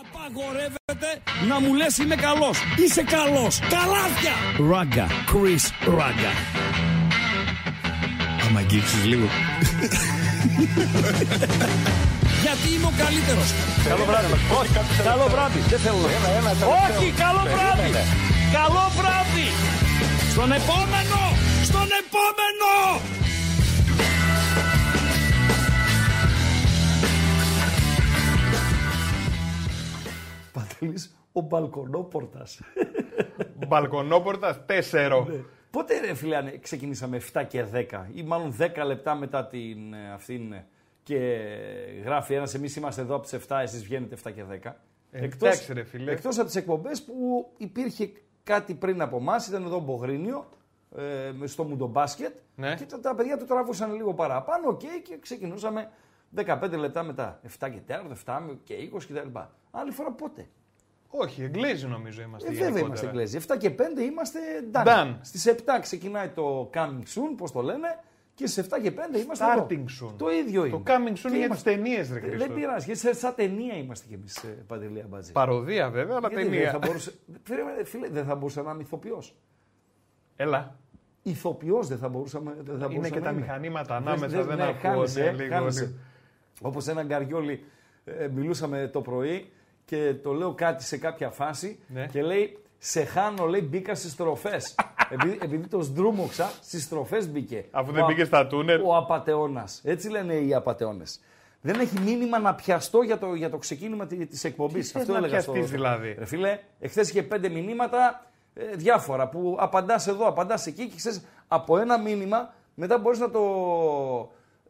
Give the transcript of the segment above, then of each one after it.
Απαγορεύεται να μου λες είμαι καλός. Είσαι καλός. Καλάθια. Ράγκα. Chris Ράγκα. Άμα αγγίξεις λίγο. Γιατί είμαι ο καλύτερος. Καλό βράδυ. Όχι, καλό βράδυ. Δεν θέλω. Όχι, καλό βράδυ. Καλό βράδυ. Στον επόμενο. Στον επόμενο. Παντελής, ο μπαλκονόπορτας. Μπαλκονόπορτας 4. Πότε ρε φίλε αν ξεκινήσαμε 7 και 10 ή μάλλον 10 λεπτά μετά την ε, αυτήν ε, και γράφει ένας εμείς είμαστε εδώ από τις 7, εσείς βγαίνετε 7 και 10. Ε, εντάξει, ρε φίλε. εκτός από τις εκπομπές που υπήρχε κάτι πριν από εμάς, ήταν εδώ ο Μπογρίνιο ε, στο Μουντομπάσκετ Ναι. και τα, τα παιδιά του τραβούσαν λίγο παραπάνω οκ, και ξεκινούσαμε 15 λεπτά μετά. 7 και 4, 7 και 20 κτλ. Άλλη φορά πότε; Όχι, Εγγλέζοι νομίζω είμαστε. Ε, βέβαια γενικότερα. είμαστε Εγγλέζοι. 7 και 5 είμαστε done. Done. Στις 7 ξεκινάει το coming soon, πώς το λένε, και στις 7 και 5 είμαστε Starting εδώ. soon. Το ίδιο είναι. Το coming soon Και για τις είμαστε- ταινίες, ρε Ε, Χρήστο. Δεν πειράζει, γιατί σε- σαν ταινία είμαστε κι εμείς, Παντελή Αμπάτζη. Παροδία βέβαια, αλλά Γιατί δεν ταινία. θα μπορούσε. Φίλε, φίλε, δεν θα μπορούσα να είμαι ηθοποιός. Έλα. Ηθοποιός δεν θα μπορούσαμε. Δεν θα Είναι μπορούσα και να τα είμαι. μηχανήματα Δες- ανάμεσα, δες, δεν ναι, ακούω. χάνεσαι, ναι, ε, λίγο, χάνεσαι. λίγο. Όπως έναν Καριόλι ε, μιλούσαμε το πρωί και το λέω κάτι σε κάποια φάση Ναι. και λέει σε χάνω, λέει μπήκα στις στροφές. επειδή, επειδή το σδρούμωξα, στις στροφές μπήκε. Αφού Ο δεν α- μπήκε στα τούνελ. Ο απατεώνας. Έτσι λένε οι απατεώνες. Δεν έχει μήνυμα να πιαστώ για το, για το ξεκίνημα τη της εκπομπής. θες να πιαστείς δηλαδή; Ρε φίλε, εχθές είχε πέντε μηνύματα ε, διάφορα που απαντάς εδώ, απαντάς εκεί και ξέρεις από ένα μήνυμα μετά μπορείς να το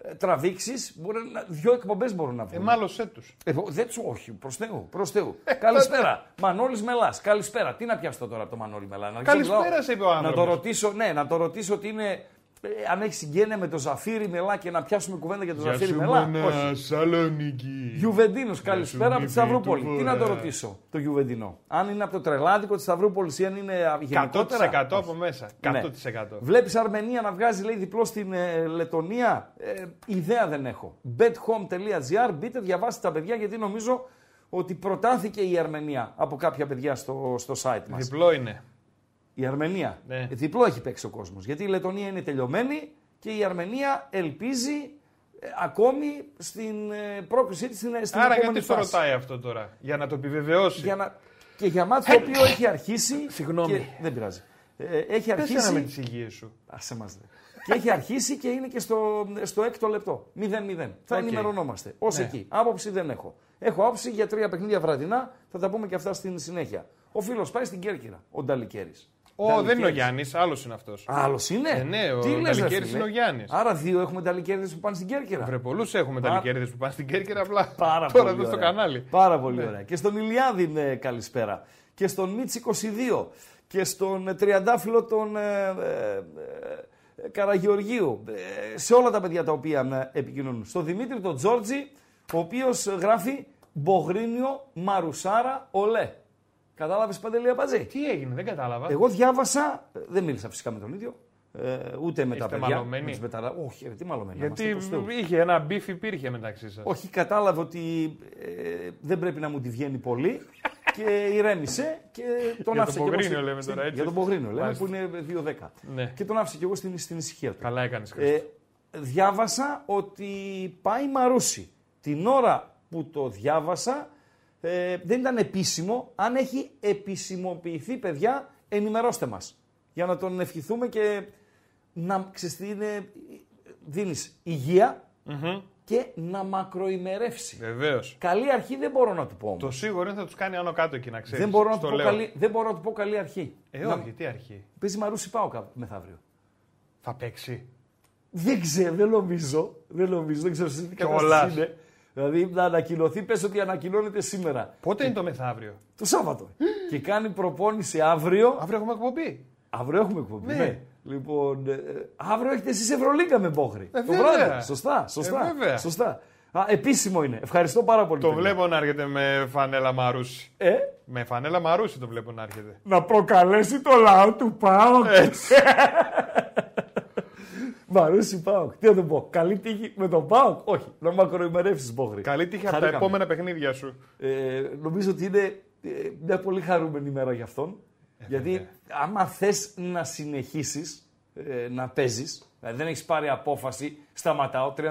ε, τραβήξεις, μπορεί να, δύο εκπομπές μπορούν να βγουν. Ε, μάλωσέ τους. Ε, δεν τους, όχι, προς Θεού, προς Θεού. Καλησπέρα. Μανώλης Μελάς, καλησπέρα. Τι να πιαστώ τώρα από το Μανώλη Μελά. Να Καλησπέρα μιλάω- σε είπε ο Να το άνθρωπος. ρωτήσω, ναι, να το ρωτήσω ότι είναι, ε, αν έχεις συγγένεια με το Ζαφύρι Μελά και να πιάσουμε κουβέντα για το Ζαφύρι Μελά. Όχι. Σαλονίκη. Γιουβεντίνος, καλησπέρα από τη Σταυρούπολη. το Τι να το φορά. ρωτήσω, το Γιουβεντινό. Αν είναι από το τρελάδικο της Σταυρούπολης ή αν είναι α, γενικότερα. 100% από μέσα. 100%. Ναι. Βλέπεις Αρμενία να βγάζει λέει, διπλό στην ε, Λετωνία; Ε, ιδέα δεν έχω. bethome.gr. Μπείτε, διαβάστε τα παιδιά γιατί νομίζω ότι προτάθηκε η Αρμενία από κάποια παιδιά στο, στο site μας. Διπλό είναι. Η Αρμενία. Ναι. Ε, Διπλό έχει παίξει ο κόσμος. Γιατί η Λετωνία είναι τελειωμένη και η Αρμενία ελπίζει ε, ακόμη στην ε, πρόκρισή της στην, στην Άρα επόμενη γιατί το φάση. ρωτάει αυτό τώρα. Για να το επιβεβαιώσει; Για να... Και για μάτι το οποίο έχει αρχίσει. Συγγνώμη. Και... Δεν πειράζει. Ε, έχει Πες ένα με αρχίσει. τις υγείες σου. Άσε μας, δε. και έχει αρχίσει και είναι και στο, στο έκτο λεπτό. 0-0. Θα Οκ. ενημερωνόμαστε. Ω Ναι. εκεί. Άποψη δεν έχω. Έχω άποψη για τρία παιχνίδια βραδινά. Θα τα πούμε και αυτά στην συνέχεια. Ο φίλος πάει στην Κέρκυρα. Ο Νταλικέρης. Ω, δεν είναι ο Γιάννης, άλλος είναι αυτός. Άλλος είναι; Ε, ναι, ο Τι λες, ρε Νταλικέρης φίλε; είναι ο Γιάννης. Άρα δύο έχουμε Νταλικέρδες που πάνε στην Κέρκυρα. Βρε, πολλούς έχουμε τα Άρα- λικέρδε που πάνε στην Κέρκυρα απλά. Πάρα τώρα πολύ εδώ στο ωραία. κανάλι. Πάρα πολύ Ναι. ωραία. Και στον Ηλιάδη ναι, καλησπέρα. Και στον Μίτς 22. Και στον ε, Τριαντάφυλλο τον ε, ε, ε, Καραγεωργίου. Ε, σε όλα τα παιδιά τα οποία ε, επικοινωνούν. Στον Δημήτρη τον Τζόρτζι, ο οποίος γράφει Μπογρίνιο Μαρουσάρα Ολέ. Κατάλαβες Παντελή Απατζή; Τι έγινε, δεν κατάλαβα. Εγώ διάβασα, ε, δεν μίλησα φυσικά με τον ίδιο, ε, ούτε με τα Είστε παιδιά. μαλωμένοι; με τους μεταλλα- Όχι, ρε, τι μαλωμένοι. Γιατί είμαστε, προς Θεού. είχε ένα beef υπήρχε μεταξύ σας. Όχι, κατάλαβε ότι ε, δεν πρέπει να μου τη βγαίνει πολύ και ηρέμησε και τον τον άφησε και εγώ Πογρίνιο στην- λέμε στην- τώρα, έτσι. Για τον Πογρίνιο λέμε Μάλιστα. που είναι 2-10. Ναι. Και τον άφησε και εγώ στην, στην ησυχία του. Καλά έκανες. Ε, διάβασα ότι πάει Μαρούσι. Την ώρα που το διάβασα ε, δεν ήταν επίσημο. Αν έχει επισημοποιηθεί, παιδιά, ενημερώστε μας. Για να τον ευχηθούμε και να ξέρεις τι είναι, δίνεις υγεία και να μακροημερεύσει. Βεβαίως. Καλή αρχή δεν μπορώ να του πω όμως. Το σίγουρο είναι θα τους κάνει άνω κάτω εκεί να ξέρεις. Δεν μπορώ, να του πω καλή, δεν μπορώ να του πω καλή αρχή. Ε, Να- όχι, τι αρχή. Παίζει Μαρούσι πάω κάπου μεθαύριο. Θα παίξει. Δεν ξέρω, δεν νομίζω. Δεν νομίζω, δεν ξέρω σε τι Κιόλας. κατάσταση είναι. Δηλαδή να ανακοινωθεί, πες ότι ανακοινώνεται σήμερα. Πότε είναι το μεθαύριο; Το Σάββατο. και κάνει προπόνηση αύριο. Αύριο έχουμε εκπομπή. Αύριο έχουμε εκπομπή. Ναι. Ναι. Λοιπόν, ε, ε, αύριο έχετε εσείς Ευρωλίγκα με Μπόχρη. Ε, το βέβαια. βράδυ. Σωστά, σωστά. Ε, βέβαια. σωστά. Α, επίσημο είναι. Ευχαριστώ πάρα πολύ. Το παιδιά. βλέπω να έρχεται με φανέλα μαρούσι. Ε, Με φανέλα μαρούσι το βλέπω να έρχεται. να προκαλέσει το λαό του ΠΑΟΚ. Μαρούσι Πάοκ. Τι να το πω. Καλή τύχη με τον Πάοκ. Όχι. Να μακροημερεύσει Μπόχρη. Καλή τύχη από τα Χαρήκαμε. επόμενα παιχνίδια σου. Ε, νομίζω ότι είναι ε, μια πολύ χαρούμενη μέρα για αυτόν. Ε, γιατί άμα θες να συνεχίσεις ε, να παίζεις, δηλαδή δεν έχεις πάρει απόφαση, σταματάω. 34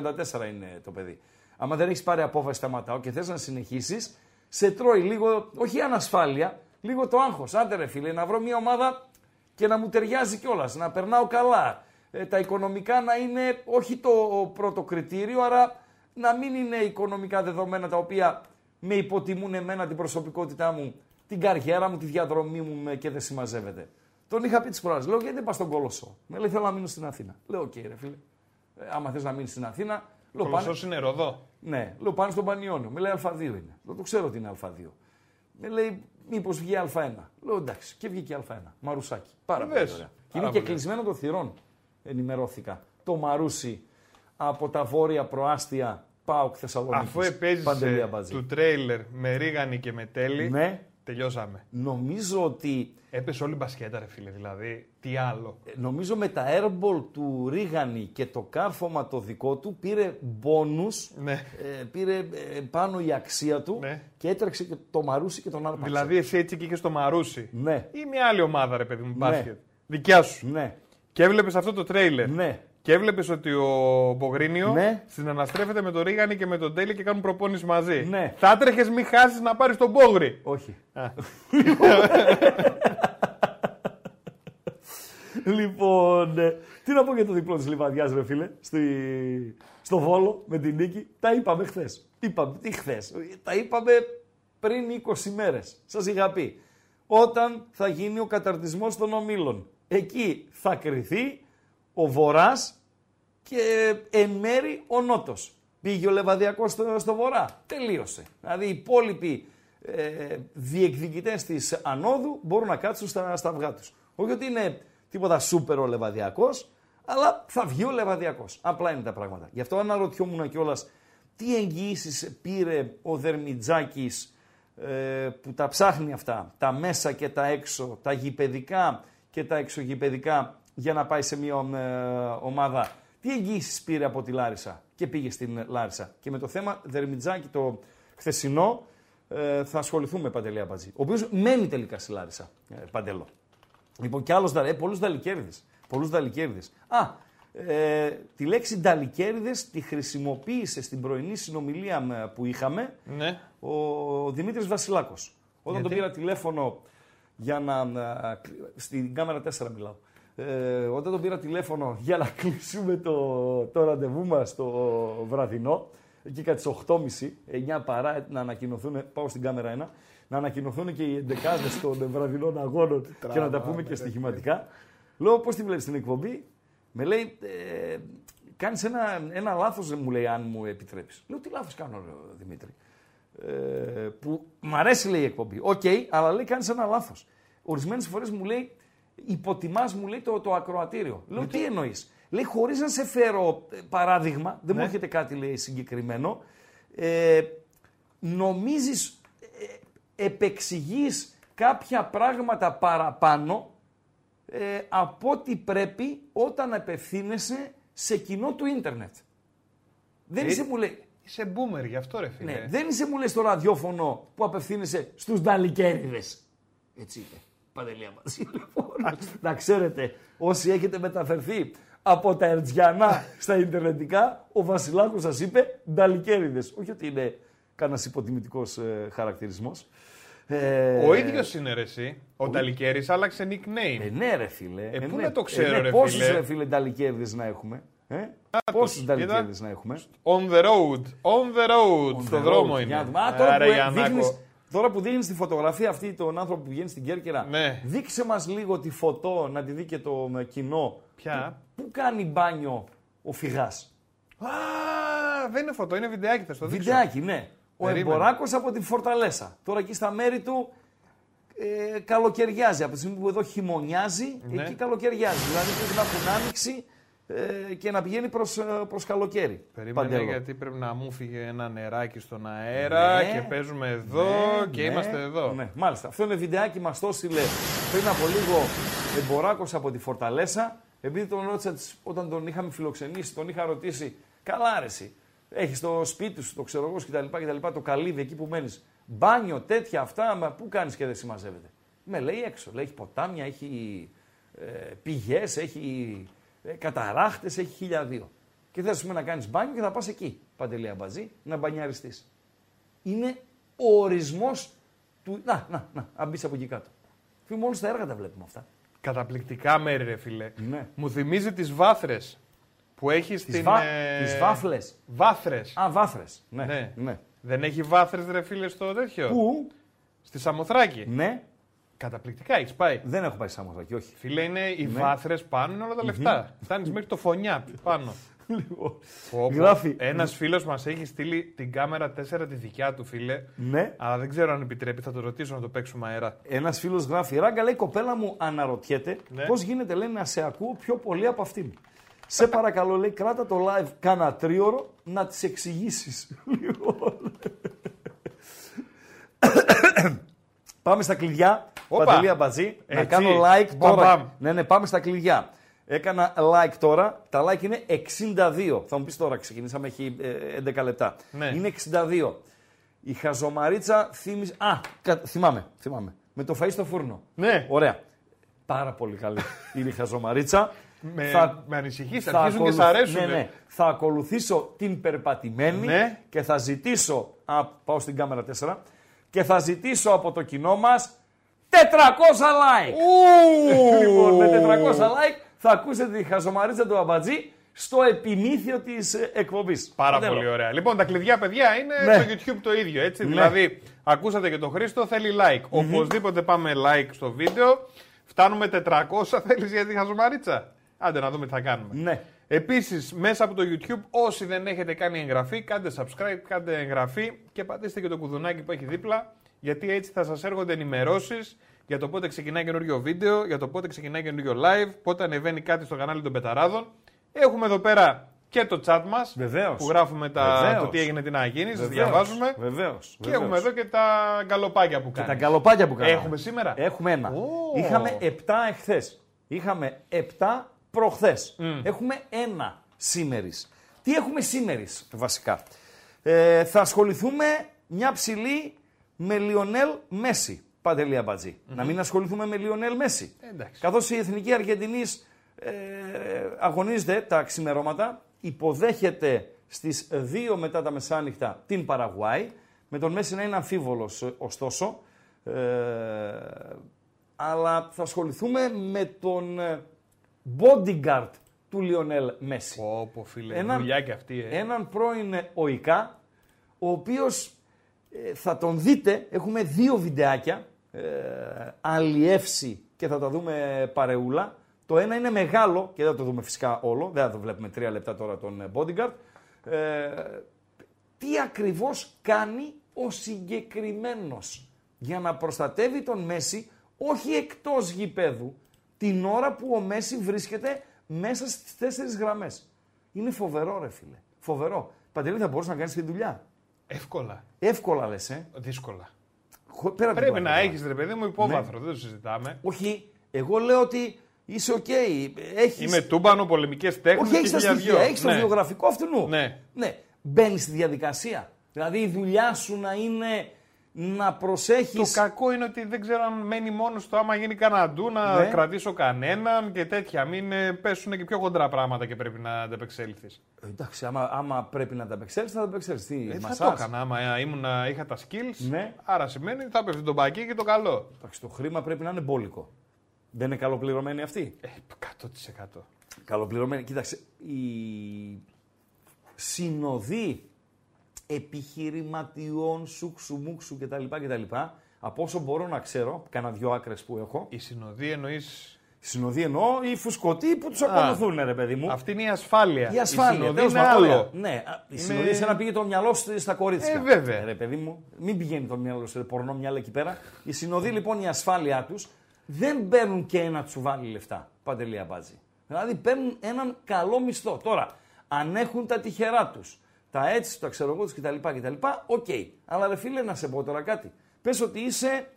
είναι το παιδί. Άμα δεν έχεις πάρει απόφαση, σταματάω και θες να συνεχίσεις, σε τρώει λίγο, όχι η ανασφάλεια, λίγο το άγχος. Άντε ρε φίλε, να βρω μια ομάδα και να μου ταιριάζει κιόλας, να περνάω καλά. Ε, τα οικονομικά να είναι όχι το πρώτο κριτήριο, άρα να μην είναι οικονομικά δεδομένα τα οποία με υποτιμούν εμένα την προσωπικότητά μου, την καριέρα μου, τη διαδρομή μου με- και δεν συμμαζεύεται. Τον είχα πει της φορά. Λέω γιατί δεν πας στον Κολοσσό; Με λέει θέλω να μείνω στην Αθήνα. Λέω οκ, ρε φίλε. Ε, άμα θες να μείνεις στην Αθήνα, λέω πάνε. Κολοσσός είναι Ρόδο. Ναι, λέω πάνε στον Πανιόνιο. Με λέει Α2 είναι. Λέω το ξέρω ότι είναι Α2. Με λέει μήπως βγει Α1. Λέω εντάξει και βγήκε Α1. Μαρουσάκι. Πάρα πολύ Βεβαίως. ωραία. Και Πάρα είναι και πολύ. κεκλεισμένων των θυρών. Ενημερώθηκα. Το Μαρούσι από τα βόρεια προάστια Πάοκ Θεσσαλονίκης. Αφού επέζησε Παντελή Αμπατζή. του τρέιλερ με Ρίγανη και με Τέλη, Ναι, τελειώσαμε. νομίζω ότι Έπεσε όλη η μπασκέτα, ρε φίλε. Δηλαδή, τι άλλο. νομίζω με τα airball του Ρίγανη και το κάρφωμα το δικό του πήρε μπόνους, Ναι. ε, πήρε ε, πάνω η αξία του Ναι. και έτρεξε και το Μαρούσι και τον άρπαξε. Δηλαδή, εσύ έτσι και είχες στο Μαρούσι. Ναι, Ή μια άλλη ομάδα, ρε παιδί μου, Ναι. μπάσκετ. Δικιά σου. ναι, Και έβλεπες αυτό το τρέιλερ. ναι. Και έβλεπες ότι ο Μπογρίνιο Ναι. συναναστρέφεται με τον Ρίγανη και με τον Τέλη και κάνουν προπόνηση μαζί. Ναι. Θα έτρεχες μη χάσεις να πάρεις τον Μπόγρι. Όχι. Α. λοιπόν, ε, τι να πω για το διπλό της Λιβαδιάς ρε φίλε, στη, στο Βόλο με την νίκη. Τα είπαμε χθες. Είπαμε, τι χθες; Τα είπαμε πριν 20 μέρες. Σας είχα πει. Όταν θα γίνει ο καταρτισμός των ομίλων. Εκεί θα κριθεί ο Βορράς και εν μέρη ο Νότος. Πήγε ο Λεβαδιακός στο, στο Βορρά. Τελείωσε. Δηλαδή οι υπόλοιποι ε, διεκδικητές της Ανόδου μπορούν να κάτσουν στα, στα αυγά τους. Όχι ότι είναι τίποτα σούπερ ο Λεβαδιακός, αλλά θα βγει ο Λεβαδιακός. Απλά είναι τα πράγματα. Γι' αυτό αναρωτιόμουν κιόλας τι εγγυήσεις πήρε ο Δερμιτζάκης ε, που τα ψάχνει αυτά, τα μέσα και τα έξω, τα γηπαιδικά και τα εξωγηπαιδικά για να πάει σε μια ε, ομάδα. Τι εγγύησεις πήρε από τη Λάρισα και πήγε στην Λάρισα; Και με το θέμα Δερμιτζάκη το χθεσινό ε, θα ασχοληθούμε Παντελή Αμπατζή. Ο οποίος μένει τελικά στη Λάρισα, ε, Παντελό. Λοιπόν, και άλλος ε, πολλούς δαλικέρδε. Πολλούς δαλικέρδε. Α, ε, τη λέξη νταλικέρδε τη χρησιμοποίησε στην πρωινή συνομιλία με- που είχαμε Ναι. ο Δημήτρης Βασιλάκος. Όταν τον Γιατί; πήρα τηλέφωνο για να... α, Στην κάμερα 4 μιλάω. Ε, όταν τον πήρα τηλέφωνο για να κλείσουμε το, το ραντεβού μας το βραδινό, εκεί κατά τις 8.30, 9 παρά να ανακοινωθούν, πάω στην κάμερα 1, να ανακοινωθούν και οι εντεκάδες των βραδινών αγώνων και να τα πούμε και στοιχηματικά. Λέω πώς τη βλέπεις την εκπομπή; Με λέει, ε, κάνεις ένα, ένα λάθος, μου λέει, αν μου επιτρέπεις. Λέω, τι λάθος κάνω, ρε, Δημήτρη ε, που μ' αρέσει λέει η εκπομπή. Οκ, αλλά λέει κάνεις ένα λάθος. Ορισμένες φορές μου λέει, υποτιμάς μου λέει το, το ακροατήριο. Λέω τι εννοείς; Λέει χωρίς να σε φέρω ε, παράδειγμα, δεν μου Ναι. έρχεται κάτι λέει συγκεκριμένο. Ε, νομίζεις, ε, επεξηγείς κάποια πράγματα παραπάνω ε, από ό,τι πρέπει όταν απευθύνεσαι σε κοινό του ίντερνετ. Δεν Ε, είσαι, μου λέει, Είσαι boomer γι' αυτό, ρε φίλε. ναι, δεν είσαι μου λέει στο ραδιόφωνο που απευθύνεσαι στους νταλικέριδες. Έτσι είπε. Παντελία μας. Λοιπόν, να ξέρετε, όσοι έχετε μεταφερθεί από τα Ερτζιανά στα Ιντερνετικά, ο Βασιλάκος σας είπε νταλικέριδες. Όχι ότι είναι κανένας υποτιμητικός ε, χαρακτηρισμός. Ε, Ο ίδιος είναι ρε, εσύ. Ο Ταλικέρη άλλαξε nickname. Ε, ναι, ρε φίλε. Ε, πού ναι. να το ξέρω, ναι, ρε πόσους, φίλε; ρε φίλε νταλικέριδες να έχουμε. Ε; τους, Πόσους κοίτα. νταλικέριδες να έχουμε; On the road. On the road. On Στον the δρόμο road. είναι. Για να δούμε. Α, τώρα, Άρα, που Γιαννάκο. δείχνεις, τώρα που δείχνει τη φωτογραφία αυτή τον άνθρωπο που βγαίνει στην Κέρκυρα, Ναι. δείξε μας λίγο τη φωτό να τη δει και το ε, κοινό. Ποια; Πού κάνει μπάνιο ο φυγάς; Α, δεν είναι φωτό, είναι βιντεάκι, θα στο δείξω. Βιντεάκι, ναι. Ο Περίμενε. Εμποράκος από τη Φορταλέσα. Τώρα εκεί στα μέρη του ε, καλοκαιριάζει. Από τη στιγμή που εδώ χειμωνιάζει, Ναι. εκεί καλοκαιριάζει. Δηλαδή πρέπει να έχουν άνοιξη ε, και να πηγαίνει προς προς καλοκαίρι. Περίμενε Παντέλο. γιατί πρέπει να μου φύγει ένα νεράκι στον αέρα Ναι. και παίζουμε εδώ Ναι, και ναι, είμαστε εδώ. Ναι, μάλιστα. Αυτό είναι βιντεάκι μας το έστειλε πριν από λίγο Εμποράκος από τη Φορταλέσα. επειδή τον ρώτησα τις- όταν τον είχαμε φιλοξενήσει, τον είχα ρωτήσει, καλά άρεση. Έχεις το σπίτι σου, το ξέρω εγώ κτλ. κτλ το καλύβι εκεί που μένεις. Μπάνιο, τέτοια αυτά, μα πού κάνεις και δεν συμμαζεύεται. Με λέει έξω. Λέει έχει ποτάμια, έχει ε, πηγές, έχει ε, καταράχτες, έχει χιλιαδίο. Και θες πούμε, να κάνεις μπάνιο και θα πας εκεί, παντελή αμπατζή, να μπανιαριστείς. Είναι ο ορισμός του. Να, να, να, αν μπεις από εκεί κάτω. Φίλοι, μόνο στα έργα τα βλέπουμε αυτά. Καταπληκτικά μέρη, ρε φίλε. Ναι. Μου θυμίζει τις βάθρες που έχεις Τις στην. βα... ε, τις βάφλε. Βάθρες. Α, βάφρε. Ναι. Ναι. ναι. Δεν έχει βάθρες, ρε φίλε, στο τέτοιο; Πού; Στη Σαμοθράκη. Ναι. Καταπληκτικά, έχεις πάει. Δεν έχω πάει σε Σαμοθράκη, όχι. Φίλε, είναι οι Ναι. βάθρες πάνω είναι όλα τα λεφτά. Φτάνεις μέχρι το φωνιά πάνω. Λοιπόν. Πω, πω. Γράφει. Ένας φίλος μας έχει στείλει την κάμερα 4 τη δικιά του, φίλε. Ναι. Αλλά δεν ξέρω αν επιτρέπει, θα το ρωτήσω να το παίξουμε αέρα. Ένας φίλος γράφει: Ράγκα λέει: Κοπέλα μου αναρωτιέται Ναι. πώς γίνεται λέει, να σε ακούω πιο πολύ από αυτήν. σε παρακαλώ, λέει, κράτα το live κάνα τρίωρο να τις εξηγήσεις. Λοιπόν. Πάμε στα κλειδιά. Όπα. Παντελή Αμπατζή. Να Έτσι. κάνω like Μπαμ, τώρα. μπαμ. Ναι, ναι, πάμε στα κλειδιά. Έκανα like τώρα. Τα like είναι 62. Θα μου πεις τώρα, ξεκινήσαμε, έχει ε, 11 λεπτά. Ναι. Είναι 62. Η χαζομαρίτσα θύμιζε. Α, κα- θυμάμαι, θυμάμαι. Με το φαΐ στο φούρνο. Ναι. Ωραία. Πάρα πολύ καλή είναι η χαζομαρίτσα. Με, Θα- με ανησυχείς, θα αρχίζουν και σ' ακολουθ- αρέσουν. Ναι, ναι. Θα ακολουθήσω την περπατημένη Ναι. και θα ζητήσω. Α, πάω στην κάμερα 4. Και θα ζητήσω από το κοινό μας 400 like. Λοιπόν, με 400 like θα ακούσετε τη χαζομαρίτσα του Αμπατζή στο επιμήθειο της ε, εκπομπής. Πάρα Παντέλο. πολύ ωραία. Λοιπόν, τα κλειδιά, παιδιά, είναι Ναι. στο YouTube το ίδιο, έτσι. Ναι. Δηλαδή, ακούσατε και τον Χρήστο, θέλει like. Οπωσδήποτε πάμε like στο βίντεο. Φτάνουμε 400, θέλεις για τη χαζομαρίτσα; Άντε να δούμε τι θα κάνουμε. Ναι. Επίσης, μέσα από το YouTube, όσοι δεν έχετε κάνει εγγραφή, κάντε subscribe, κάντε εγγραφή και πατήστε και το κουδουνάκι που έχει δίπλα, γιατί έτσι θα σας έρχονται ενημερώσεις για το πότε ξεκινάει καινούριο βίντεο, για το πότε ξεκινάει καινούριο live, πότε ανεβαίνει κάτι στο κανάλι των Πεταράδων. Έχουμε εδώ πέρα και το chat μας, Βεβαίως. που γράφουμε τα, Βεβαίως. το τι έγινε, τι να γίνει, σας Βεβαίως. διαβάζουμε. Βεβαίως. Και έχουμε εδώ και τα γκαλοπάκια που Και τα κάνει. γκαλοπάκια που κάναμε. Έχουμε σήμερα; Έχουμε ένα. Ω. Είχαμε 7 εχθές. Είχαμε 7 προχθές. Έχουμε ένα σήμερα. Τι έχουμε σήμερα βασικά; Ε, θα ασχοληθούμε μια ψηλή με Λιονέλ Μέση. Παντελή Αμπατζή. Να μην ασχοληθούμε με Λιονέλ Μέση. Εντάξει. Καθώς η Εθνική Αργεντινής ε, αγωνίζεται τα ξημερώματα, υποδέχεται στις 2 μετά τα μεσάνυχτα την Παραγουάη, με τον Μέση να είναι αμφίβολος ε, ωστόσο, ε, αλλά θα ασχοληθούμε με τον ε, bodyguard του Λιονέλ Μέση. Πω, πω, φίλε, Έναν- δουλειά και αυτή, ε. Έναν πρώην ΟΙΚΑ, ο οποίος ε, θα τον δείτε, έχουμε δύο βιντεάκια, ε, αλλιεύσει και θα τα δούμε παρεούλα. Το ένα είναι μεγάλο και δεν θα το δούμε φυσικά όλο, δεν θα το βλέπουμε τρία λεπτά τώρα τον ε, bodyguard. Ε, τι ακριβώς κάνει ο συγκεκριμένος για να προστατεύει τον Μέση όχι εκτός γηπέδου την ώρα που ο Μέση βρίσκεται μέσα στις τέσσερις γραμμές. Είναι φοβερό ρε φίλε. Φοβερό. Παντελή θα μπορούσες να κάνεις τη δουλειά. Εύκολα. Εύκολα λες, ε. Δύσκολα. Χω- Πέρα από την Πρέπει να πλάκα τώρα. έχεις ρε παιδί μου υπόβαθρο, δεν το συζητάμε. Όχι, εγώ λέω ότι είσαι οκ. Έχεις... Είμαι τούμπανο, πολεμικές τέχνες Όχι, και έχει τα χίλια στοιχεία, δυο. έχεις το Ναι. βιογραφικό αυτού. Ναι. ναι. Μπαίνεις στη διαδικασία. Δηλαδή η δουλειά σου να είναι να προσέχει. Το κακό είναι ότι δεν ξέρω αν μένει μόνος του άμα γίνει κανένα ντου να Ναι. κρατήσω κανέναν και τέτοια. Μην ε, πέσουν και πιο χοντρά πράγματα και πρέπει να αντεπεξέλθει. Εντάξει, άμα, άμα πρέπει να τα απεξέλθει, θα τα απεξέλθει. Τι, Ε, θα μασάζ; το έκανα άμα ε, ήμουν, είχα τα skills. Ναι. Άρα σημαίνει ότι θα πέφτει τον μπακί και το καλό. Εντάξει, το χρήμα πρέπει να είναι μπόλικο. Δεν είναι καλοπληρωμένοι αυτοί. Ε, 100%. Καλοπληρωμένοι. Κοίταξε, η συνοδοί επιχειρηματιών, σούξου, μουξου κτλ. κτλ. Από όσο μπορώ να ξέρω, κάνα δυο άκρες που έχω, Η συνοδή εννοεί. συνοδοί εννοώ οι φουσκωτοί που τους ακολουθούν, ρε παιδί μου. Αυτή είναι η ασφάλεια. Η ασφάλεια. συνοδή τέλος είναι πάντων, άλλο. ωραία. Ναι, α, η συνοδεία είναι να πήγε το μυαλό σου στα κορίτσια. Ε, βέβαια. Ρε παιδί μου, μην πηγαίνει το μυαλό σου, ρε, πορνό μυαλό εκεί πέρα. Οι συνοδοί λοιπόν η ασφάλειά τους δεν παίρνουν και ένα τσουβάλι λεφτά. Παντελή αμπάτζη. Δηλαδή παίρνουν έναν καλό μισθό. Τώρα, αν έχουν τα τυχερά τους, τα έτσι, τα ξέρω εγώ του κτλ. κτλ Οκ. Αλλά ρε φίλε, να σε πω τώρα κάτι. Πες ότι είσαι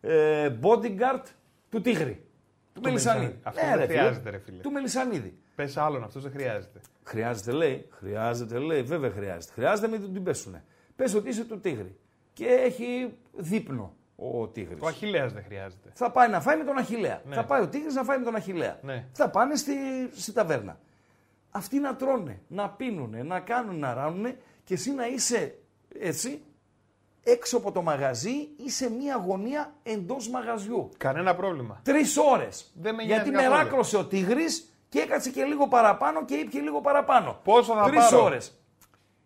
ε, bodyguard του Τίγρη. Του Μελισανίδη. Μελισανίδη. Αυτό Ναι, δεν ρε, φίλε. χρειάζεται, ρε, φίλε. Του Μελισανίδη. Πες άλλον, αυτό δεν χρειάζεται. Χρειάζεται, λέει. Χρειάζεται, λέει. Βέβαια χρειάζεται. Χρειάζεται μην την πέσουνε. Πες ότι είσαι του Τίγρη. Και έχει δείπνο ο Τίγρης. Ο Αχηλέα δεν χρειάζεται. Θα πάει να φάει με τον Αχηλέα. Ναι. Θα πάει ο Τίγρης να φάει με τον Αχηλέα. Ναι. Θα πάνε στη, στη ταβέρνα. Αυτοί να τρώνε, να πίνουνε, να κάνουν, να ράνουνε και εσύ να είσαι έτσι έξω από το μαγαζί ή σε μία γωνία εντός μαγαζιού. Κανένα πρόβλημα. Τρεις ώρες. Δεν με Γιατί νοιάζει καθόλου. μεράκλωσε ο Τίγρης και έκατσε και λίγο παραπάνω και ήπια λίγο παραπάνω. Πόσο θα Τρεις πάρω; ώρες.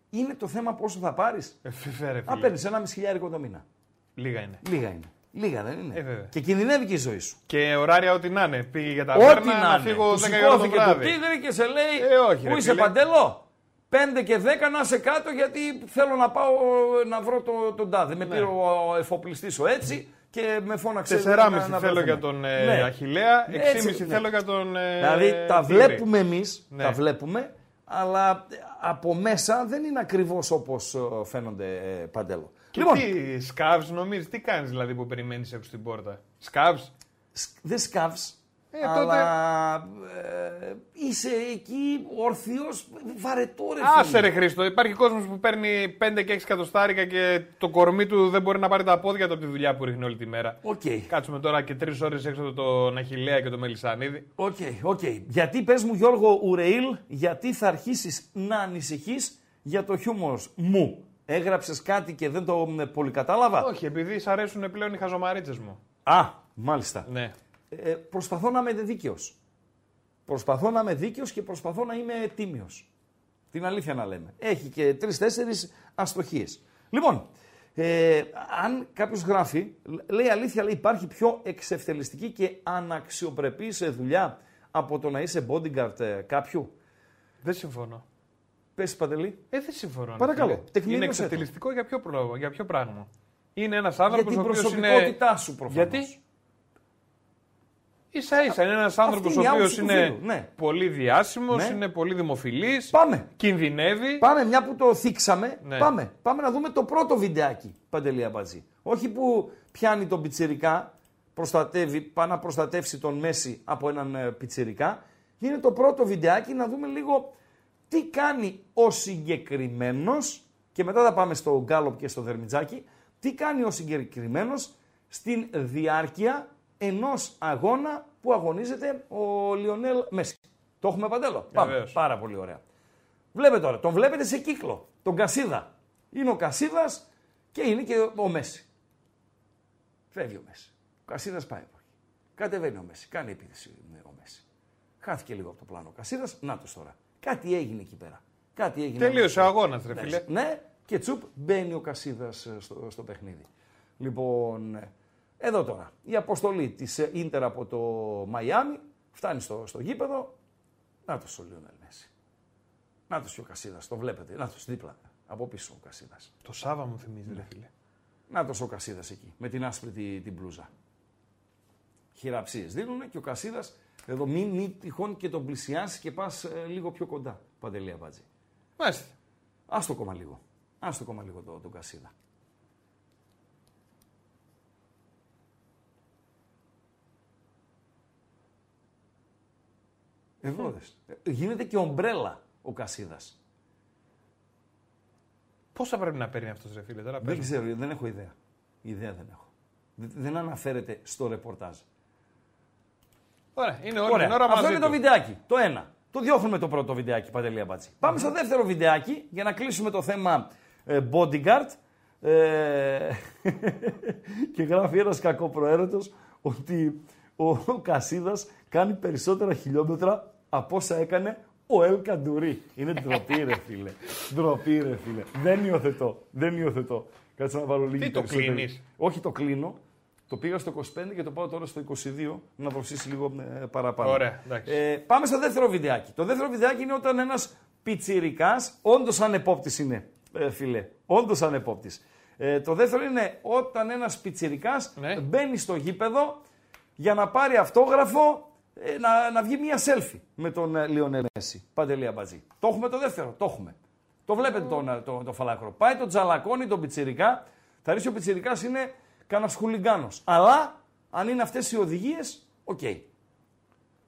Είναι το θέμα πόσο θα πάρεις. Ε, φε- ρε, Α, φίλε. παίρνεις ένα μισχιλιάρικο το μήνα. Λίγα είναι. Λίγα είναι. Λίγα δεν είναι. Ε, βέβαια. και κινδυνεύει και η ζωή σου. Και ωράρια ό,τι να είναι. Πήγε για τα Ό,τι βέρνα να να είναι. φύγω Του 10 ώρα το σηκώθηκε το βράδυ. Τίγρη και σε λέει Ε, όχι, Πού ρε, είσαι φίλε. παντελό. 5 και 10 να είσαι κάτω γιατί θέλω να πάω να βρω το, τον τάδε. Με πήρε ο εφοπλιστής ο έτσι και με φώναξε. 4,5 να- να θέλω βρεθούμε. για τον ε, Ναι. Αχηλέα, 6,5 Έτσι, ναι. θέλω για τον. Ε, Δηλαδή τα Τίγρη. βλέπουμε εμείς, Ναι. τα βλέπουμε, αλλά από μέσα δεν είναι ακριβώς όπως φαίνονται ε, παντέλο. Και λοιπόν, τι σκάβ νομίζεις, τι κάνεις δηλαδή που περιμένεις έξω στην πόρτα; Σκάβ. σ- δεν σκάβεις, Ε, αλλά ε, είσαι εκεί ορθίος, βαρετό ρε Άσε φίλε. ρε Χρήστο, υπάρχει κόσμος που παίρνει 5 και 6 εκατοστάρικα και το κορμί του δεν μπορεί να πάρει τα πόδια του από τη δουλειά που ρίχνει όλη τη μέρα. Οκ, Κάτσουμε τώρα και 3 ώρες έξω από τον Αχιλλέα και τον Μελισανίδη. OK, OK. Γιατί πες μου Γιώργο Ουρεήλ, γιατί θα αρχίσεις να ανησυχείς για το χιούμορ μου; Έγραψες κάτι και δεν το ε, πολύ κατάλαβα; Όχι, επειδή σ' αρέσουν πλέον οι χαζομαρίτσες μου. Α, μάλιστα. Ναι. Ε, προσπαθώ να είμαι δίκαιος. Προσπαθώ να είμαι δίκαιος και προσπαθώ να είμαι τίμιος. Την αλήθεια να λέμε. Έχει και τρεις-τέσσερις αστοχίες. Λοιπόν, ε, αν κάποιος γράφει, λέει αλήθεια, λέει υπάρχει πιο εξευτελιστική και αναξιοπρεπή σε δουλειά από το να είσαι bodyguard ε, κάποιου; Δεν συμφωνώ. Πες Παντελή. Ε, δεν συμφωνώ. Παρακαλώ, φίλε. τεκμηρίωσέ Είναι το. εξευτελιστικό για ποιο, προ- για ποιο πράγμα. Είναι ένας Για άνθρωπο την ο οποίος είναι. προσωπικότητά σου προφανώς. Γιατί; σα ίσα είναι ένας άνθρωπος είναι ο η οποίος άποψη του είναι φίλου, ναι. πολύ διάσημος, Ναι. είναι πολύ δημοφιλής. Πάμε. Κινδυνεύει. Πάμε, μια που το θίξαμε, Ναι. πάμε. Πάμε να δούμε το πρώτο βιντεάκι, Παντελή Αμπατζή. Όχι που πιάνει τον πιτσιρικά, προστατεύει, πάει να προστατεύσει τον Μέση από έναν ε, πιτσιρικά. Είναι το πρώτο βιντεάκι να δούμε λίγο τι κάνει ο συγκεκριμένος και μετά θα πάμε στο Γκάλοπ και στο Δερμιτζάκι. Τι κάνει ο συγκεκριμένος στην διάρκεια ενός αγώνα που αγωνίζεται ο Λιονέλ Μέση. Το έχουμε παντέλο; Πάμε. Βεβαίως. Πάρα πολύ ωραία. Βλέπετε τώρα, τον βλέπετε σε κύκλο. Τον Κασίδα. Είναι ο Κασίδας και είναι και ο Μέση. Φεύγει ο Μέση. Ο Κασίδας πάει από εκεί. Κατεβαίνει ο Μέση. Κάνει επίθεση ο Μέση. Χάθηκε λίγο από το πλάνο ο Κασίδας. Να το τώρα. Κάτι έγινε εκεί πέρα. Κάτι έγινε. Τελείωσε ο αγώνας, ρε Ναι, φίλε. Ναι, και τσουπ μπαίνει ο Κασίδας στο, στο παιχνίδι. Λοιπόν, ε, εδώ τώρα. Η αποστολή της Ίντερ από το Μαϊάμι φτάνει στο, στο γήπεδο. Να το ο Λιονέλ Μέση. Να το και ο Κασίδας. Το βλέπετε. Να το δίπλα. Από πίσω ο Κασίδας. Το Σάβα μου θυμίζει, Ναι. ρε φίλε. Να το ο Κασίδας εκεί. Με την άσπρη τη- την μπλούζα. Χειραψίες δίνουν και ο Κασίδας εδώ μην, μην τυχόν και τον πλησιάσει και πας λίγο πιο κοντά. Παντελία Μπάτζη. Μάλιστα. Α το κόμμα λίγο. Α το κόμμα λίγο το, τον Κασίδα. Εδώ δες. Ε, Γίνεται και ομπρέλα ο Κασίδας. Πόσα πρέπει να παίρνει αυτός, ρε φίλε, τώρα Δεν πες μου. ξέρω, δεν έχω ιδέα. Ιδέα δεν έχω. Δεν- Δεν αναφέρεται στο ρεπορτάζ. Ωραία, είναι όλη Ωραία. την ώρα Αυτό μαζί είναι το του. βιντεάκι. Το ένα. Το διώχνουμε το πρώτο βιντεάκι, Παντελία Μπάτση. Πάμε στο δεύτερο βιντεάκι για να κλείσουμε το θέμα ε, bodyguard. Ε, και γράφει ένας κακοπροαίρετος ότι ο, ο Κασίδας κάνει περισσότερα χιλιόμετρα από όσα έκανε ο Ελ Καντουρί. Είναι ντροπή ρε φίλε. ντροπή ρε φίλε. Δεν υιοθετώ. Δεν υιοθετώ. Κάτσε να βάλω λίγη Τι το περισσότερη. κλείνεις; Όχι το κλείνω. Το πήγα στο 25 και το πάω τώρα στο 22 να δροσίσει λίγο ε, παραπάνω. Ωραία, εντάξει. Ε, πάμε στο δεύτερο βιντεάκι. Το δεύτερο βιντεάκι είναι όταν ένας πιτσιρικάς, όντως ανεπόπτης είναι, ε, φιλέ. Όντως ανεπόπτης. Ε, το δεύτερο είναι όταν ένας πιτσιρικάς Ναι. μπαίνει στο γήπεδο για να πάρει αυτόγραφο ε, να, να βγει μια selfie με τον ε, Λιονέλ Μέση. Παντελία Μπατζή. Το έχουμε το δεύτερο, το έχουμε. Το βλέπετε τον, ε, το, το φαλάκρο. Πάει τον τζαλακώνει τον πιτσιρικά. Θα ρίξει ο πιτσιρικάς είναι κανένα χουλιγκάνος. Αλλά αν είναι αυτές οι οδηγίες, οκ.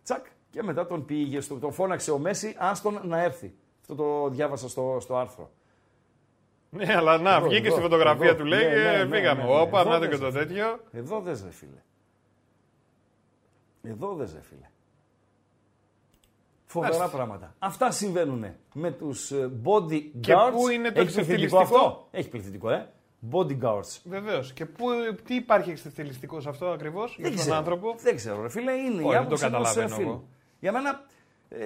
Τσακ. Και μετά τον πήγε, στο, τον φώναξε ο Μέση, άστον να έρθει. Αυτό το διάβασα στο, στο άρθρο. Ναι, αλλά να, Εδώ, βγήκε εδώ, στη φωτογραφία εδώ. του, λέει, Ναι, ναι, ε, ναι, φύγαμε. ναι, ναι. Όπα, Εδώ να το δεν και σε το φίλε. τέτοιο. Εδώ δεν ρε φίλε. Εδώ δεν ρε φίλε. Φοβερά Μάλιστα. πράγματα. Αυτά συμβαίνουν με τους ε, bodyguards. Και πού είναι το Έχει πληθυντικό εξευθυλιστικό; αυτό; Έχει πληθυντικό, ε. Bodyguards. Βεβαίως. Και πού, τι υπάρχει εξευθελιστικός σε αυτό ακριβώς για τον ξέρω. άνθρωπο; Δεν ξέρω, ρε φίλε. Είναι Όχι, η δεν άποψη το ενός, ε, καταλαβαίνω φίλου. εγώ. Για μένα, ε,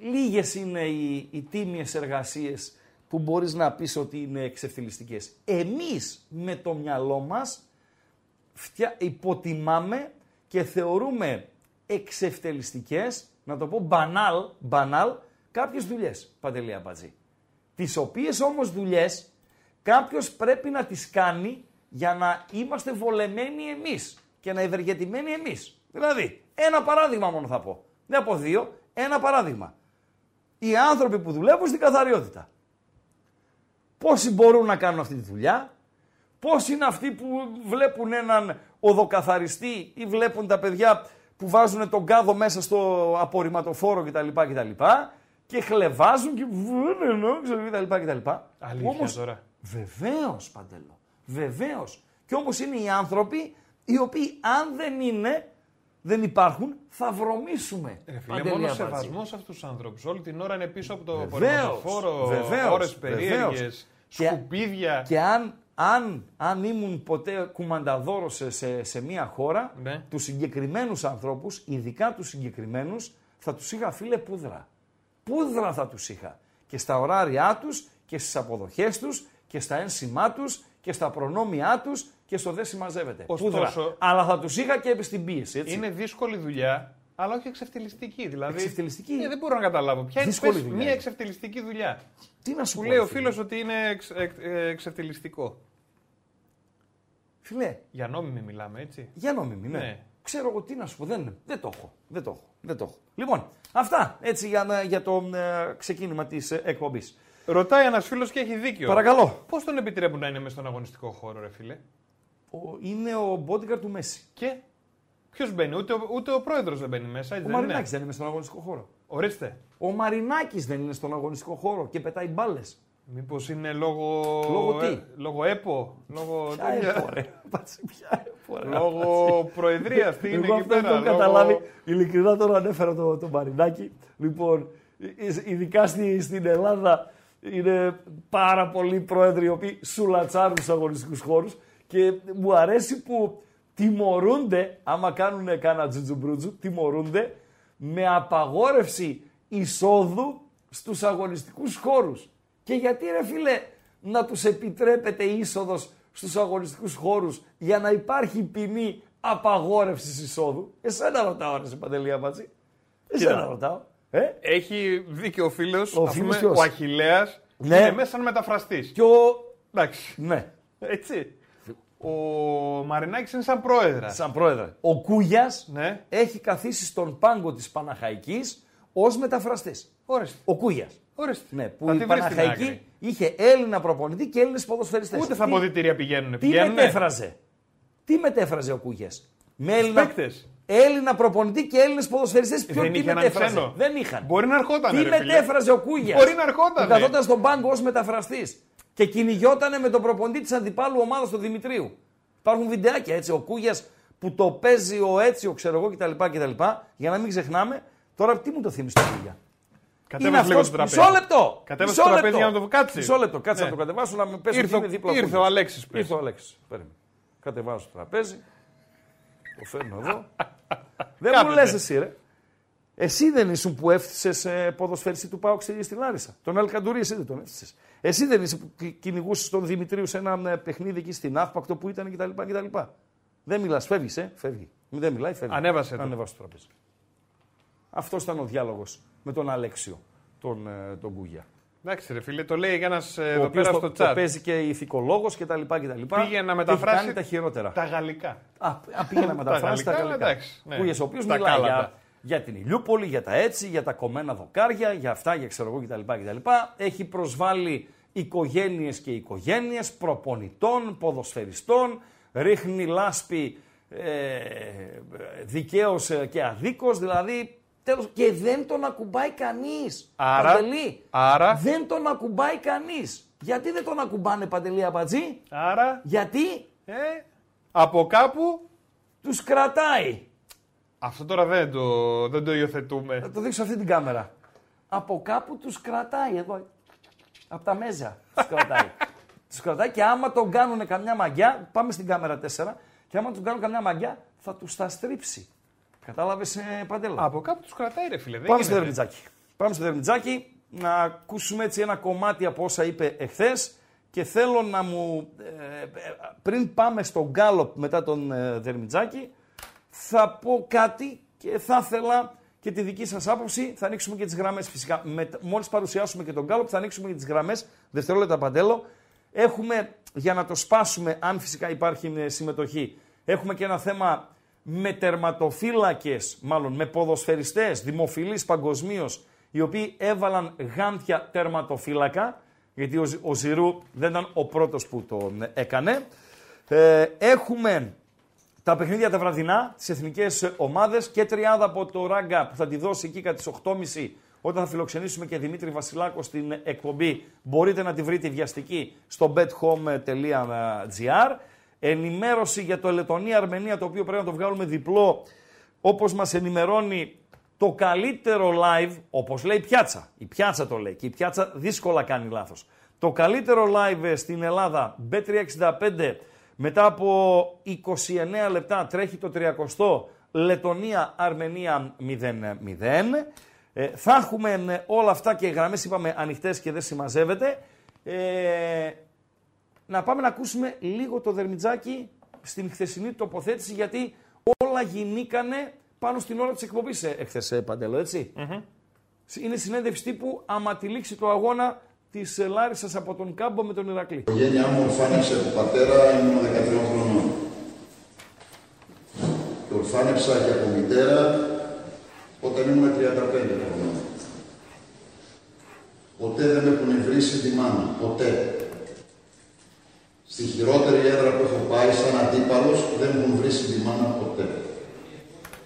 λίγες είναι οι, οι τίμιες εργασίες που μπορείς να πεις ότι είναι εξευθυλιστικές. Εμείς με το μυαλό μας φτια... υποτιμάμε και θεωρούμε εξευτελιστικές, να το πω μπανάλ, μπανάλ κάποιες δουλειές, Παντελή Αμπατζή. Τις οποίες όμως δουλειές κάποιος πρέπει να τις κάνει για να είμαστε βολεμένοι εμείς και να ευεργετημένοι εμείς. Δηλαδή, ένα παράδειγμα μόνο θα πω. Δεν από δύο, ένα παράδειγμα. Οι άνθρωποι που δουλεύουν στην καθαριότητα. Πόσοι μπορούν να κάνουν αυτή τη δουλειά, Πώς είναι αυτοί που βλέπουν έναν οδοκαθαριστή ή βλέπουν τα παιδιά που βάζουν τον κάδο μέσα στο απορριμματοφόρο κτλ. κτλ και χλεβάζουν και βγουν ενώ κτλ. κτλ. Αλήθεια Όμως, τώρα. Βεβαίως Παντελό. Βεβαίως. Και όμως είναι οι άνθρωποι οι οποίοι αν δεν είναι, δεν υπάρχουν, θα βρωμίσουμε. Ρε φίλε, Παντελή μόνο Αμπατζή. σεβασμός σε αυτούς τους ανθρώπους. Όλη την ώρα είναι πίσω από το Βεβαίως, πολεμοφόρο, βεβαίως, ώρες βεβαίως. περίεργε, Και- σκουπίδια. Και αν, αν, αν ήμουν ποτέ κουμανταδόρος σε, σε, σε μια χώρα, Ναι. τους συγκεκριμένους ανθρώπους, ειδικά τους συγκεκριμένους, θα τους είχα φίλε πούδρα. Πούδρα θα τους είχα. Και στα ωράρια τους και στις αποδοχές τους και στα ένσημά τους και στα προνόμια τους και στο δεν συμμαζεύεται. Ωστόσο- Πούδρα. Αλλά θα τους είχα και στην πίεση, έτσι. Είναι δύσκολη δουλειά, αλλά όχι εξευτελιστική. Δηλαδή, Εξευτελιστική; Ε, δεν μπορώ να καταλάβω. Ποια είναι Δύσκολη πες, δουλειά μια είναι. εξευτελιστική δουλειά. Τι να σου Που πω, λέει ρε ο φίλε; φίλος ότι είναι εξ, εξ- ε, εξευτελιστικό. Φίλε, Για νόμιμη μιλάμε, έτσι. Για νόμιμη, ναι. Ναι. Ξέρω εγώ τι να σου πω. Δεν, δεν το έχω. Δεν το έχω. Δεν το έχω. Λοιπόν, αυτά έτσι για, να- για το ε, ξεκίνημα της ε, εκπομπής. Ρωτάει ένας φίλος και έχει δίκιο. Παρακαλώ. Πώς τον επιτρέπουν να είναι μέσα στον αγωνιστικό χώρο, ρε φίλε; Ο, είναι ο bodyguard του Μέση. Και; Ποιος μπαίνει, ούτε, ο- ούτε ο πρόεδρος δεν μπαίνει μέσα, έτσι Ο δεν Μαρινάκης είναι; δεν είναι στον αγωνιστικό χώρο. Ορίστε. Ο Μαρινάκης δεν είναι στον αγωνιστικό χώρο και πετάει μπάλες. Μήπως είναι λόγω. Λόγω τι; ε, λόγω ΕΠΟ. Λόγω. Ποια έπο, ρε. Πάτσε, ποια έπο, ρε. λόγω προεδρίας. Τι είναι Εγώ εκεί αυτό δεν πέρα. το έχω λόγω- καταλάβει. Ειλικρινά τώρα ανέφερα το, το Μαρινάκη. Λοιπόν, ει- ειδικά στη, στην Ελλάδα είναι πάρα πολλοί πρόεδροι οι οποίοι σουλατσάρουν στους αγωνιστικούς χώρους και μου αρέσει που τιμωρούνται, άμα κάνουν κάνα τζουτζουμπρούτζου, τιμωρούνται με απαγόρευση εισόδου στους αγωνιστικούς χώρους. Και γιατί ρε φίλε να τους επιτρέπεται η είσοδος στους αγωνιστικούς χώρους για να υπάρχει ποινή απαγόρευσης εισόδου; Εσένα ρωτάω ρε σε Παντελή Αμπατζή. Εσένα Κοίτα. ρωτάω. Ε; Έχει δίκιο ο φίλος. Ο φίλος ποιος; Ο Αχηλέα Ναι. είναι μέσα σαν μεταφραστής. Και ο... Εντάξει. Ναι, Έτσι. Ο Μαρινάκης είναι σαν πρόεδρας. σαν πρόεδρε. Ο Κούγιας Ναι. έχει καθίσει στον πάγκο της Παναχαϊκής ως μεταφραστής. Ορίστε. Ο Κούγιας. Ορίστε. Ναι, που Θα η τη βρεις στην Παναχαϊκή άκρη. είχε Έλληνα προπονητή και Έλληνες ποδοσφαιριστές. Ούτε στα Τι- αποδητήρια πηγαίνουν. Τι Πηγαίνουνε. μετέφραζε; Τι μετέφραζε ο Κούγιας; Με Έλληνα, Παίκτες. Έλληνα προπονητή και Έλληνες ποδοσφαιριστές. Ποιο Δεν τι είχε έναν μετέφραζε; ξένο. Δεν είχαν. Μπορεί να ερχόταν. Τι ρε φίλε. μετέφραζε ο Κούγιας; Μπορεί να ερχότανε. Που καθόταν στον πάγκο ως μεταφραστής. Και κυνηγιότανε με τον προπονητή της αντιπάλου ομάδας του Δημητρίου. Υπάρχουν βιντεάκια έτσι. Ο Κούγιας που το παίζει ο Έτσιο, ξέρω εγώ κτλ. κτλ. Για να μην ξεχνάμε. Τώρα τι μου το θύμισε το Κούγια; Κατέβασε λίγο αυτός- στο τραπέζι. Μισό λεπτό. Κατέβασε Μισό στο τραπέζι λεπτό. για να το κάτσει. Μισό λεπτό. Κάτσε Ναι. να το κατεβάσω να με πέσει Ήρθε ο- δίπλα. ήρθε Κούγιας. ο Αλέξης, πες. Ήρθε ο Αλέξης. Περίμενε. Κατεβάζω το τραπέζι. Το φέρνω εδώ. δεν μου Κάθεται. λες εσύ, ρε. Εσύ δεν ήσουν που έφτιασε ε, ποδοσφαιριστή του Πάουξ στη Λάρισα. Τον Αλκαντουρί, εσύ δεν τον έφτιασε. Εσύ δεν είσαι που κυνηγούσες τον Δημητρίου σε ένα ε, παιχνίδι εκεί στην Αύπακτο που ήταν κτλ. κτλ. Δεν μιλάς, φεύγεις, ε, φεύγει. Δεν μιλάει, φεύγει. Ανέβασε το. Ανέβασε το τραπέζι. Αυτός ήταν ο διάλογος με τον Αλέξιο, τον, ε, τον Κούγια. Εντάξει, ρε φίλε, το λέει ένας ο εδώ οποίος πέρα το, στο το chat. παίζει και ηθικολόγος και τα λοιπά και τα λοιπά. Πήγε να Έχει μεταφράσει κάνει τα χειρότερα. Τα γαλλικά. Α, α, πήγε να μεταφράσει τα γαλλικά, γαλλικά. εντάξει, ναι. Κούγιας, ο οποίος Τα μιλάει κάλατα. για, για την Ηλιούπολη, για τα έτσι, για τα κομμένα δοκάρια, για αυτά, για ξέρω εγώ κτλ. κτλ. Έχει προσβάλει οικογένειες και οικογένειες, προπονητών, ποδοσφαιριστών, ρίχνει λάσπη ε, δικαίως ε, και αδίκως, δηλαδή Τέλος, και δεν τον ακουμπάει κανείς. Άρα- Παντελή, άρα- δεν τον ακουμπάει κανείς. Γιατί δεν τον ακουμπάνε Παντελή Αμπατζή, Άρα, Γιατί; Ε, από κάπου, τους κρατάει. αυτό τώρα δεν το, δεν το υιοθετούμε. Θα το δείξω αυτή την κάμερα. Από κάπου τους κρατάει εδώ. Από τα μέζα τους κρατάει. τους κρατάει και άμα τον κάνουν καμιά μαγιά, πάμε στην κάμερα 4, και άμα του κάνουν καμιά μαγιά, θα τους τα στρίψει. Κατάλαβες, ε, Παντέλα; Από κάπου τους κρατάει, ρε φίλε. Δεν Πάμε στο γίνεται. Δερμιτζάκι. Πάμε στο Δερμιτζάκι να ακούσουμε έτσι ένα κομμάτι από όσα είπε εχθές και θέλω να μου, ε, ε, πριν πάμε στο γκάλοπ μετά τον ε, Δερμιτζάκι, θα πω κάτι και θα ήθελα και τη δική σας άποψη. Θα ανοίξουμε και τις γραμμές φυσικά. Με, μόλις παρουσιάσουμε και τον γκάλοπ θα ανοίξουμε και τις γραμμές. Δευτερόλεπτα παντέλο. Έχουμε, για να το σπάσουμε, αν φυσικά υπάρχει ε, συμμετοχή, έχουμε και ένα θέμα με τερματοφύλακες, μάλλον με ποδοσφαιριστές, δημοφιλείς παγκοσμίως, οι οποίοι έβαλαν γάντια τερματοφύλακα, γιατί ο, Ζ- ο Ζηρού δεν ήταν ο πρώτος που τον έκανε. Ε, έχουμε τα παιχνίδια τα βραδινά, τις εθνικές ομάδες και τριάδα από το Ράγκα που θα τη δώσει εκεί κατά τις 8.30 όταν θα φιλοξενήσουμε και Δημήτρη Βασιλάκο στην εκπομπή. Μπορείτε να τη βρείτε βιαστική στο bethome.gr. Ενημέρωση για το Λετωνία-Αρμενία το οποίο πρέπει να το βγάλουμε διπλό όπως μας ενημερώνει το καλύτερο live, όπως λέει η Πιάτσα. Η Πιάτσα το λέει και η Πιάτσα δύσκολα κάνει λάθος. Το καλύτερο live στην Ελλάδα, B365, μετά από 29 λεπτά τρέχει το 30 Λετωνία, Αρμενία 0-0. Ε, θα έχουμε ε, όλα αυτά και γραμμές είπαμε ανοιχτές και δεν συμμαζεύεται. Ε, να πάμε να ακούσουμε λίγο το δερμιτζάκι στην χθεσινή τοποθέτηση γιατί όλα γινήκανε πάνω στην ώρα της εκπομπής ε, εχθές ε, Παντέλο, έτσι. Είναι συνέντευξη τύπου άμα τη λήξη του αγώνα της ε, Λάρισας από τον Κάμπο με τον Ηρακλή. Η οικογένειά μου ορφάνεψε από πατέρα, ήμουν 13 χρονών. Και ορφάνεψα και από μητέρα όταν ήμουν 35 χρονών. Ποτέ δεν με έχουν βρήσει τη μάνα. Ποτέ. Στη χειρότερη έδρα που έχω πάει σαν αντίπαλος δεν μου έχουν βρήσει τη μάνα ποτέ.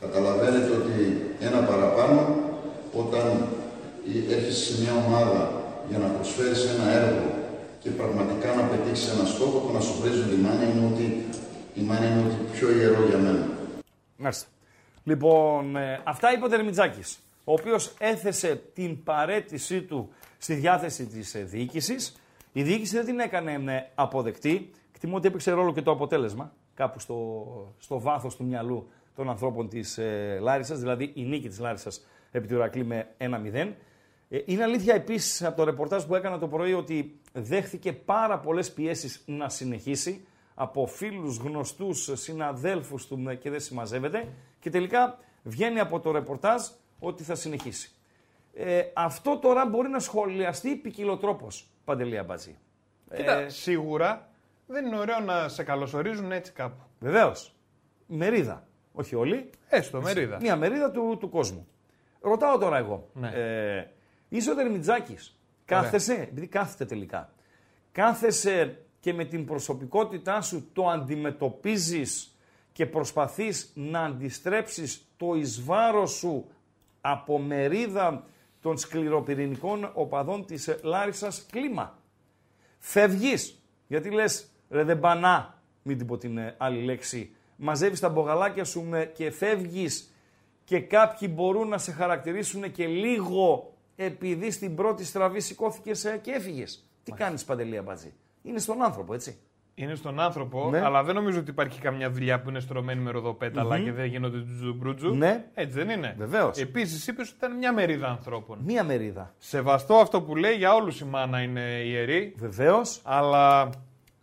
Καταλαβαίνετε ότι ένα παραπάνω όταν έρχεσαι σε μια ομάδα για να προσφέρεις ένα έργο και πραγματικά να πετύχεις ένα στόχο, το να σου βρίζουν τη μάνα είναι ότι η μάνα είναι ότι πιο ιερό για μένα. Μάλιστα. Λοιπόν, ε, αυτά είπε ο Δερμιτζάκης, ο οποίος έθεσε την παρέτησή του στη διάθεση της ε, διοίκησης. Η διοίκηση δεν την έκανε ε, αποδεκτή. Εκτιμώ ότι έπαιξε ρόλο και το αποτέλεσμα, κάπου στο, στο βάθος του μυαλού των ανθρώπων της ε, Λάρισας, δηλαδή η νίκη της Λάρισας επί του Ηρακλή με 1-0. Ε, είναι αλήθεια επίσης από το ρεπορτάζ που έκανα το πρωί ότι δέχθηκε πάρα πολλές πιέσεις να συνεχίσει από φίλους, γνωστούς, συναδέλφους του ε, και δεν συμμαζεύεται και τελικά βγαίνει από το ρεπορτάζ ότι θα συνεχίσει. Ε, αυτό τώρα μπορεί να σχολιαστεί ποικιλοτρόπως, Παντελή Αμπατζή. Κοίτα, Ε, σίγουρα δεν είναι ωραίο να σε καλωσορίζουν έτσι κάπου. βεβαίως. Μερίδα. Όχι όλοι. Έστω, μερίδα. Μια μερίδα του, του κόσμου. Ρωτάω τώρα εγώ. Ναι. Ε, είσαι ο Δερμιτζάκης. Κάθεσαι, επειδή κάθεται τελικά. Κάθεσαι και με την προσωπικότητά σου το αντιμετωπίζεις και προσπαθείς να αντιστρέψεις το εις βάρος σου από μερίδα των σκληροπυρηνικών οπαδών της Λάρισας κλίμα. Φεύγεις, γιατί λες ρε δεν πανά, μην την πω την ε, άλλη λέξη, μαζεύεις τα μπογαλάκια σου με, και φεύγεις και κάποιοι μπορούν να σε χαρακτηρίσουν και λίγο επειδή στην πρώτη στραβή σηκώθηκες ε, και έφυγες. Τι κάνεις Παντελή Αμπατζή. Είναι στον άνθρωπο, έτσι. Είναι στον άνθρωπο, Ναι. αλλά δεν νομίζω ότι υπάρχει καμιά δουλειά που είναι στρωμένη με ροδοπέταλα και δεν γίνονται του τζουμπρούτζου. Ναι. Έτσι δεν είναι. Βεβαίως. Επίσης είπες ότι ήταν μια μερίδα ανθρώπων. Μία μερίδα. Σεβαστό αυτό που λέει, για όλους η μάνα είναι ιερή, Βεβαίως. αλλά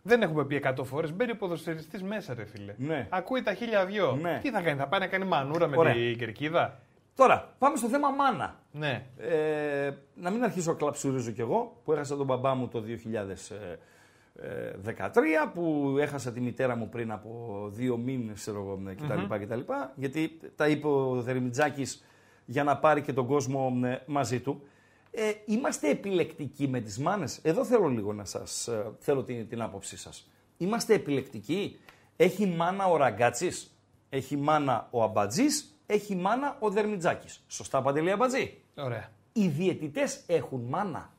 δεν έχουμε πει 100 φορές. Μπαίνει ο ποδοσφαιριστής μέσα, ρε φίλε. Ναι. Ακούει τα χίλια δυο. Ναι. Τι θα κάνει, θα πάει να κάνει μανούρα με Ωραία. την κερκίδα; Τώρα, πάμε στο θέμα μάνα. Ναι. Ε, να μην αρχίσω να κλαψουρίζω κι εγώ, που έχασα τον μπαμπά μου το 2013, που έχασα τη μητέρα μου πριν από δύο μήνες, ξέρω εγώ, κτλ, κτλ. Γιατί τα είπε ο Δερμιτζάκης για να πάρει και τον κόσμο ε, μαζί του. Ε, είμαστε επιλεκτικοί με τις μάνες. Εδώ θέλω λίγο να σας, ε, θέλω την, την άποψή σας. Είμαστε επιλεκτικοί. Έχει μάνα ο Ραγκάτσης, έχει μάνα ο Αμπατζής έχει μάνα ο Δερμιτζάκης. Σωστά Παντελή Αμπατζή; Ωραία. Οι διαιτητές έχουν μάνα.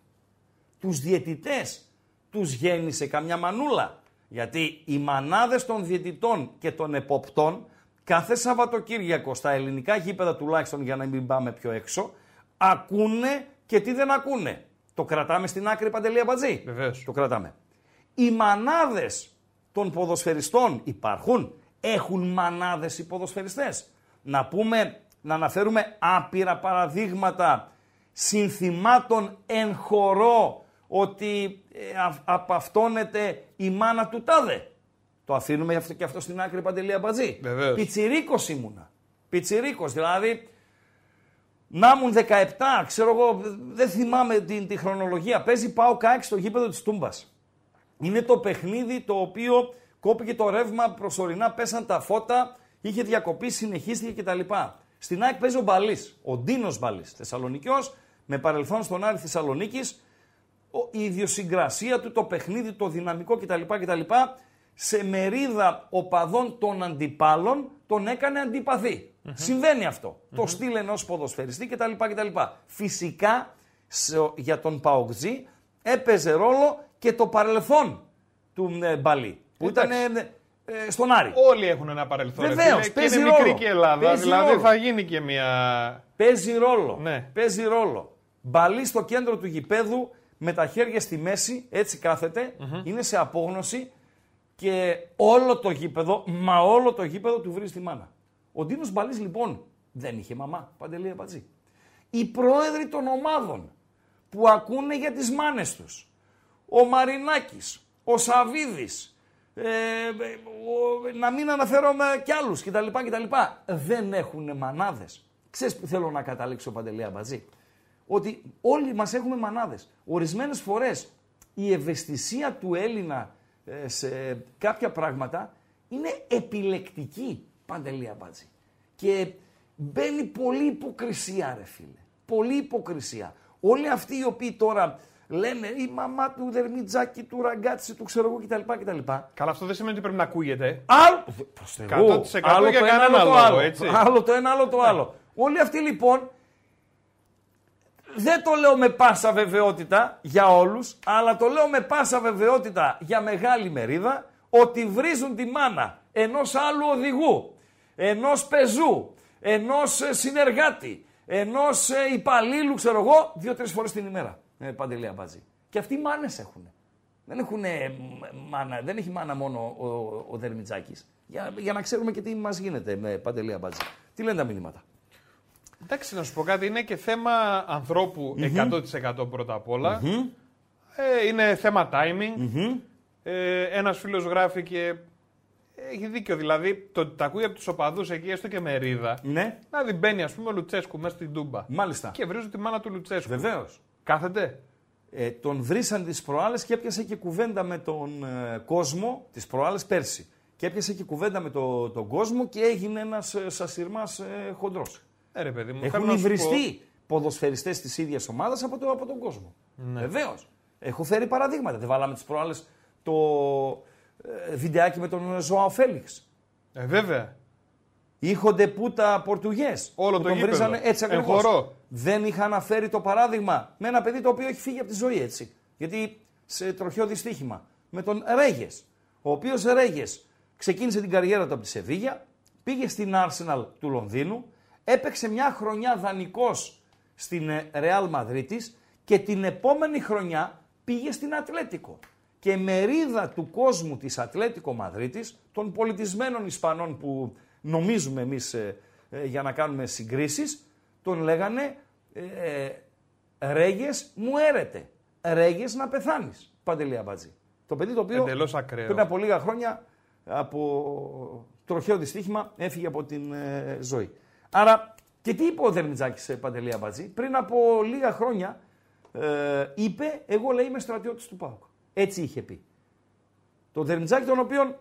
Τους διαιτητές τους γέννησε καμιά μανούλα. Γιατί οι μανάδες των διαιτητών και των εποπτών κάθε Σαββατοκύριακο στα ελληνικά γήπεδα τουλάχιστον για να μην πάμε πιο έξω ακούνε και τι δεν ακούνε. Το κρατάμε στην άκρη Παντελή Αμπατζή. Βεβαίως. Το κρατάμε. Οι μανάδες των ποδοσφαιριστών υπάρχουν. Έχουν μανάδες οι ποδοσφαιριστές. Να πούμε, να αναφέρουμε άπειρα παραδείγματα συνθημάτων εν χορό ότι ε, α- απαυτώνεται η μάνα του τάδε. Το αφήνουμε αυτό και αυτό στην άκρη Παντελή Αμπατζή. Βεβαίως. Πιτσιρίκος ήμουνα. Πιτσιρίκος, δηλαδή να ήμουν 17, ξέρω εγώ, δεν θυμάμαι την, τη χρονολογία. Παίζει πάω κάξι στο γήπεδο της Τούμπας. Είναι το παιχνίδι το οποίο κόπηκε το ρεύμα προσωρινά, πέσαν τα φώτα, είχε διακοπή, συνεχίστηκε κτλ. Στην ΑΕΚ παίζει ο Μπαλής, ο Ντίνος Μπαλής, Θεσσαλονικιός, με παρελθόν στον Άρη Θεσσαλονίκης. Η ιδιοσυγκρασία του, το παιχνίδι, το δυναμικό κτλ. κτλ σε μερίδα οπαδών των αντιπάλων τον έκανε αντιπαθή. Συμβαίνει αυτό. Το στυλ ενό ποδοσφαιριστή κτλ. κτλ. Φυσικά σε- για τον Παοκτζή έπαιζε ρόλο και το παρελθόν του ε, Μπαλί. Που ήταν Εντάξει. ε, ε, στον Άρη. Όλοι έχουν ένα παρελθόν. ρε Βεβαίως, φίλε, και παίζει είναι μικρή ρόλο. και η Ελλάδα. Παίζει δηλαδή ρόλο. θα γίνει και μια. Παίζει ρόλο. Ναι. Παίζει ρόλο. Μπαλί στο κέντρο του γηπέδου με τα χέρια στη μέση, έτσι κάθεται, είναι σε απόγνωση και όλο το γήπεδο, μα όλο το γήπεδο του βρίζει τη μάνα. Ο Ντίνος Μπαλής λοιπόν δεν είχε μαμά, Παντελή Απατζή. Οι πρόεδροι των ομάδων που ακούνε για τις μάνες τους, ο Μαρινάκης, ο Σαβίδης, ε, ο- να μην αναφέρομαι κι άλλους κτλ. κτλ. Δεν έχουν μανάδες. Ξέρεις που θέλω να καταλήξω Παντελή Αμπατζή. Ότι όλοι μας έχουμε μανάδες. Ορισμένες φορές η ευαισθησία του Έλληνα ε, σε κάποια πράγματα είναι επιλεκτική Παντελή Αμπατζή. Και μπαίνει πολύ υποκρισία ρε φίλε. Πολύ υποκρισία. Όλοι αυτοί οι οποίοι τώρα λένε η μαμά του Δερμιτζάκη, του Ραγκάτσι, του ξέρω εγώ κτλ. κτλ. Καλά, αυτό δεν σημαίνει ότι πρέπει να ακούγεται. Άλλο, προς Θεού, 100% άλλο για το ένα, κανένα άλλο το λόγο, άλλο. έτσι. Άλλο το ένα, άλλο το άλλο. Όλοι αυτοί λοιπόν, δεν το λέω με πάσα βεβαιότητα για όλους, αλλά το λέω με πάσα βεβαιότητα για μεγάλη μερίδα, ότι βρίζουν τη μάνα ενός άλλου οδηγού, ενός πεζού, ενός ε, συνεργάτη, ενός ε, υπαλλήλου, ξέρω εγώ, δύο-τρεις φορές την ημέρα. Ε, Παντελή Αμπάτζη. Και αυτοί μάνες έχουν. Δεν, έχουν μάνα, δεν έχει μάνα μόνο ο, ο, ο Δερμιτζάκης. Για, για να ξέρουμε και τι μας γίνεται με Παντελή Αμπάτζη. Τι λένε τα μηνύματα; Εντάξει, να σου πω κάτι, είναι και θέμα ανθρώπου 100% πρώτα απ' όλα. Ε, είναι θέμα timing. Ε, ένας φίλος γράφει και έχει δίκιο. Δηλαδή, το ότι τα ακούει από τους οπαδούς εκεί, έστω και με ρίδα, Ναι, να δει μπαίνει ας πούμε ο Λουτσέσκου μέσα στην Τούμπα. μάλιστα. Και βρίζουν τη μάνα του Λουτσέσκου. Βεβαίως. Κάθεται. Ε, τον βρήσαν τις προάλλες και έπιασε και κουβέντα με τον ε, κόσμο, τις προάλλες πέρσι. Και έπιασε και κουβέντα με το, τον κόσμο και έγινε ένας ε, σασιρμάς ε, χοντρός. Ε, ρε παιδί μου, θέλω Έχουν να σου πω- υβριστεί ποδοσφαιριστές της ίδιας ομάδας από, το, από τον κόσμο. Ναι. Βεβαίως. Έχω φέρει παραδείγματα. Δεν βάλαμε τις προάλλες το ε, βιντεάκι με τον Ζωάο Φέλιξ. Ε, βέβαια. Ήχονται πούτα Πορτουγές. Όλο το τον γήπεδο. βρίζανε έτσι Εν ακριβώς. χορό. Δεν είχα αναφέρει το παράδειγμα με ένα παιδί το οποίο έχει φύγει από τη ζωή έτσι. Γιατί σε τροχαίο δυστύχημα. Με τον Ρέγες. Ο οποίος Ρέγες ξεκίνησε την καριέρα του από τη Σεβίγια, πήγε στην Arsenal του Λονδίνου, έπαιξε μια χρονιά δανεικός στην ε, Real Μαδρίτης και την επόμενη χρονιά πήγε στην Ατλέτικο. Και μερίδα του κόσμου της Ατλέτικο Μαδρίτης, των πολιτισμένων Ισπανών που νομίζουμε εμείς ε, ε, για να κάνουμε συγκρίσεις, τον λέγανε ε, ε, «Ρέγες μου έρετε, ρέγες να πεθάνεις». Παντελή Αμπατζή. Το παιδί το οποίο Εντελώς ακραίο. πριν από λίγα χρόνια από τροχαίο δυστύχημα έφυγε από την ε, ζωή. Άρα και τι είπε ο Δερμιτζάκης σε Παντελή Αμπατζή; Πριν από λίγα χρόνια ε, είπε εγώ λέει είμαι στρατιώτης του ΠΑΟΚ. Έτσι είχε πει. Το Δερμιτζάκη τον οποίον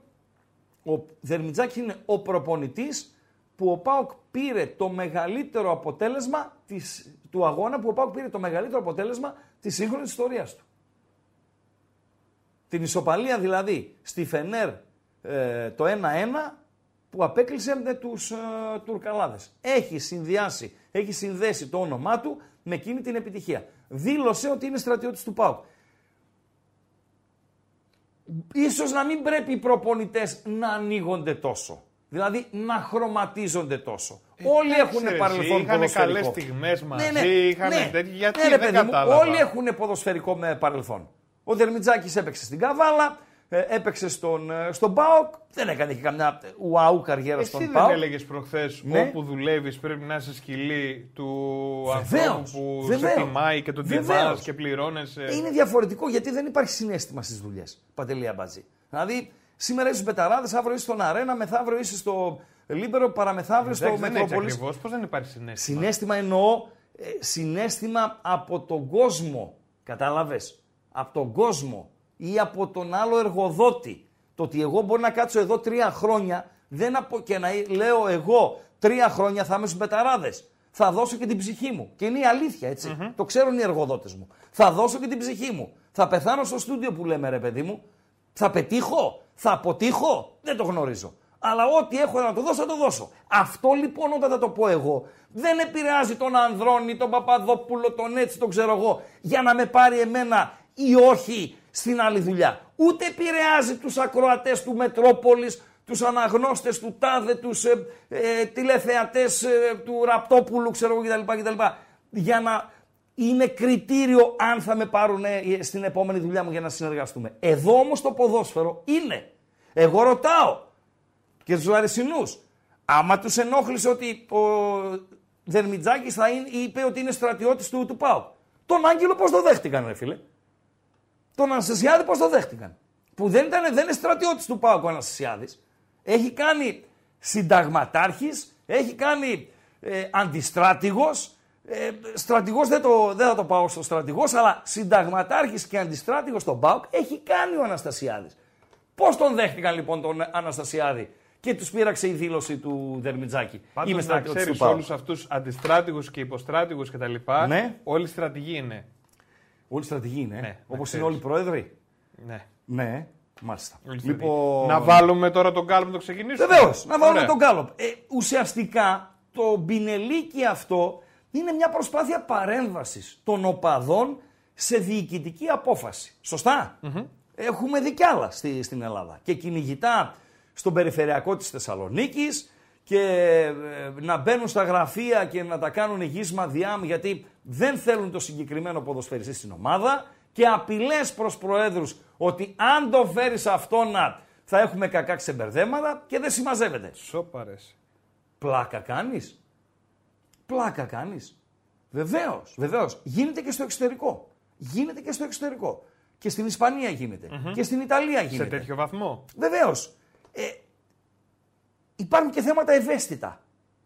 ο Δερμιτζάκη είναι ο προπονητής που ο ΠΑΟΚ πήρε το μεγαλύτερο αποτέλεσμα της, του αγώνα που ο ΠΑΟΚ πήρε το μεγαλύτερο αποτέλεσμα της σύγχρονης ιστορίας του. Την ισοπαλία δηλαδή στη Φενέρ ε, το 1-1 που απέκλεισε με τους ε, Τουρκαλάδες. Έχει συνδυάσει, έχει συνδέσει το όνομά του με εκείνη την επιτυχία. Δήλωσε ότι είναι στρατιώτης του ΠΑΟΚ. Ίσως να μην πρέπει οι προπονητές να ανοίγονται τόσο. Δηλαδή να χρωματίζονται τόσο. Όλοι έχουν Ξέρεις, παρελθόν Είχαν ποδοσφαιρικό. καλέ στιγμές μαζί, Ναι, ναι, είχαν ναι. τέτοια. Γιατί Ναι, ρε, δεν παιδί μου, κατάλαβα. Όλοι έχουν ποδοσφαιρικό με παρελθόν. Ο Δερμιτζάκης έπαιξε στην Καβάλα, ε, έπαιξε στον, ε, στον ΠΑΟΚ, δεν έκανε και καμιά ουαού καριέρα Εσύ στον δεν ΠΑΟΚ. έλεγες προχθές Ναι. όπου δουλεύεις πρέπει να είσαι σκυλή του Βεβαίως, ανθρώπου που βεβαίως. σε τιμάει και τον Βεβαίως. τιμάς και πληρώνεσαι. Είναι διαφορετικό γιατί δεν υπάρχει συνέστημα στις δουλειές. Παντελή Αμπατζή. Δηλαδή, σήμερα είσαι στους Πεταράδες, αύριο είσαι στον Αρένα, μεθαύριο είσαι στο Λίμπερο, παραμεθαύριο στο Εντάξει, δεν είναι έτσι Μετρόπολης. ακριβώς. Πώς δεν υπάρχει συναίσθημα; Συναίσθημα εννοώ ε, συναίσθημα από τον κόσμο. Κατάλαβες; Από τον κόσμο ή από τον άλλο εργοδότη. Το ότι εγώ μπορώ να κάτσω εδώ τρία χρόνια δεν απο... και να λέω εγώ τρία χρόνια θα είμαι στους πεταράδες. Θα δώσω και την ψυχή μου. Και είναι η αλήθεια, έτσι. Το ξέρουν οι εργοδότες μου. Θα δώσω και την ψυχή μου. Θα πεθάνω στο στούντιο που λέμε ρε παιδί μου. Θα πετύχω, θα αποτύχω, δεν το γνωρίζω. Αλλά ό,τι έχω να το δώσω, θα το δώσω. Αυτό λοιπόν όταν θα το πω εγώ, δεν επηρεάζει τον Ανδρώνη, τον Παπαδόπουλο, τον έτσι, τον ξέρω εγώ, για να με πάρει εμένα ή όχι στην άλλη δουλειά. Ούτε επηρεάζει τους ακροατές του Μετρόπολης, τους αναγνώστες του Τάδε, τους ε, ε, τηλεθεατές ε, του Ραπτόπουλου, ξέρω εγώ κτλ. κτλ. Για να είναι κριτήριο αν θα με πάρουν ε, στην επόμενη δουλειά μου για να συνεργαστούμε. Εδώ όμως το ποδόσφαιρο είναι. Εγώ ρωτάω και τους Λαρισινούς. Άμα τους ενόχλησε ότι ο Δερμιτζάκης θα είναι, είπε ότι είναι στρατιώτης του, του ΠΑΟ. Τον Άγγελο πώς το δέχτηκαν ρε φίλε; Τον Αναστασιάδη πώς το δέχτηκαν; Που δεν, ήταν, δεν είναι στρατιώτης του ΠΑΟ ο Αναστασιάδης. Έχει κάνει συνταγματάρχης, έχει κάνει ε, αντιστράτηγος, ε, στρατηγός δεν, το, δεν θα το πάω στο στρατηγός, αλλά συνταγματάρχης και αντιστράτηγος στον ΠΑΟΚ έχει κάνει ο Αναστασιάδης. Πώς τον δέχτηκαν λοιπόν τον Αναστασιάδη και τους πήραξε η δήλωση του Δερμιτζάκη; Πάντως Είμαι να στρατιώτης του ξέρεις ΠΑΟΚ. όλους αυτούς αντιστράτηγους και υποστράτηγους κτλ. Ναι. Όλοι στρατηγοί είναι. Όλοι στρατηγοί είναι, Ναι, ε. να όπως ξέρεις. είναι όλοι οι πρόεδροι. Ναι. Ναι, μάλιστα. Όλοι στρατηγοί. Λοιπόν... Να βάλουμε τώρα τον κάλο να το ξεκινήσουμε. Βεβαίως, να βάλουμε Ωραία. τον Γκάλοπ. Ε, ουσιαστικά το μπινελίκι αυτό είναι μια προσπάθεια παρέμβασης των οπαδών σε διοικητική απόφαση. Σωστά; Έχουμε δει κι άλλα στη, στην Ελλάδα. Και κυνηγητά στον περιφερειακό της Θεσσαλονίκης και ε, να μπαίνουν στα γραφεία και να τα κάνουν γύσμα διάμ γιατί δεν θέλουν το συγκεκριμένο ποδοσφαιριστή στην ομάδα και απειλές προς προέδρους ότι αν το φέρεις αυτό να θα έχουμε κακά ξεμπερδέματα και δεν συμμαζεύεται. Σοπαρές. Πλάκα κάνεις. Πλάκα κάνεις. Βεβαίως, βεβαίως. Γίνεται και στο εξωτερικό. Γίνεται και στο εξωτερικό. Και στην Ισπανία γίνεται. Και στην Ιταλία Σε γίνεται. τέτοιο βαθμό; Βεβαίως. Ε, υπάρχουν και θέματα ευαίσθητα.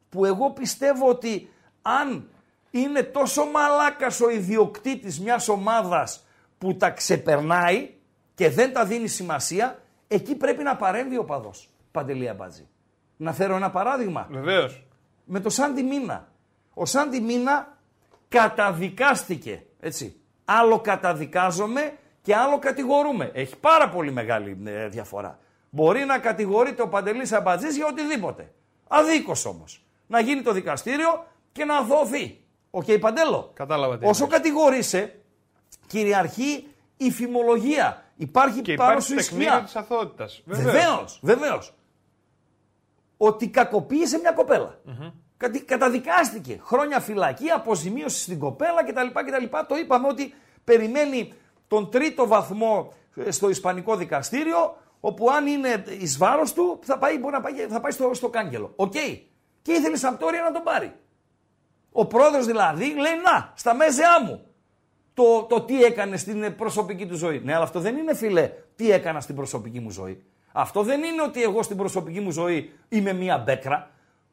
Που εγώ πιστεύω ότι αν είναι τόσο μαλάκας ο ιδιοκτήτης μιας ομάδας που τα ξεπερνάει και δεν τα δίνει σημασία, εκεί πρέπει να παρέμβει ο παδός. Παντελή Αμπάτζη. Να φέρω ένα παράδειγμα Βεβαίως. με το Σάντι Μίνα. Ο Σάντι Μίνα καταδικάστηκε, έτσι. Άλλο καταδικάζομαι και άλλο κατηγορούμαι. Έχει πάρα πολύ μεγάλη ε, διαφορά. Μπορεί να κατηγορείται ο Παντελής Αμπατζής για οτιδήποτε. Αδίκως όμως. Να γίνει το δικαστήριο και να δοθεί. Οκ, Παντέλο. Κατάλαβα τι Όσο εννοείς. κατηγορείσαι, κυριαρχεί η φημολογία. Υπάρχει Και πάνω υπάρχει σου το η τεκμήριο σκιά. της αθωότητας. Βεβαίως, βεβαίως. Ότι κακοποίησε μια κοπέλα. Κατη- Καταδικάστηκε. Χρόνια φυλακή, αποζημίωση στην κοπέλα κτλ. κτλ. Το είπαμε ότι περιμένει τον τρίτο βαθμό ε, στο Ισπανικό δικαστήριο, όπου αν είναι εις βάρος του, θα πάει, μπορεί να πάει, θα πάει στο, στο κάγκελο. Οκ. Και ήθελε η Σαμπντόρια να τον πάρει. Ο πρόεδρος δηλαδή λέει: Να, στα μέζεα μου το, το τι έκανε στην προσωπική του ζωή. Ναι, αλλά αυτό δεν είναι, φίλε, τι έκανα στην προσωπική μου ζωή. Αυτό δεν είναι ότι εγώ στην προσωπική μου ζωή είμαι μία μπέκρα.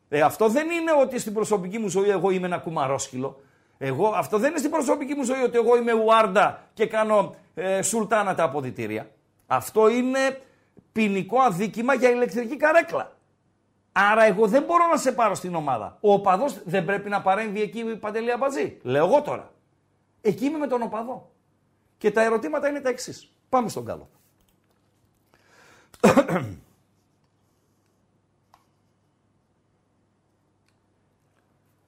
Ε, αυτό δεν είναι ότι στην προσωπική μου ζωή εγώ είμαι ένα κουμαρόσκυλο. Εγώ, αυτό δεν είναι στην προσωπική μου ζωή ότι εγώ είμαι ουάρντα και κάνω ε, σουλτάνα τα αποδητήρια. Αυτό είναι ποινικό αδίκημα για ηλεκτρική καρέκλα. Άρα εγώ δεν μπορώ να σε πάρω στην ομάδα. Ο οπαδός δεν πρέπει να παρέμβει εκεί με Παντελή Αμπατζή. Λέω εγώ τώρα. Εκεί είμαι με τον οπαδό. Και τα ερωτήματα είναι τα εξής. Πάμε στον καλό.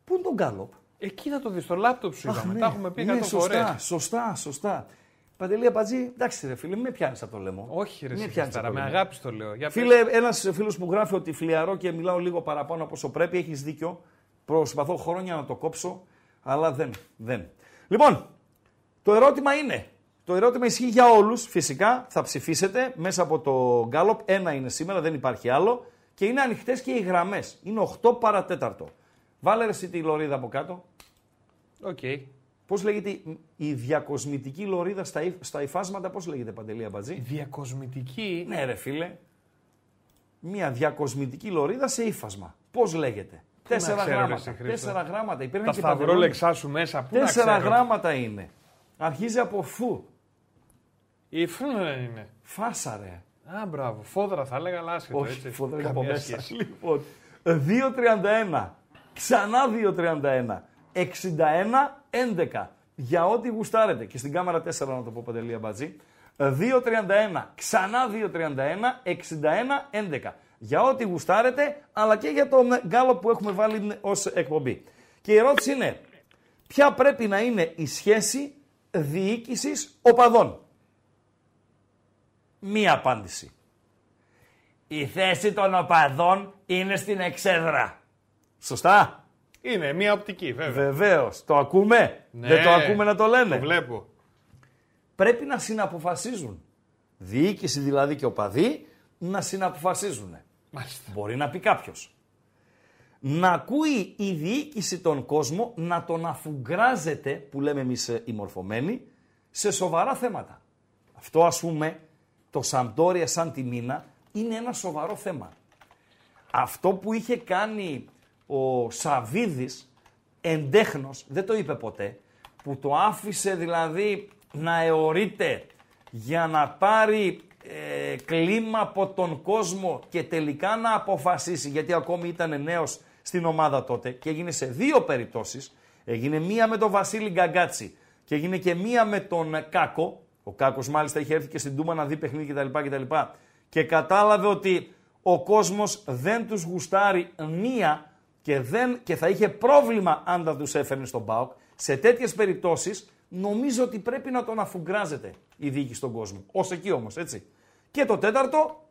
Πού είναι τον Γκάλοπ. Εκεί να το δεις στο λάπτοπ σου. Αχ, ναι. Τα έχουμε πει ναι, σωστά, σωστά, σωστά. Παντελή Αμπατζή, εντάξει ρε φίλε, μην με πιάνεις από το λαιμό. Όχι, ρε, Μην με εσύ, πιάνεις Χριστάρα, από με το λαιμό. αγάπης το λέω. Για Φίλε, ένας φίλος που γράφει ότι φλιαρώ και μιλάω λίγο παραπάνω από όσο πρέπει, έχεις δίκιο. Προσπαθώ χρόνια να το κόψω, αλλά δεν. δεν. Λοιπόν, το ερώτημα είναι. Το ερώτημα ισχύει για όλους. Φυσικά θα ψηφίσετε μέσα από το γκάλοπ. Ένα είναι σήμερα, δεν υπάρχει άλλο. Και είναι ανοιχτές και οι γραμμές. Είναι 8 παρά τέταρτο. Βάλε ρε εσύ τη λωρίδα από κάτω. Οκ. Πώς λέγεται η- η διακοσμητική λωρίδα στα, υ- στα υφάσματα, πώς λέγεται Παντελή Αμπατζή. Διακοσμητική; Ναι, ρε φίλε. Μια διακοσμητική λωρίδα σε ύφασμα. Πώς λέγεται; Τέσσερα ξέρω, ρε, γράμματα. εσύ, Χρήστο. Τέσσερα γράμματα. Υπήρχαν Τα και παντελόνια. σταυρόλεξά σου μέσα. Πού να Τέσσερα ξέρω. γράμματα είναι. Αρχίζει από φου. Η φου δεν είναι. Φάσα, ρε. Α, μπράβο. Φόδρα θα έλεγα, αλλά άσχετο Όχι, έτσι. φοδρά Καμία από μέσα. σχέση. Λοιπόν, 2.31. Ξανά 2.31. 61, 11. Για ό,τι γουστάρετε. Και στην κάμερα 4 να το πω παντελή αμπατζή. 2.31. Ξανά 2.31. 61, 11. Για ό,τι γουστάρετε, αλλά και για τον γκάλο που έχουμε βάλει ως εκπομπή. Και η ερώτηση είναι, ποια πρέπει να είναι η σχέση διοίκησης οπαδών; Μία απάντηση. Η θέση των οπαδών είναι στην εξέδρα. Σωστά. Είναι μια οπτική, βέβαια. Βεβαίως. Το ακούμε; Ναι. Δεν το ακούμε να το λένε. Το βλέπω. Πρέπει να συναποφασίζουν. Διοίκηση δηλαδή και οπαδοί να συναποφασίζουν. Μάλιστα. Μπορεί να πει κάποιος. Να ακούει η διοίκηση τον κόσμο να τον αφουγκράζεται, που λέμε εμείς οι μορφωμένοι, σε σοβαρά θέματα. Αυτό ας πούμε, το Σαμπτόρια σαν τη μήνα, είναι ένα σοβαρό θέμα. Αυτό που είχε κάνει ο Σαβίδης, εντέχνος, δεν το είπε ποτέ, που το άφησε δηλαδή να αιωρείται για να πάρει ε, κλίμα από τον κόσμο και τελικά να αποφασίσει, γιατί ακόμη ήταν νέος στην ομάδα τότε και έγινε σε δύο περιπτώσεις, έγινε μία με τον Βασίλη Γκαγκάτσι και έγινε και μία με τον Κάκο, ο Κάκος μάλιστα είχε έρθει και στην Τούμα να δει παιχνίδι κτλ. κτλ. Και κατάλαβε ότι ο κόσμος δεν τους γουστάρει μία και, δεν, και θα είχε πρόβλημα αν δεν τους έφερνε στον ΠΑΟΚ. Σε τέτοιες περιπτώσεις νομίζω ότι πρέπει να τον αφουγκράζεται η διοίκηση στον κόσμο. Ως εκεί όμως, έτσι. Και το τέταρτο,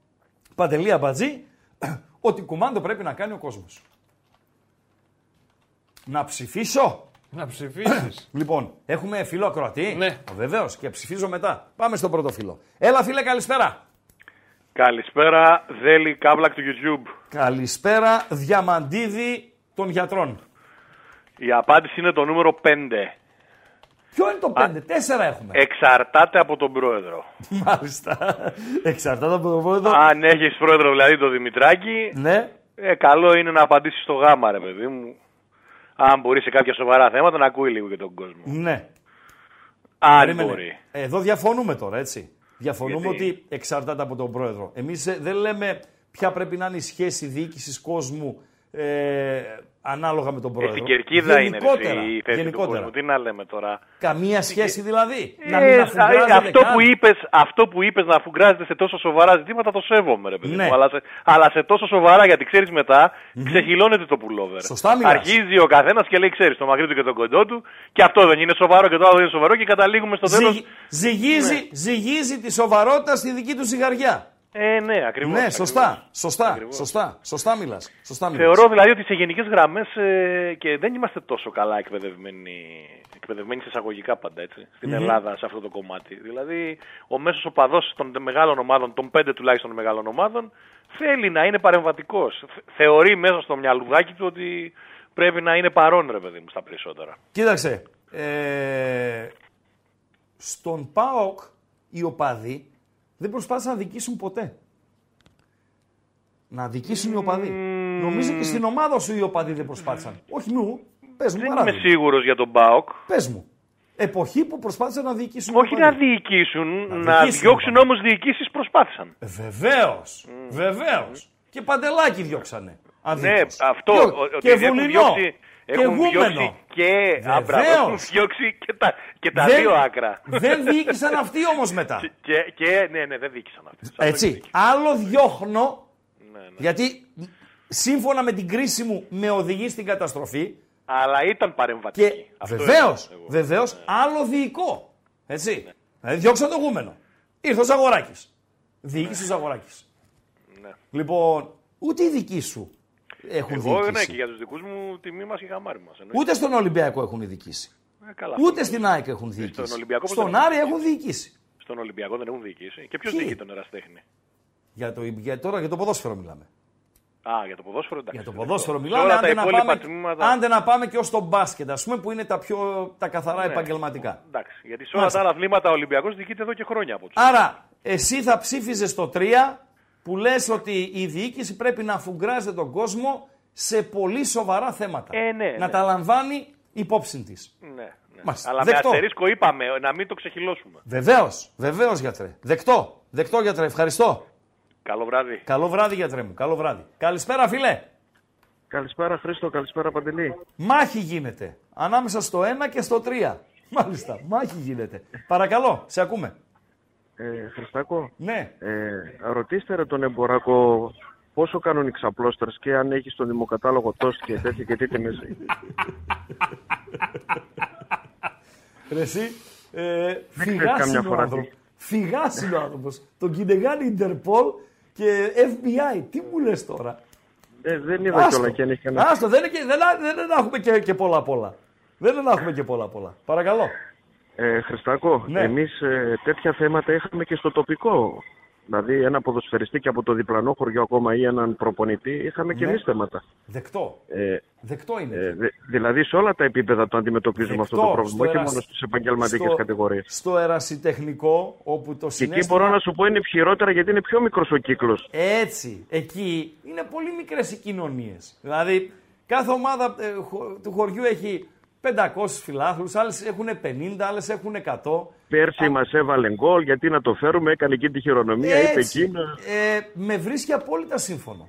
Παντελή Αμπατζή, ότι κουμάντο πρέπει να κάνει ο κόσμος. Να ψηφίσω. Να ψηφίσεις. Λοιπόν, έχουμε φίλο ακροατή; Ναι. Βεβαίως και ψηφίζω μετά. Πάμε στον πρώτο φίλο. Έλα, φίλε, καλησπέρα. Καλησπέρα, Δέλη Κάβλακ του YouTube. Καλησπέρα, Διαμαντίδη των γιατρών. Η απάντηση είναι το νούμερο 5. Ποιο είναι το 5, τέσσερα έχουμε. Εξαρτάται από τον πρόεδρο. Μάλιστα. Εξαρτάται από τον πρόεδρο. Αν έχεις πρόεδρο δηλαδή το Δημητράκη, Ναι. ε, καλό είναι να απαντήσεις στο γάμα ρε παιδί μου. Αν μπορεί σε κάποια σοβαρά θέματα να ακούει λίγο και τον κόσμο. Ναι. Αν Περίμενε. μπορεί. Εδώ διαφωνούμε τώρα, έτσι. Διαφωνούμε Γιατί; ότι εξαρτάται από τον πρόεδρο. Εμείς δεν λέμε ποια πρέπει να είναι η σχέση διοίκησης κόσμου ε, ανάλογα με τον Ε, πρόεδρο. στην κερκίδα είναι ρε, γενικότερα, εσύ, η θέση του γενικότερα. κόσμου. Τι να λέμε τώρα; Καμία σχέση δηλαδή. να Ε, μην α, αφουγκράζεται αυτό, καν. που είπες, αυτό που είπες να αφουγκράζεται σε τόσο σοβαρά ζητήματα το σέβομαι ρε παιδί Ναι. μου. Αλλά σε, αλλά σε τόσο σοβαρά γιατί ξέρεις μετά ξεχυλώνεται το πουλόβερ. Σωστά μιλάς. Αρχίζει ο καθένας και λέει ξέρεις το μακρύ του και το κοντό του και αυτό δεν είναι σοβαρό και το άλλο δεν είναι σοβαρό και καταλήγουμε στο τέλος. Ζυγ- ζυγίζει, ζυγίζει τη σοβαρότητα στη δική του ζυγαριά. Ε, ναι, ακριβώς. ναι, ακριβώς. σωστά, σωστά, Ακριβώς. σωστά, σωστά μιλάς. Σωστά μιλάς. Θεωρώ δηλαδή ότι σε γενικές γραμμές ε, και δεν είμαστε τόσο καλά εκπαιδευμένοι, εκπαιδευμένοι σε εισαγωγικά πάντα έτσι, στην Ελλάδα σε αυτό το κομμάτι. Δηλαδή ο μέσος οπαδός των μεγάλων ομάδων, των πέντε τουλάχιστον μεγάλων ομάδων, θέλει να είναι παρεμβατικός. Θε- Θεωρεί μέσα στο μυαλουδάκι του ότι πρέπει να είναι παρόν ρε παιδί μου στα περισσότερα. Κοίταξε, ε, στον ΠΑΟΚ οι οπαδοί δεν προσπάθησαν να δικήσουν ποτέ. Να δικήσουν οι οπαδοί. Νομίζω και στην ομάδα σου οι οπαδοί δεν προσπάθησαν. Όχι μου, πες μου Δεν είμαι παράδειγμα. σίγουρος για τον ΠΑΟΚ. Πες μου. Εποχή που προσπάθησαν να διοικήσουν οι Όχι να οπαδοί. διοικήσουν, να, διοικήσουν, διώξουν είπαμε. όμως διοικήσεις προσπάθησαν. Ε, Βεβαίως, βεβαίως. Και παντελάκι διώξανε. Ναι, αδίκως. αυτό. Και- ο- ότι Και έχουν βουλινό. διώξει, Και έχουν γούμενο. διώξει και, α, μπράβο, Βεβαίως. έχουν διώξει και τα, και τα Δεν- δύο άκρα. Δεν διοίκησαν αυτοί όμως μετά. και, και, ναι, ναι, δεν δίκησαν αυτοί. Σε αυτό έχεις Έτσι. δίκιο. Άλλο διώχνω, Ναι, ναι. γιατί σύμφωνα με την κρίση μου με οδηγεί στην καταστροφή. Αλλά ήταν παρεμβατική. Και Αυτό βεβαίως, εννοώ εγώ. βεβαίως, άλλο διοικό. Έτσι. Δηλαδή, διώξα το γούμενο. Ήρθε ο Ζαγοράκης. Διοίκησε ο Ζαγοράκης. Ναι. Λοιπόν, ούτε οι δικοί σου έχουν Εγώ ναι, διοικήσει. και για τους δικούς μου τιμή μας και γαμάρι μας. Ούτε στον Ολυμπιακό έχουν διοικήσει. Ε, καλά, Ούτε αυτό στην ΑΕΚ έχουν διοικήσει. στον Ολυμπιακό πώς Στον δεν Άρη έχουν έχουν διοικήσει. Στον Ολυμπιακό δεν έχουν διοικήσει. Και ποιος Ποιοι; διοικεί τον Εραστέχνη; Για το, για, τώρα για το ποδόσφαιρο μιλάμε. Α, για το ποδόσφαιρο εντάξει. Για το δεκτό. ποδόσφαιρο Σε μιλάμε. όλα τα Άντε να, υπόλοιπα πάμε, τμήματα- άντε να πάμε και ως το μπάσκετ, ας πούμε, που είναι τα, πιο, τα καθαρά Ναι. επαγγελματικά. Εντάξει, γιατί σε όλα Μάλιστα. τα άλλα αθλήματα ο Ολυμπιακός διοικείται εδώ και χρόνια από του. Άρα, εσύ θα ψήφιζες το 3 που λες ότι η διοίκηση πρέπει να αφουγκράζεται τον κόσμο σε πολύ σοβαρά θέματα. Ε, ναι, να ναι. τα λαμβάνει υπόψη της. Ναι, ναι. Μάλιστα. Αλλά Δεκτό. με αστερίσκο είπαμε να μην το ξεχυλώσουμε. Βεβαίως, βεβαίως γιατρέ. Δεκτό. Δεκτό γιατρέ. Ευχαριστώ. Καλό βράδυ. Καλό βράδυ γιατρέ μου. Καλό βράδυ. Καλησπέρα φίλε. Καλησπέρα Χρήστο, καλησπέρα Παντελή. Μάχη γίνεται. Ανάμεσα στο 1 και στο 3. Μάλιστα. Μάχη γίνεται. Παρακαλώ, σε ακούμε. Ε, Χριστάκο, Ναι. ε, ρωτήστε ρε τον εμποράκο πόσο κάνουν οι ξαπλώστερες και αν έχει στον δημοκατάλογο τόστ και τέτοια και τι τιμές έχει. Ρε εσύ, ε, ξέρεις φυγάς καμιά είναι ο φορά άνθρωπος. τι. Φυγάς είναι ο άνθρωπος. Τον κυνηγάνε Ιντερπολ και FBI. Τι μου λες τώρα; Ε, δεν είδα κιόλας και αν έχει κανένα. Άστο, δεν, είναι και- δεν, δεν, δεν έχουμε και, και πολλά πολλά. Δεν είναι να έχουμε και πολλά πολλά. Παρακαλώ. Ε, Χριστάκο, Ναι. εμείς ε, τέτοια θέματα είχαμε και στο τοπικό. Δηλαδή ένα ποδοσφαιριστή και από το διπλανό χωριό ακόμα ή έναν προπονητή είχαμε και Ναι. εμείς θέματα. Δεκτό. Ε, Δεκτό είναι. ε, δε- δηλαδή σε όλα τα επίπεδα το αντιμετωπίζουμε αυτό το Δεκτό. πρόβλημα, Στο όχι ερασι- μόνο στις επαγγελματικές στο- κατηγορίες. Στο ερασιτεχνικό, όπου το Και συνέστημα... εκεί μπορώ να σου πω είναι χειρότερα γιατί είναι πιο μικρός ο κύκλος. Έτσι, εκεί είναι πολύ μικρές οι κοινωνίες. Δηλαδή, κάθε ομάδα ε, χω- του χωριού έχει 500 φιλάθλους, άλλες έχουν 50, άλλες έχουν 100. Πέρσι μας έβαλε γκολ, γιατί να το φέρουμε, έκανε εκεί τη χειρονομία, είπε Έτσι, εκείνα. ε, με βρίσκει απόλυτα σύμφωνο.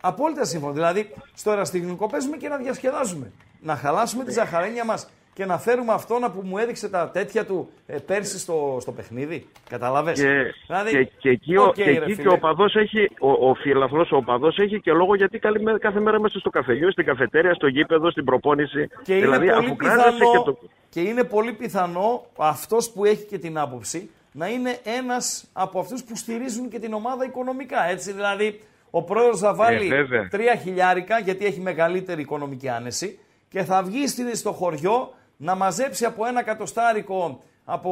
Απόλυτα σύμφωνο. Δηλαδή, στο εραστεχνικό παίζουμε και να διασκεδάζουμε. Να χαλάσουμε τη ζαχαρένια μας και να φέρουμε αυτόν που μου έδειξε τα τέτοια του ε, πέρσι στο, στο παιχνίδι. Καταλαβες. Και, δηλαδή, και, και εκεί, ο, οκ, και, ρε εκεί και φίλε. οπαδός έχει, ο, ο φίλαθλος, ο οπαδός έχει και λόγο γιατί καλή μέρα- κάθε μέρα μέσα στο καφενείο, στην καφετέρια, στο γήπεδο, στην προπόνηση. Και είναι, δηλαδή πολύ αφού κράζεσαι πιθανό, και το... και είναι πολύ πιθανό αυτός που έχει και την άποψη να είναι ένας από αυτούς που στηρίζουν και την ομάδα οικονομικά. Έτσι, δηλαδή, ο πρόεδρος θα βάλει βέβαια. τρία χιλιάρικα γιατί έχει μεγαλύτερη οικονομική άνεση και θα βγει στη- στο χωριό να μαζέψει από ένα κατοστάρικο από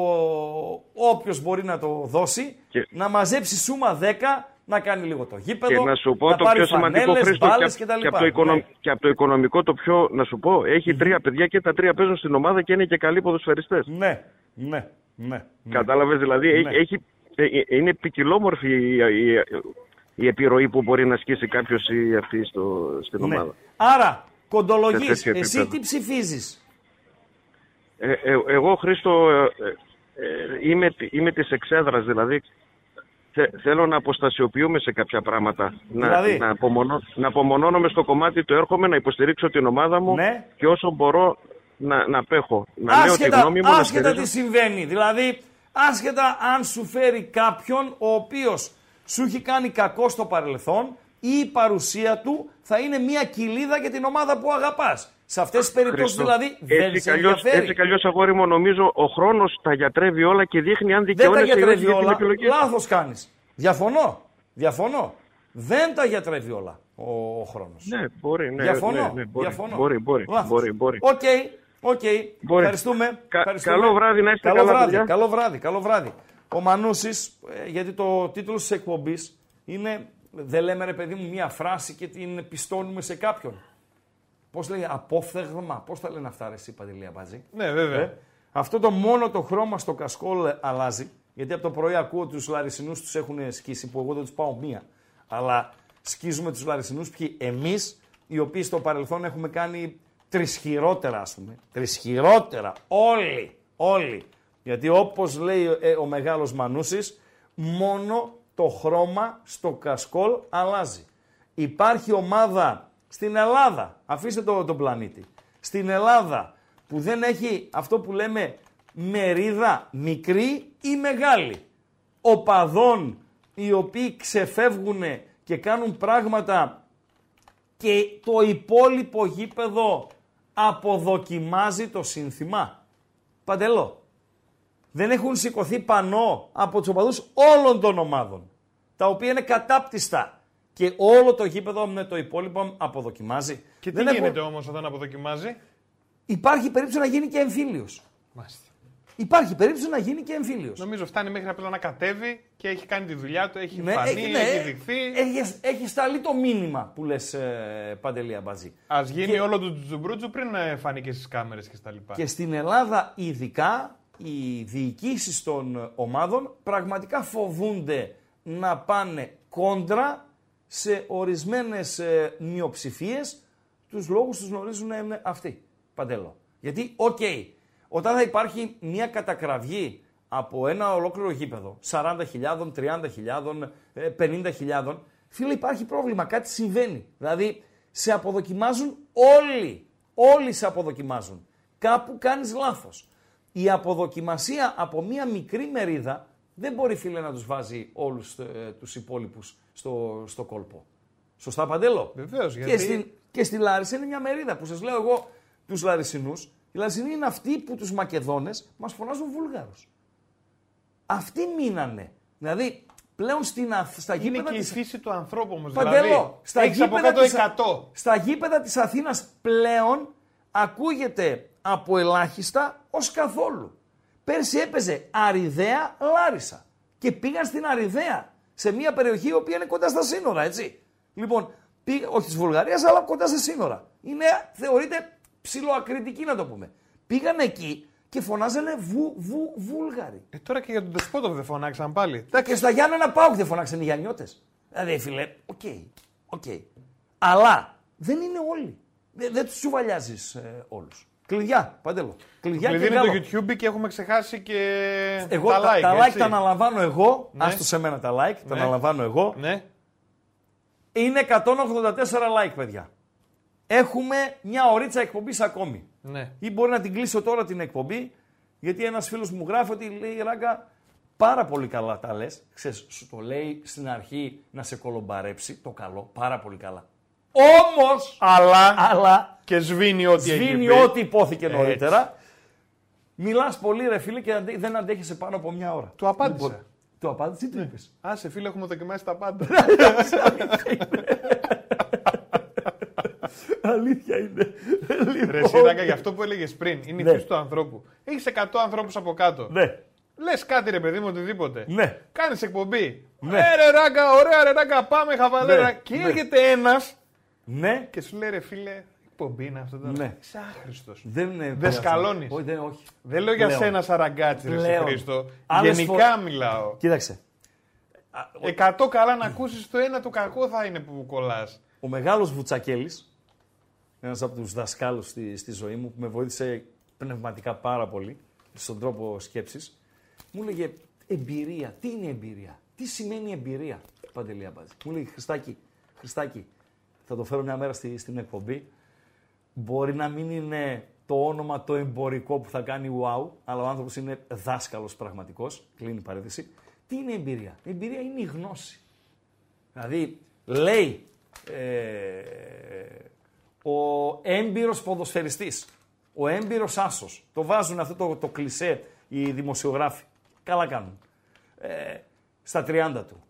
όποιος μπορεί να το δώσει, Και- να μαζέψει σούμα 10, να κάνει λίγο το γήπεδο, Και να σου πω το πάρει πιο σημαντικό, φανέλες, Χρήστο, μπάλες και, κτλ. και από το οικονομ- Ναι. και από το οικονομικό το πιο, να σου πω, έχει τρία παιδιά και τα τρία παίζουν στην ομάδα και είναι και καλοί ποδοσφαιριστές. Ναι, ναι, ναι. ναι. Κατάλαβες, δηλαδή έχει- Ναι. έχει, ε, ε, είναι ποικιλόμορφη η, η, η επιρροή που μπορεί να ασκήσει κάποιος ή αυτή στο, στην Ναι. ομάδα. Άρα, κοντολογής, Σε τέτοιο εσύ επίπεδο. τι ψηφίζεις; Ε, ε, εγώ, Χρήστο, ε, ε, ε, είμαι, είμαι της εξέδρας, δηλαδή θε- θέλω να αποστασιοποιούμε σε κάποια πράγματα. Δηλαδή; Να, να, απομονώ, να απομονώνομαι στο κομμάτι του έρχομαι, να υποστηρίξω την ομάδα μου Ναι. και όσο μπορώ να, να απέχω. Να λέω τη άσχετα γνώμη μου, να άσχετα τι στηρίζω. συμβαίνει. Δηλαδή, άσχετα αν σου φέρει κάποιον ο οποίος σου έχει κάνει κακό στο παρελθόν ή η παρουσία του θα είναι μια κηλίδα για την ομάδα που αγαπάς. Σε αυτές τις περιπτώσεις Χρήστο, δηλαδή δεν έτσι σε καλλιώς, ενδιαφέρει. έτσι κι αλλιώς, αγόρι μου, νομίζω ο χρόνος τα γιατρεύει όλα και δείχνει αν δεν τα δικαιώνεσαι ή όχι γιατρεύει για την όλα. επιλογή. σου. Λάθος κάνεις. Διαφωνώ. Διαφωνώ. Δεν τα γιατρεύει όλα ο, ο χρόνος. Ναι, μπορεί, ναι, Διαφωνώ. ναι, ναι, μπορεί, Διαφωνώ. μπορεί, μπορεί, Λάθος. μπορεί, μπορεί. OK, OK. Μπορεί. Ευχαριστούμε. Κα- Ευχαριστούμε. καλό βράδυ, να είστε καλό καλά, βράδυ, παιδιά. Καλό βράδυ, καλό βράδυ. Ο Μανούσης, ε, γιατί το τίτλος της εκπομπής είναι «Δεν λέμε ρε παιδί μου μια φράση και την πιστώνουμε σε κάποιον». Πώς λέει, απόφθεγμα, πώς τα λένε αυτά ρε εσύ Παντελή Αμπάτζη; Ναι, βέβαια. Ε, αυτό το μόνο το χρώμα στο κασκόλ αλλάζει. Γιατί από το πρωί ακούω τους Λαρισινούς τους έχουν σκίσει, που εγώ δεν τους πάω μία. Αλλά σκίζουμε τους Λαρισινούς ποιοι εμείς, οι οποίοι στο παρελθόν έχουμε κάνει τρισχυρότερα ας πούμε. Τρισχυρότερα. Όλοι. Όλοι. Γιατί όπως λέει ε, ο μεγάλος Μανούσης, μόνο το χρώμα στο κασκόλ αλλάζει. Υπάρχει ομάδα στην Ελλάδα, αφήστε το, τον πλανήτη, στην Ελλάδα που δεν έχει αυτό που λέμε μερίδα μικρή ή μεγάλη. Οπαδών οι οποίοι ξεφεύγουν και κάνουν πράγματα και το υπόλοιπο γήπεδο αποδοκιμάζει το σύνθημα. Παντελό. Δεν έχουν σηκωθεί πανό από τους οπαδούς όλων των ομάδων. Τα οποία είναι κατάπτυστα. Και όλο το γήπεδο με το υπόλοιπο αποδοκιμάζει. Και τι Δεν έχουν- γίνεται όμως όταν αποδοκιμάζει; Υπάρχει περίπτωση να γίνει και εμφύλιος. Μάλιστα. Υπάρχει περίπτωση να γίνει και εμφύλιος. Νομίζω φτάνει μέχρι απλά να κατέβει και έχει κάνει τη δουλειά του, έχει Ναι, φανεί, έχει- ναι, έχει δειχθεί. Έχει, έχει σταλεί το μήνυμα που λες ε, Παντελή Αμπατζή. Α γίνει Και- όλο το τζουμπρούτζου πριν ε, φανεί και στις κάμερες και στα λοιπά. Και στην Ελλάδα ειδικά οι διοικήσεις των ομάδων πραγματικά φοβούνται να πάνε κόντρα σε ορισμένες ε, μειοψηφίες τους λόγους τους γνωρίζουν να είναι αυτοί. Παντέλο. Γιατί, οκ, όταν θα υπάρχει μια κατακραυγή από ένα ολόκληρο γήπεδο, 40.000, 30.000, ε, 50.000, φίλε υπάρχει πρόβλημα, κάτι συμβαίνει. Δηλαδή, σε αποδοκιμάζουν όλοι. Όλοι σε αποδοκιμάζουν. Κάπου κάνεις λάθος. Η αποδοκιμασία από μια μικρή μερίδα δεν μπορεί φίλε να τους βάζει όλους ε, τους υπόλοιπους στο, στο κόλπο. Σωστά Παντέλο; Βεβαίως, Και, γιατί- στην, και στη Λάρισα είναι μια μερίδα που σας λέω εγώ τους Λαρισινούς. Οι Λαρισινοί είναι αυτοί που τους Μακεδόνες μας φωνάζουν Βούλγαρους. Αυτοί μείνανε. Δηλαδή πλέον στην, Αθ- στα Είναι γήπεδα και η της... φύση του ανθρώπου όμως. Παντέλο, Δηλαδή, στα έχεις από γήπεδα κάτω της- 100. Στα γήπεδα της Αθήνας πλέον ακούγεται από ελάχιστα ως καθόλου. Πέρσι έπαιζε Αριδαία Λάρισα και πήγαν στην Αριδαία σε μια περιοχή η οποία είναι κοντά στα σύνορα, έτσι. Λοιπόν, πήγα, όχι της Βουλγαρίας αλλά κοντά στα σύνορα. Είναι, θεωρείται ψηλοακριτική να το πούμε. Πήγαν εκεί και φωνάζανε βου, βου, Βούλγαροι. Ε, τώρα και για τον Ντεσπόντοφ δεν φωνάξαν πάλι. Και στα Γιάννενα ΠΑΟΚ δεν φωνάξαν οι Γιαννιώτες. Δηλαδή, φίλε, OK, OK. Αλλά δεν είναι όλοι. Δεν, δεν τους τσουβαλιάζεις ε, όλους. Κλειδιά, Παντέλο. Κλειδιά Επειδή και είναι βγάλω. το YouTube και έχουμε ξεχάσει και Εγώ τα τα, like. τα like έτσι. τα αναλαμβάνω εγώ. Ναι. Άστο σε μένα τα like, τα Ναι. αναλαμβάνω εγώ. Ναι. Είναι 184 like, παιδιά. Έχουμε μια ωρίτσα εκπομπής ακόμη. ναι. Ή μπορεί να την κλείσω τώρα την εκπομπή, γιατί ένας φίλος μου γράφει ότι λέει Ράγκα, πάρα πολύ καλά τα λες. Ξέρεις, σου το λέει στην αρχή να σε κολομπαρέψει, το καλό, πάρα πολύ καλά. Όμως, Αλλά αλλά και σβήνει ό,τι έχει σβήνει πει. ό,τι υπόθηκε Έτσι. νωρίτερα. Μιλάς πολύ ρε φίλε και αντε- δεν αντέχεσαι πάνω από μια ώρα. Του απάντησα. Λοιπόν, του απάντησε, τι του είπες; Άσε φίλε, έχουμε δοκιμάσει τα πάντα. Αλήθεια είναι. Ρε Σιράγκα, για αυτό που έλεγες πριν, είναι Ναι. η φύση του ανθρώπου. Έχεις 100 ανθρώπους από κάτω. Ναι, Λες κάτι ρε παιδί μου, οτιδήποτε. ναι. Κάνεις εκπομπή. Ναι. Ε, ρε ράγκα, ωραία ρε ράγκα, πάμε χαβαλέρα. Ναι, Και ναι. έρχεται ένας Ναι, και σου λέει ρε φίλε, εκπομπή είναι αυτό τώρα. Ναι. Είσαι άχρηστο. δεν είναι. Δεν σκαλώνεις. Όχι, δεν, όχι. Δεν λέω για Πλέον. σένα σαραγκάτσι, ρε σε Πλέον. Χρήστο. Άλλες Γενικά φο- μιλάω. Κοίταξε. Εκατό καλά να ακούσεις το ένα, το κακό θα είναι που κολλάς. Ο μεγάλος Βουτσακέλης, ένας από τους δασκάλους στη, στη ζωή μου, που με βοήθησε πνευματικά πάρα πολύ, στον τρόπο σκέψης, μου έλεγε εμπειρία. Τι είναι εμπειρία; Τι σημαίνει εμπειρία, Παντελή Αμπάζη; Μου λέει Χριστάκη, Χριστάκη, θα το φέρω μια μέρα στη, στην εκπομπή. Μπορεί να μην είναι το όνομα το εμπορικό που θα κάνει wow, αλλά ο άνθρωπος είναι δάσκαλος πραγματικός, κλείνει η παρένθεση. Τι είναι εμπειρία; Εμπειρία είναι η γνώση. Δηλαδή, λέει ε, ο έμπειρος ποδοσφαιριστής, ο έμπειρος άσος, το βάζουν αυτό το, το κλισέ οι δημοσιογράφοι, καλά κάνουν, ε, στα 30 του.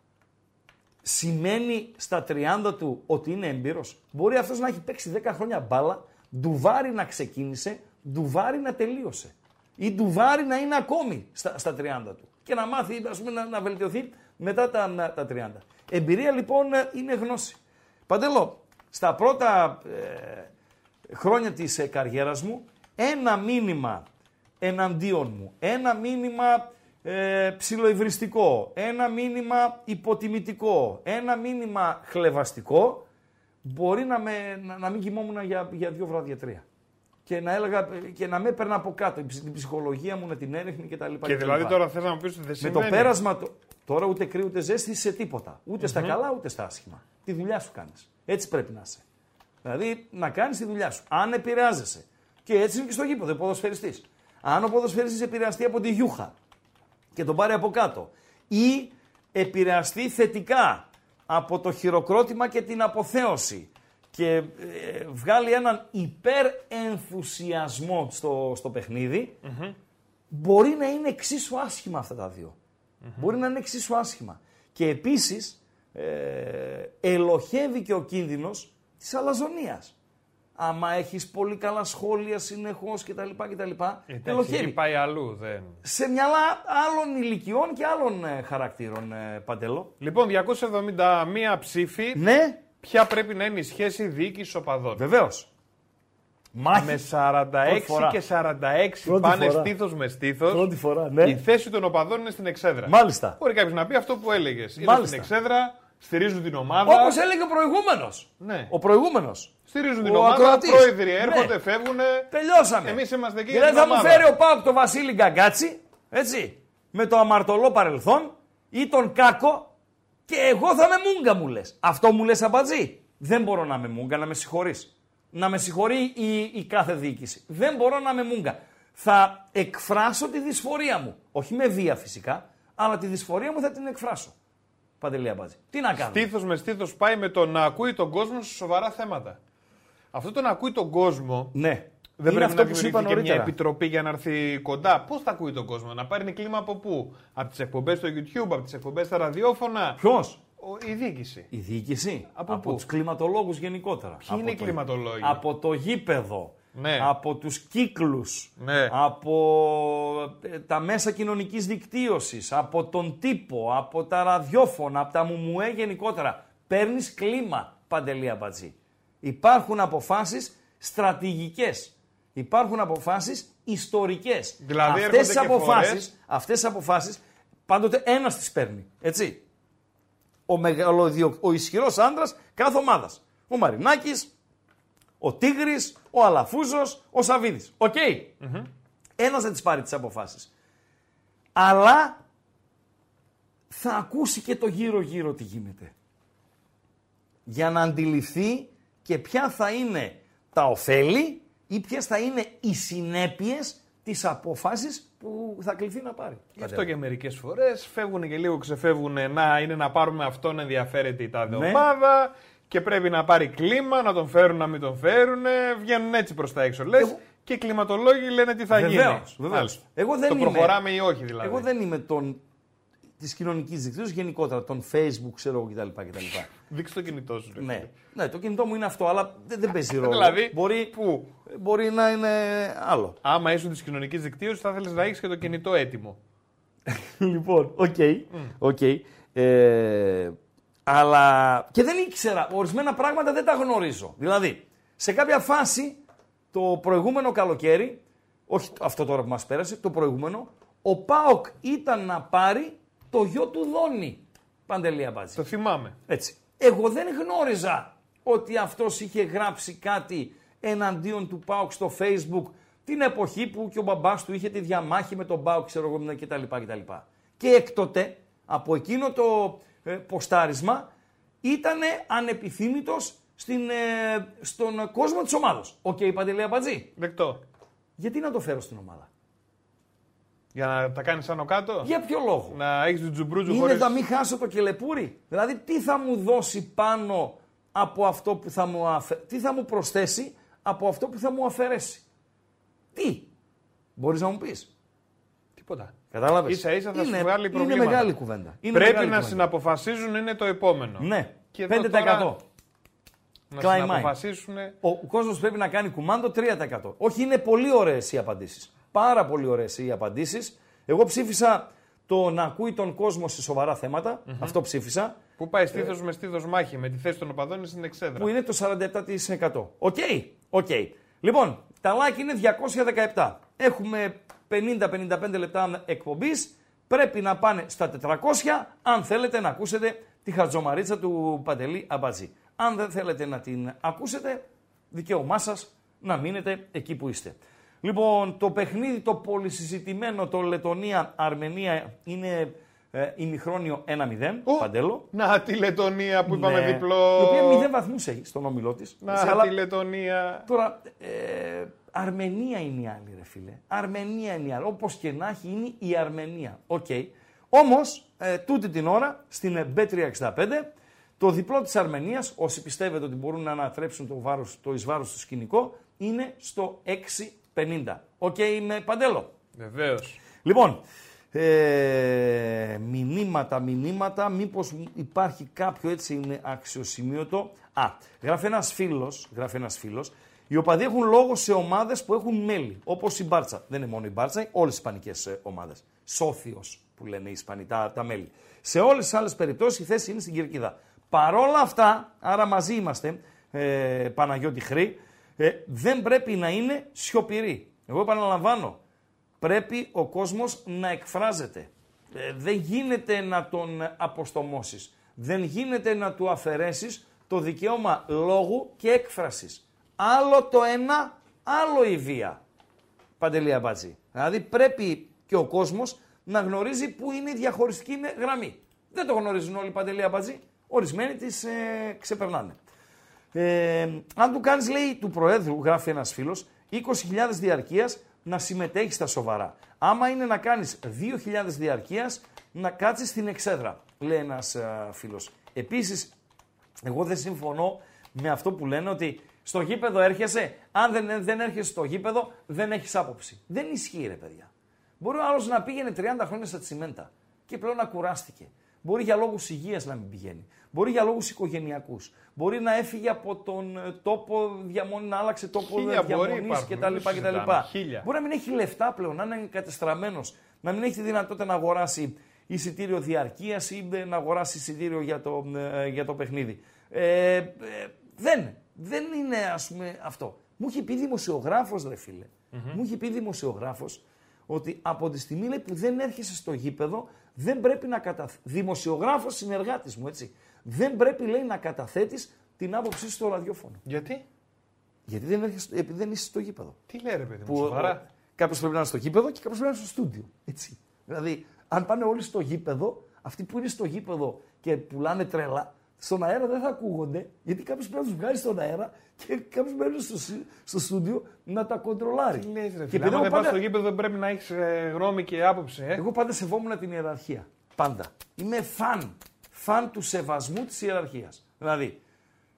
Σημαίνει στα 30 του ότι είναι έμπειρος. Μπορεί αυτός να έχει παίξει 10 χρόνια μπάλα, ντουβάρι να ξεκίνησε, ντουβάρι να τελείωσε. Ή ντουβάρι να είναι ακόμη στα, στα 30 του. Και να μάθει ας πούμε, να, να βελτιωθεί μετά τα, τα 30. Εμπειρία λοιπόν είναι γνώση. Παντελώ, στα πρώτα ε, χρόνια της ε, καριέρας μου, ένα μήνυμα εναντίον μου, ένα μήνυμα ε, ψιλοϊβριστικό, ένα μήνυμα υποτιμητικό, ένα μήνυμα χλεβαστικό, μπορεί να, με, να, να μην κοιμόμουν για, για δύο βράδια τρία. Και να, έλεγα, και να με έπαιρνα από κάτω, η ψ- την ψυχολογία μου να την έριχνε κτλ. Και δηλαδή τώρα θε να μου πεις ότι δεν Με σημαίνει. το πέρασμα, το- τώρα ούτε κρύο ούτε ζέστη σε τίποτα. Ούτε στα καλά ούτε στα άσχημα. Τη δουλειά σου κάνεις. Έτσι πρέπει να είσαι. Δηλαδή να κάνεις τη δουλειά σου. Αν επηρεάζεσαι. Και έτσι είναι και στο γήπεδο, ο ποδοσφαιριστής. Αν ο ποδοσφαιριστής επηρεαστεί από τη γιούχα και τον πάρει από κάτω. Ή επηρεαστεί θετικά από το χειροκρότημα και την αποθέωση. Και ε, βγάλει έναν υπερενθουσιασμό στο, στο παιχνιδι μπορεί να είναι εξίσου άσχημα αυτά τα δυο Μπορεί να είναι εξίσου άσχημα. Και επίσης ε, ελοχεύει και ο κίνδυνος της αλαζονίας. Άμα έχεις πολύ καλά σχόλια συνεχώς κτλ. κτλ ελοχεύει. Έχει πάει αλλού, δεν. Σε μυαλά άλλων ηλικιών και άλλων ε, χαρακτήρων, ε, Παντέλο. Λοιπόν, 271 ψήφοι. Ναι, Ποια πρέπει να είναι η σχέση διοίκησης οπαδών; βεβαίως. Μάχη. Με 46 Πρώτη φορά. και 46 Πρώτη πάνε φορά. στήθος με στήθος. Πρώτη φορά, ναι. Η θέση των οπαδών είναι στην εξέδρα. Μάλιστα. Μπορεί κάποιος να πει αυτό που έλεγες. Είναι Μάλιστα. στην εξέδρα, στηρίζουν την ομάδα. Όπως έλεγε ο προηγούμενος. Ναι. Ο προηγούμενος. Στηρίζουν την ο ομάδα. ακροατής. Πρόεδροι Ναι. έρχονται, φεύγουν. Τελειώσαμε. Εμείς είμαστε εκεί Και για δεν την θα μου ομάδα. φέρει ο Πάουκ το Βασίλη Γκαγκάτσι, έτσι, με το αμαρτωλό παρελθόν ή τον Κάκο και εγώ θα είμαι μούγκα μου λες. Αυτό μου λες αμπατζή. Δεν μπορώ να είμαι μούγκα, να με συγχωρείς. Να με συγχωρεί η, η κάθε διοίκηση. Δεν μπορώ να είμαι μούγκα. Θα εκφράσω τη δυσφορία μου. Όχι με βία φυσικά, αλλά τη δυσφορία μου θα την εκφράσω. Παντελή αμπατζή. Τι να κάνω. Στήθος με στήθος πάει με το να ακούει τον κόσμο σε σοβαρά θέματα. Αυτό το να ακούει τον κόσμο Ναι. δεν Είναι πρέπει αυτό να που σου είπα δημιουργηθεί και μια νωρίτερα. επιτροπή για να έρθει κοντά. Πώς θα ακούει τον κόσμο, να πάρει κλίμα από πού, από τις εκπομπές στο YouTube, από τις εκπομπές στα ραδιόφωνα; Ποιος; Ο- Η διοίκηση. Η διοίκηση. Από από πού; τους κλιματολόγους γενικότερα. είναι Από οι το- κλιματολόγοι; Από το γήπεδο. Ναι. Από τους κύκλους. Ναι. Από ε, τα μέσα κοινωνικής δικτύωσης. Από τον τύπο. Από τα ραδιόφωνα. Από τα μουμουέ γενικότερα. Παίρνεις κλίμα, Παντελή Αμπατζή. Υπάρχουν αποφάσεις στρατηγικές. Υπάρχουν αποφάσεις ιστορικές. Δηλαδή, αυτές τις έρχονται και αποφάσεις, φορές- αυτές τις αποφάσεις πάντοτε ένας τις παίρνει. Έτσι ο, μεγαλοδιο... ο ισχυρός άντρας κάθε ομάδας. Ο Μαρινάκης, ο Τίγρης, ο Αλαφούζος, ο Σαββίδης. Οκ. Ένας θα τις πάρει τις αποφάσεις. Αλλά θα ακούσει και το γύρω-γύρω τι γίνεται. Για να αντιληφθεί και ποια θα είναι τα ωφέλη ή ποιες θα είναι οι συνέπειες της αποφάσης που θα κληθεί να πάρει. Γι' αυτό και μερικές φορές φεύγουν και λίγο ξεφεύγουν να είναι να πάρουμε αυτόν ενδιαφέρεται η τάδε Ναι. ομάδα και πρέπει να πάρει κλίμα, να τον φέρουν, να μην τον φέρουν. Βγαίνουν έτσι προς τα έξω. Λες Εγώ- και οι κλιματολόγοι λένε τι θα Βεβαίως, γίνει. βεβαίως. Μάλιστα. Εγώ δεν το είμαι- προχωράμε ή όχι δηλαδή. Εγώ δεν είμαι τον της κοινωνικής δικτύωσης γενικότερα, τον Facebook, ξέρω εγώ κτλ. κτλ. Δείξε το κινητό σου. ρε ναι. φίλε. ναι, το κινητό μου είναι αυτό, αλλά δεν, δεν παίζει ρόλο. Δηλαδή, μπορεί, πού; μπορεί να είναι άλλο. Άμα ήσουν της κοινωνικής δικτύωσης, θα ήθελε να έχεις και το κινητό έτοιμο. λοιπόν, OK. OK. Ε, αλλά και δεν ήξερα, ορισμένα πράγματα δεν τα γνωρίζω. Δηλαδή, σε κάποια φάση, το προηγούμενο καλοκαίρι, όχι αυτό τώρα που μας πέρασε, το προηγούμενο, ο Πάοκ ήταν να πάρει το γιο του Δόνη. Παντελή Αμπάτζη. Το θυμάμαι. Έτσι. Εγώ δεν γνώριζα ότι αυτός είχε γράψει κάτι εναντίον του ΠΑΟΚ στο Facebook την εποχή που και ο μπαμπάς του είχε τη διαμάχη με τον ΠΑΟΚ, ξέρω εγώ, κτλ. κτλ. Και έκτοτε, από εκείνο το ε, ποστάρισμα, ήταν ανεπιθύμητος στην, ε, στον κόσμο της ομάδος. OK, okay, Παντελή Αμπατζή. Δεκτό. Γιατί να το φέρω στην ομάδα; Για να τα κάνεις άνω κάτω; Για ποιο λόγο; Να έχεις του τζουμπρούτζου Είναι χωρίς... να μην χάσω το κελεπούρι; Δηλαδή, τι θα μου δώσει πάνω από αυτό που θα μου αφαι... Τι θα μου προσθέσει από αυτό που θα μου αφαιρέσει; Τι; Μπορείς να μου πεις; Τίποτα. Κατάλαβες; Ίσα ίσα θα σου είναι, βγάλει Είναι προβλήματα. μεγάλη κουβέντα. Είναι Πρέπει μεγάλη να κουβέντα. συναποφασίζουν είναι το επόμενο. Ναι. Και εδώ 5%. τώρα Να Κλάι συναποφασίσουν. Ο, ο κόσμος πρέπει να κάνει κουμάντο 3%. Όχι, είναι πολύ ωραίες οι απαντήσεις. Πάρα πολύ ωραίες οι απαντήσεις. Εγώ ψήφισα το να ακούει τον κόσμο σε σοβαρά θέματα. Αυτό ψήφισα. Πού πάει στήθος με στήθος μάχη, με τη θέση των οπαδών είναι στην εξέδρα. που είναι το 47%. Οκ, οκ. Λοιπόν, τα like είναι 217. Έχουμε 50-55 λεπτά εκπομπής. Πρέπει να πάνε στα 400 αν θέλετε να ακούσετε τη χαρτζομαρίτσα του Παντελή Αμπατζή. Αν δεν θέλετε να την ακούσετε, δικαίωμά σας να μείνετε εκεί που είστε. Λοιπόν, το παιχνίδι το πολυσυζητημένο, το Λετωνία-Αρμενία είναι ε, ημιχρόνιο 1-0, Παντέλο. Να τη Λετωνία που είπαμε Ναι. διπλό. Η οποία 0 βαθμούς έχει στον όμιλό της. Να Σε άλλα- τη Λετωνία. Τώρα, ε, Αρμενία είναι η άλλη, ρε φίλε. Αρμενία είναι η άλλη. Όπως και να έχει, είναι η Αρμενία. Οκ. Όμως, ε, τούτη την ώρα, στην Bet365, Το διπλό της Αρμενίας, όσοι πιστεύετε ότι μπορούν να ανατρέψουν το, βάρος, το εις βάρος του σκηνικό, είναι στο 6,50. OK, okay, ρε Παντέλο. Βεβαίως. Λοιπόν, ε, μηνύματα, μηνύματα, μήπως υπάρχει κάποιο έτσι είναι αξιοσημείωτο. Α, γράφει ένας φίλος, γράφει ένας φίλος, οι οπαδοί έχουν λόγο σε ομάδες που έχουν μέλη, όπως η Μπάρτσα. Δεν είναι μόνο η Μπάρτσα, όλες οι ισπανικές ε, ομάδες. Σόθιος που λένε οι Ισπανοί, τα, τα μέλη. Σε όλες τις άλλες περιπτώσεις η θέση είναι στην Κυρκίδα. Παρόλα αυτά, άρα μαζί είμαστε, ε, Παναγιώτη Χρή, ε, δεν πρέπει να είναι σιωπηροί. Εγώ επαναλαμβάνω, πρέπει ο κόσμος να εκφράζεται. Ε, δεν γίνεται να τον αποστομώσεις. Δεν γίνεται να του αφαιρέσεις το δικαίωμα λόγου και έκφρασης. Άλλο το ένα, άλλο η βία. Παντελία Αμπάτζη. Δηλαδή πρέπει και ο κόσμος να γνωρίζει πού είναι η διαχωριστική γραμμή. Δεν το γνωρίζουν όλοι Παντελία Αμπάτζη. Ορισμένοι τις ε, ξεπερνάνε. Ε, αν του κάνεις, λέει, του Προέδρου, γράφει ένας φίλος, 20.000 διαρκείας να συμμετέχεις στα σοβαρά. Άμα είναι να κάνεις 2.000 διαρκείας, να κάτσεις στην εξέδρα, λέει ένας ε, φίλος. Επίσης, εγώ δεν συμφωνώ με αυτό που λένε ότι στο γήπεδο έρχεσαι, αν δεν, δεν έρχεσαι στο γήπεδο, δεν έχεις άποψη. Δεν ισχύει ρε παιδιά. Μπορεί ο άλλος να πήγαινε 30 χρόνια στα τσιμέντα και πλέον να κουράστηκε. Μπορεί για λόγους υγείας να μην πηγαίνει. Μπορεί για λόγους οικογενειακούς. Μπορεί να έφυγε από τον ε, τόπο διαμονή, να άλλαξε τόπο διαμονής κτλ. Μπορεί να μην έχει λεφτά πλέον, να είναι κατεστραμμένος, να μην έχει τη δυνατότητα να αγοράσει εισιτήριο διαρκείας ή να αγοράσει εισιτήριο για το, ε, για το παιχνίδι. Ε, ε, δεν, δεν είναι ας πούμε αυτό. Μου έχει πει δημοσιογράφος, ρε φιλε Μου έχει πει δημοσιογράφος ότι από τη στιγμή που δεν έρχεσαι στο γήπεδο, δεν πρέπει να καταθέτει. Δημοσιογράφος συνεργάτης μου, έτσι. Δεν πρέπει, λέει, να καταθέτεις την άποψή σου στο ραδιόφωνο. Γιατί; Γιατί δεν, έρχεσαι, επειδή δεν είσαι στο γήπεδο. Τι λέει, ρε παιδί μου, σοβαρά; Κάποιος πρέπει να είναι στο γήπεδο και κάποιος πρέπει να είναι στο στούντιο. Έτσι. Δηλαδή, αν πάνε όλοι στο γήπεδο, αυτοί που είναι στο γήπεδο και πουλάνε τρέλα, στον αέρα δεν θα ακούγονται, γιατί κάποιος πρέπει να τους βγάλει στον αέρα και κάποιος μένει στο, στο στούντιο να τα κοντρολάρει. Τι λες, ρε, και επειδή δεν πάντα... στο γήπεδο πρέπει να έχεις ε, γνώμη και άποψη. Ε; Εγώ πάντα σεβόμουν την ιεραρχία. Πάντα. Είμαι φαν. Φαν του σεβασμού της ιεραρχίας. Δηλαδή,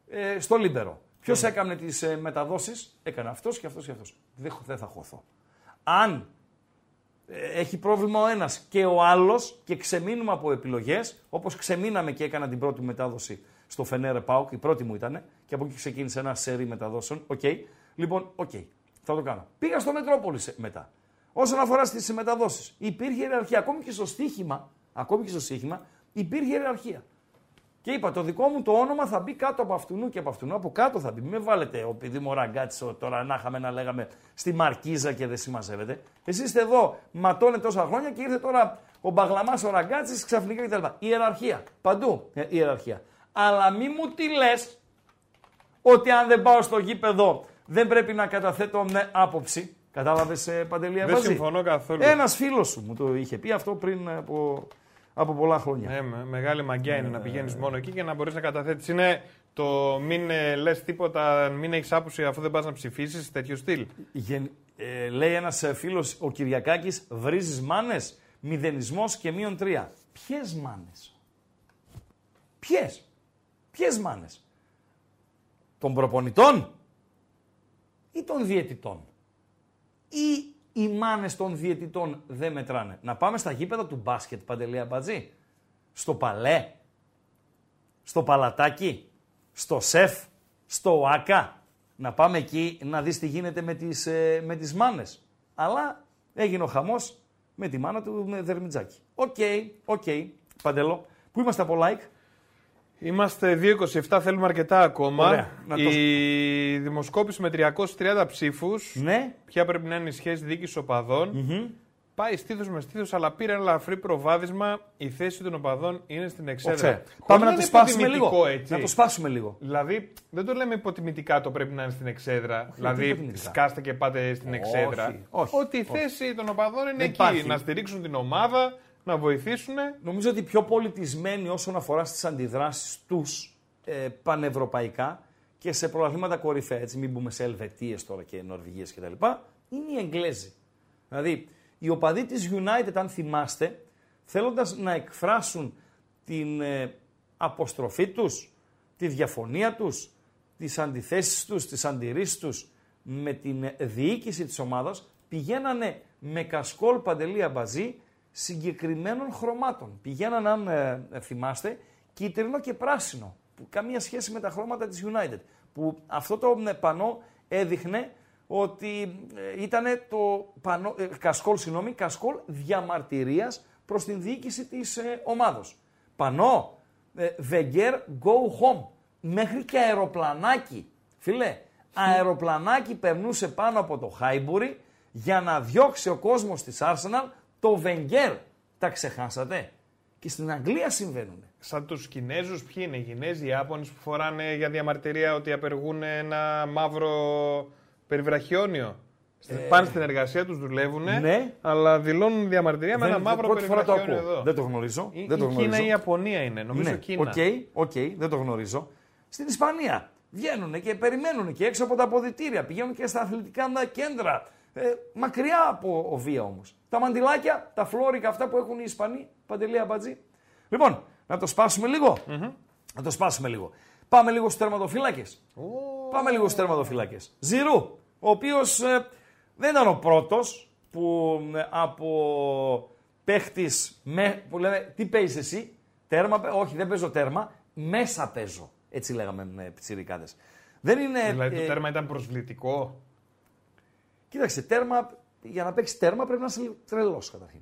ε, στο Λίμπερο. Ποιος mm. έκανε τις ε, μεταδόσεις, έκανε αυτός και αυτός και αυτός. Δεν, δεν θα χωθώ. Αν έχει πρόβλημα ο ένας και ο άλλος και ξεμείνουμε από επιλογές, όπως ξεμείναμε και έκανα την πρώτη μετάδοση στο Φενέρ - ΠΑΟΚ, η πρώτη μου ήταν, και από εκεί ξεκίνησε ένα σερί μεταδόσεων. OK. Okay. Λοιπόν, OK. Okay. Θα το κάνω. Πήγα στο Μετρόπολη μετά. Όσον αφορά στις μεταδόσεις, υπήρχε ιεραρχία. Ακόμη και στο στοίχημα, ακόμη και στο στοίχημα, υπήρχε ιεραρχία. Και είπα, το δικό μου το όνομα θα μπει κάτω από αυτού και από αυτού. Από κάτω θα μπει. Μην με βάλετε, επειδή μου ραγκάτσι τώρα να είχαμε να λέγαμε στη Μαρκίζα και δεν συμμαζεύεται. Εσείς είστε εδώ, ματώνε τόσα χρόνια και ήρθε τώρα ο Μπαγλαμάς, ο ραγκάτσι ξαφνικά κτλ. Ιεραρχία. Παντού ε, ιεραρχία. Αλλά μη μου τι λες ότι αν δεν πάω στο γήπεδο δεν πρέπει να καταθέτω με άποψη. Κατάλαβες, ε, Παντελία Δεν συμφωνώ καθόλου. Ένας φίλος σου μου το είχε πει αυτό πριν από από πολλά χρόνια. Ναι, μεγάλη μαγκιά είναι να πηγαίνεις μόνο εκεί και να μπορείς να καταθέτεις. Είναι το μην ε, λες τίποτα, μην έχεις άποψη αφού δεν πας να ψηφίσεις, τέτοιο στυλ. Γεν, ε, λέει ένας ε, φίλος, ο Κυριακάκης, βρίζεις μάνες, μηδενισμός και μείον τρία. Ποιες μάνες; Ποιες; Ποιες μάνες; Των προπονητών ή των διαιτητών; Ή οι μάνες των διαιτητών δεν μετράνε. Να πάμε στα γήπεδα του μπάσκετ, Παντελία Μπατζή. Στο παλέ, στο παλατάκι, στο ΣΕΦ, στο ΟΑΚΑ. Να πάμε εκεί να δεις τι γίνεται με τις, ε, με τις μάνες. Αλλά έγινε ο χαμός με τη μάνα του με Δερμιτζάκη. OK, OK. Παντέλο. Πού είμαστε από like; Είμαστε 2,27, θέλουμε αρκετά ακόμα. Ωραία, η δημοσκόπηση με 330 ψήφους. Ναι. Ποια πρέπει να είναι η σχέση διοίκησης οπαδών. Mm-hmm. Πάει στήθος με στήθος, αλλά πήρε ένα ελαφρύ προβάδισμα. Η θέση των οπαδών είναι στην εξέδρα. Πάμε να το σπάσουμε λίγο. Έτσι. Να το σπάσουμε λίγο. Δηλαδή, δεν το λέμε υποτιμητικά το πρέπει να είναι στην εξέδρα. Όχι, δηλαδή, σκάστε και πάτε στην εξέδρα. Όχι, Ότι η θέση των οπαδών είναι εκεί. Να στηρίξουν την ομάδα, να βοηθήσουν. Νομίζω ότι πιο πολιτισμένοι όσον αφορά στις αντιδράσεις τους ε, πανευρωπαϊκά και σε προαθλήματα κορυφαία, έτσι μην μπούμε σε Ελβετίες τώρα και Νορβηγίες κτλ. Είναι οι Εγγλέζοι. Δηλαδή, οι οπαδοί της United, αν θυμάστε, θέλοντας να εκφράσουν την ε, αποστροφή τους, τη διαφωνία τους, τις αντιθέσεις τους, τις αντιρρήσεις τους με την διοίκηση της ομάδας, πηγαίνανε με κασκόλ παντελή αμπαζή συγκεκριμένων χρωμάτων. Πηγαίνανε, αν ε, θυμάστε, κίτρινο και πράσινο, που καμία σχέση με τα χρώματα της United. Που αυτό το ε, πανό έδειχνε ότι ε, ήταν το πανό, ε, κασκόλ, συγγνώμη, κασκόλ διαμαρτυρίας προς την διοίκηση της ε, ομάδος. Πανό, Βεγγέρ, go home. Μέχρι και αεροπλανάκι. Φιλέ, αεροπλανάκι περνούσε πάνω από το Χάιμπουρι για να διώξει ο κόσμος της Arsenal το Βεγγέρ. Τα ξεχάσατε; Και στην Αγγλία συμβαίνουν. Σαν τους Κινέζους, ποιοι είναι, οι Κινέζοι, οι Ιάπωνες που φοράνε για διαμαρτυρία ότι απεργούν ένα μαύρο περιβραχιόνιο. Ε... Πάνε στην εργασία τους, δουλεύουν, ναι. αλλά δηλώνουν διαμαρτυρία με ένα μαύρο περιβραχιόνιο εδώ. Δεν το γνωρίζω. Η, δεν το η γνωρίζω. Κίνα ή η Ιαπωνία είναι, νομίζω ναι. Κίνα. OK, okay, okay, δεν το γνωρίζω. Στην Ισπανία βγαίνουν και περιμένουν και έξω από τα αποδυτήρια, πηγαίνουν και στα αθλητικά κέντρα. Ε, μακριά από ο βία όμως. Τα μαντιλάκια, τα φλόρικα αυτά που έχουν οι Ισπανοί, Παντελή Αμπατζή. Λοιπόν, να το σπάσουμε λίγο. Mm-hmm. Να το σπάσουμε λίγο. Πάμε λίγο στους τερματοφύλακες. Oh. Πάμε λίγο στους τερματοφύλακες. Ζηρού, ο οποίος ε, δεν ήταν ο πρώτος που ε, από παίχτης με. που λέμε, τι παίζεις εσύ, τέρμα, όχι δεν παίζω τέρμα, μέσα παίζω. Έτσι λέγαμε με πιτσιρικάδες. Δεν είναι. Δηλαδή το τέρμα ήταν προσβλητικό. Κοίταξε, τέρμα, για να παίξει τέρμα πρέπει να είσαι τρελός καταρχήν.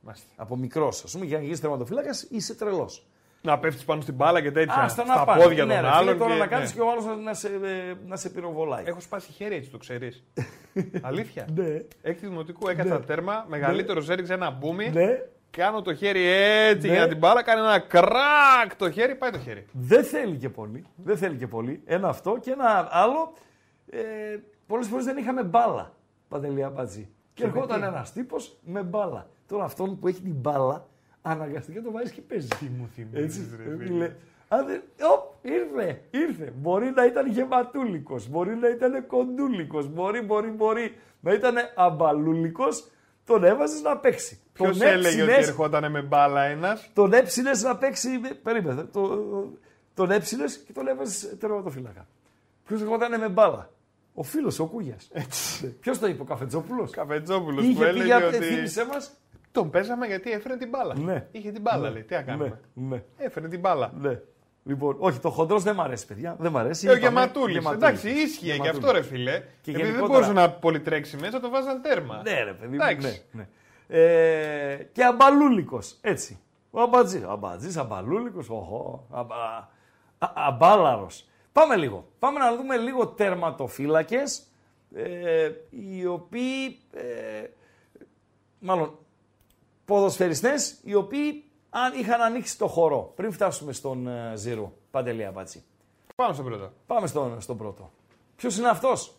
Μάλιστα. Από μικρός, ας πούμε, για να γίνεις τερματοφύλακας είσαι τρελός. Να πέφτεις πάνω στην μπάλα και τέτοια. Α, στα να πόδια ναι, των ρε, άλλων. φίλε, τώρα και- να κάνεις ναι. και ο άλλος να, σε, ε, να σε πυροβολάει. Έχω σπάσει χέρι έτσι, το ξέρεις. Αλήθεια. Ναι. Έκτη δημοτικού έκατσα τέρμα, μεγαλύτερο έριξε ένα μπούμι. Ναι. Κάνω το χέρι έτσι Ναι. για την μπάλα, κάνει ένα κρακ το χέρι, πάει το χέρι. Δεν θέλει και πολύ. Δεν θέλει και πολύ. Ένα αυτό και ένα άλλο. Ε, Πολλές φορές δεν είχαμε μπάλα. Παντελία Μπατζή. Και ερχόταν ένας τύπος με μπάλα. Τώρα αυτόν που έχει την μπάλα, αναγκαστικά το βάζεις και παίζεις. Τι μου Έτσι. ε, λέει, «Αν δεν- Οπ, ήρθε, ήρθε. Μπορεί να ήταν γεματούλικος, μπορεί να ήταν κοντούλικος, μπορεί, μπορεί, μπορεί να ήταν αμπαλούλικος. Τον έβαζες να παίξει. Ποιος Τον έλεγε ότι έψινες- ερχόταν με μπάλα ένας; τον έψινες να παίξει. Περίμενε. Το, τον έψινες και τον έβαζες τερματοφύλακα. Ποιος ερχόταν με μπάλα. Ο φίλος, ο Κούγιας. Ποιος το είπε, ο Καφετζόπουλος; Καφετζόπουλος που Είχε πει έλεγε για ότι. θύμισέ μας. Τον παίζαμε γιατί έφερε την μπάλα. Ναι. Είχε την μπάλα, Ναι. λέει. Τι να κάνουμε; Ναι, ναι, Έφερε την μπάλα. ναι. Λοιπόν, όχι, το χοντρός δεν μ' αρέσει, παιδιά. Δεν μ' αρέσει. Ε, ο Είπαμε, Γεματούλης. Γεματούλης. Εντάξει, ίσχυε και Γεματούλης. αυτό ρε φιλέ. Και Επειδή δεν γενικότερα- μπορούσε να πολυτρέξει μέσα, το βάζαν τέρμα. Ναι, ρε παιδί μου. Εντάξει. Ναι, ναι. Ε, και αμπαλούλικος. Έτσι. Ο αμπατζής. Αμπατζής, αμπαλούλικος. Οχο. Αμπα, α, αμπάλαρος. Πάμε λίγο. Πάμε να δούμε λίγο τερματοφύλακες. Ε, οι οποίοι. Ε, μάλλον ποδοσφαιριστές οι οποίοι αν είχαν ανοίξει το χώρο πριν φτάσουμε στον ε, Ζήρου. Παντελή Αμπάτσι. Πάμε στο πρώτο. Πάμε στον, στον πρώτο. Ποιος είναι αυτός,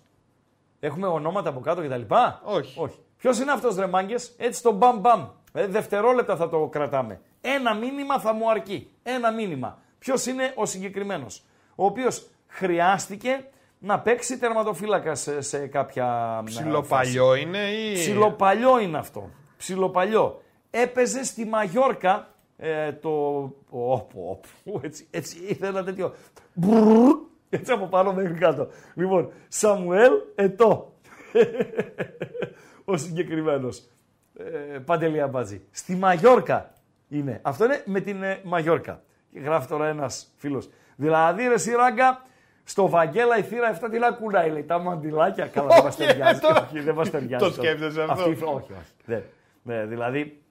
Έχουμε ονόματα από κάτω κτλ. Όχι. Όχι. Ποιος είναι αυτός, ρε μάγκες; έτσι το μπαμ μπαμ. Ε, δευτερόλεπτα θα το κρατάμε. Ένα μήνυμα θα μου αρκεί. Ένα μήνυμα. Ποιος είναι ο συγκεκριμένος, ο οποίος χρειάστηκε να παίξει τερματοφύλακα σε, σε κάποια. ε, Ψιλοπαλιό είναι ή. Ψιλοπαλιό είναι αυτό. Ψιλοπαλιό. Έπαιζε στη Μαγιόρκα ε, το. Όπου, όπου, έτσι, έτσι ήρθε ένα τέτοιο. μπρρρρ, Έτσι από πάνω μέχρι κάτω. Λοιπόν, Σαμουέλ Ετώ. Ο συγκεκριμένος. Ε, Παντελή Αμπάτζη. Στη Μαγιόρκα είναι. Αυτό είναι με την ε, Μαγιόρκα. Και γράφει τώρα ένας φίλος. Δηλαδή, ρε Σιράγκα, στο Βαγγέλα η θύρα 7 τι να κουνάει, λέει. Τα μαντιλάκια. Καλά, δεν μας Όχι, ταιριάζει. τώρα- Όχι, δεν μας ταιριάζει. Το σκέφτεσαι αυτό; Αυτή, όχι, όχι. Δεν. Ναι, δηλαδή,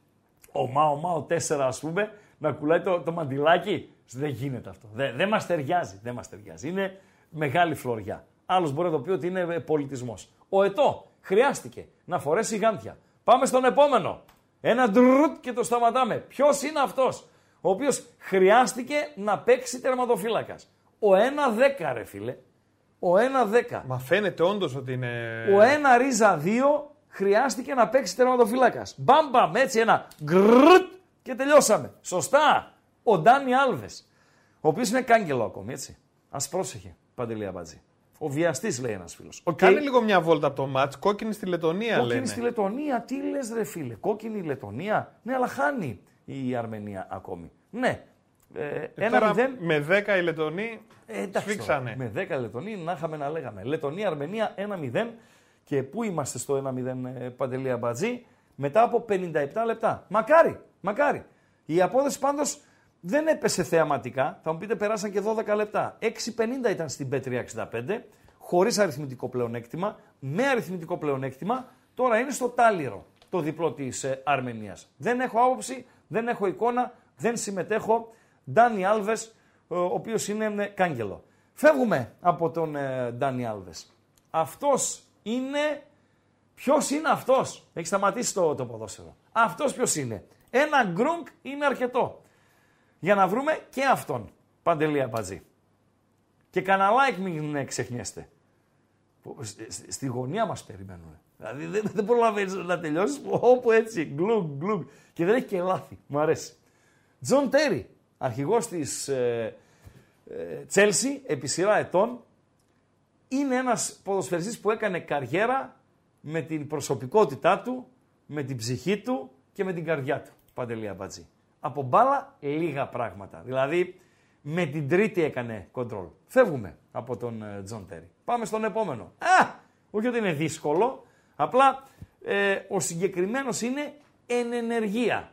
ο Μάο Μάο 4, ας πούμε, να κουλάει το, το μαντιλάκι. Δεν γίνεται αυτό. Δεν, δεν μας ταιριάζει. Δεν μας ταιριάζει. Είναι μεγάλη φλωριά. Άλλος μπορεί να το πει ότι είναι πολιτισμός. Ο Ετώ χρειάστηκε να φορέσει γάντια. Πάμε στον επόμενο. Ένα ντρουτ και το σταματάμε. Ποιο είναι αυτό, ο οποίος χρειάστηκε να παίξει τερματοφύλακας. Ο 1-10, ρε φίλε. Ο 1-10. Μα φαίνεται όντως ότι είναι. Ο ένα ρίζα 2 χρειάστηκε να παίξει τερματοφύλακας. Μπαμ μπαμ, έτσι ένα γκρρρτ και τελειώσαμε. Σωστά. Ο Ντάνι Άλβε. Ο οποίο είναι κάγκελο ακόμη, έτσι. Α πρόσεχε, Παντελή Αμπατζή. Ο βιαστή, λέει ένα φίλο. Okay. Κάνε λίγο μια βόλτα από το μάτ. Κόκκινη στη Λετωνία Κόκκινη λένε. στη Λετωνία, τι λε, ρε φίλε. Κόκκινη η Λετωνία. Ναι, αλλά χάνει η Αρμενία ακόμη. Ναι, Ε, Τώρα 1-0. με 10 οι Λετωνοί Ε, εντάξει σφίξανε. τώρα, Με 10 Λετωνοί να είχαμε να λέγαμε. Λετωνία, Αρμενία 1-0. Και πού είμαστε στο 1-0 ε, Παντελή Αμπατζή; Μετά από 57 λεπτά. Μακάρι, μακάρι. Η απόδοση πάντως δεν έπεσε θεαματικά. Θα μου πείτε περάσαν και 12 λεπτά. 6.50 ήταν στην P365 χωρίς αριθμητικό πλεονέκτημα. Με αριθμητικό πλεονέκτημα τώρα είναι στο τάλιρο το διπλό της ε, Αρμενίας. Δεν έχω άποψη, δεν έχω εικόνα, δεν συμμετέχω. Ντάνι Άλβες, ο οποίος είναι ε, κάγκελο. Φεύγουμε από τον ε, Ντάνι Άλβες. Αυτός είναι... Ποιος είναι αυτός; Έχει σταματήσει το, το ποδόσφαιρο. Αυτός ποιος είναι; Ένα γκρουγκ είναι αρκετό. Για να βρούμε και αυτόν. Παντελή Αμπατζή. Και κανένα like μην ε, ξεχνιέστε. Που σ- σ- Στη γωνία μας περιμένουν. Δηλαδή δεν, δεν προλαβαίνεις να τελειώσεις όπου έτσι γκλουγ γκλουγ και δεν έχει και λάθη. Μου αρέσει. Τζον Τέρι, αρχηγός της ε, ε, Chelsea επί σειρά ετών, είναι ένας ποδοσφαιριστής που έκανε καριέρα με την προσωπικότητά του, με την ψυχή του και με την καρδιά του. Παντελή Αμπατζή. Από μπάλα λίγα πράγματα. Δηλαδή με την τρίτη έκανε κοντρόλ. Φεύγουμε από τον ε, Τζον Τέρι. Πάμε στον επόμενο. Α, όχι ότι είναι δύσκολο, απλά ε, ο συγκεκριμένος είναι εν ενεργεία.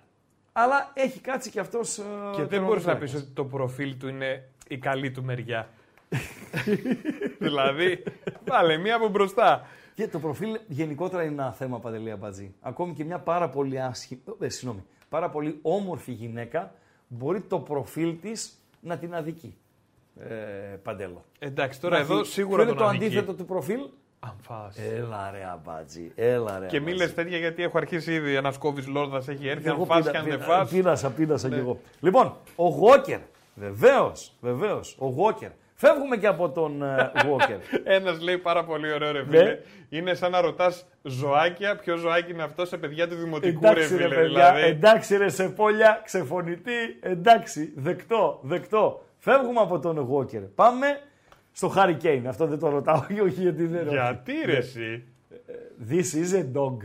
Αλλά έχει κάτσει και αυτός ε, Και δεν μπορείς να τερματοφύλακας. πει ότι το προφίλ του είναι η καλή του μεριά. δηλαδή, βάλε μία από μπροστά. Και το προφίλ γενικότερα είναι ένα θέμα παντελή αμπατζή. Ακόμη και μια πάρα πολύ άσχη, ε, συγγνώμη, πάρα πολύ όμορφη γυναίκα μπορεί το προφίλ της να την αδικεί. Ε, παντέλο. Εντάξει, τώρα Να εδώ έχει- σίγουρα ποιο είναι τον το αδικεί. αντίθετο του προφίλ. Αν φας. Έλα ρε αμπάτζι, έλα ρε Και μη αμπάτζι. λες τέτοια γιατί έχω αρχίσει ήδη. Ένα κόβει λόρδας έχει έρθει. Εγώ Αν φας πίνα- και αν δεν πίνα- φας. Πίνασα, πίνασα κι εγώ. Λοιπόν, ο Γόκερ. Βεβαίως, βεβαίως. Ο Γόκερ. Φεύγουμε και από τον ε, Γόκερ. Ένας λέει πάρα πολύ ωραίο Ναι. ρε φίλε. Είναι σαν να ρωτάς ζωάκια, ποιο ζωάκι είναι αυτό σε παιδιά του δημοτικού ρε Εντάξει ρε φίλε. παιδιά, δηλαδή. εντάξει ρε σε πόλια, ξεφωνητή, εντάξει, δεκτό, δεκτό. Φεύγουμε από τον Walker. Πάμε στο Harry Kane. Αυτό δεν το ρωτάω, όχι γιατί δεν είναι. Γιατί ρε εσύ; This is a dog.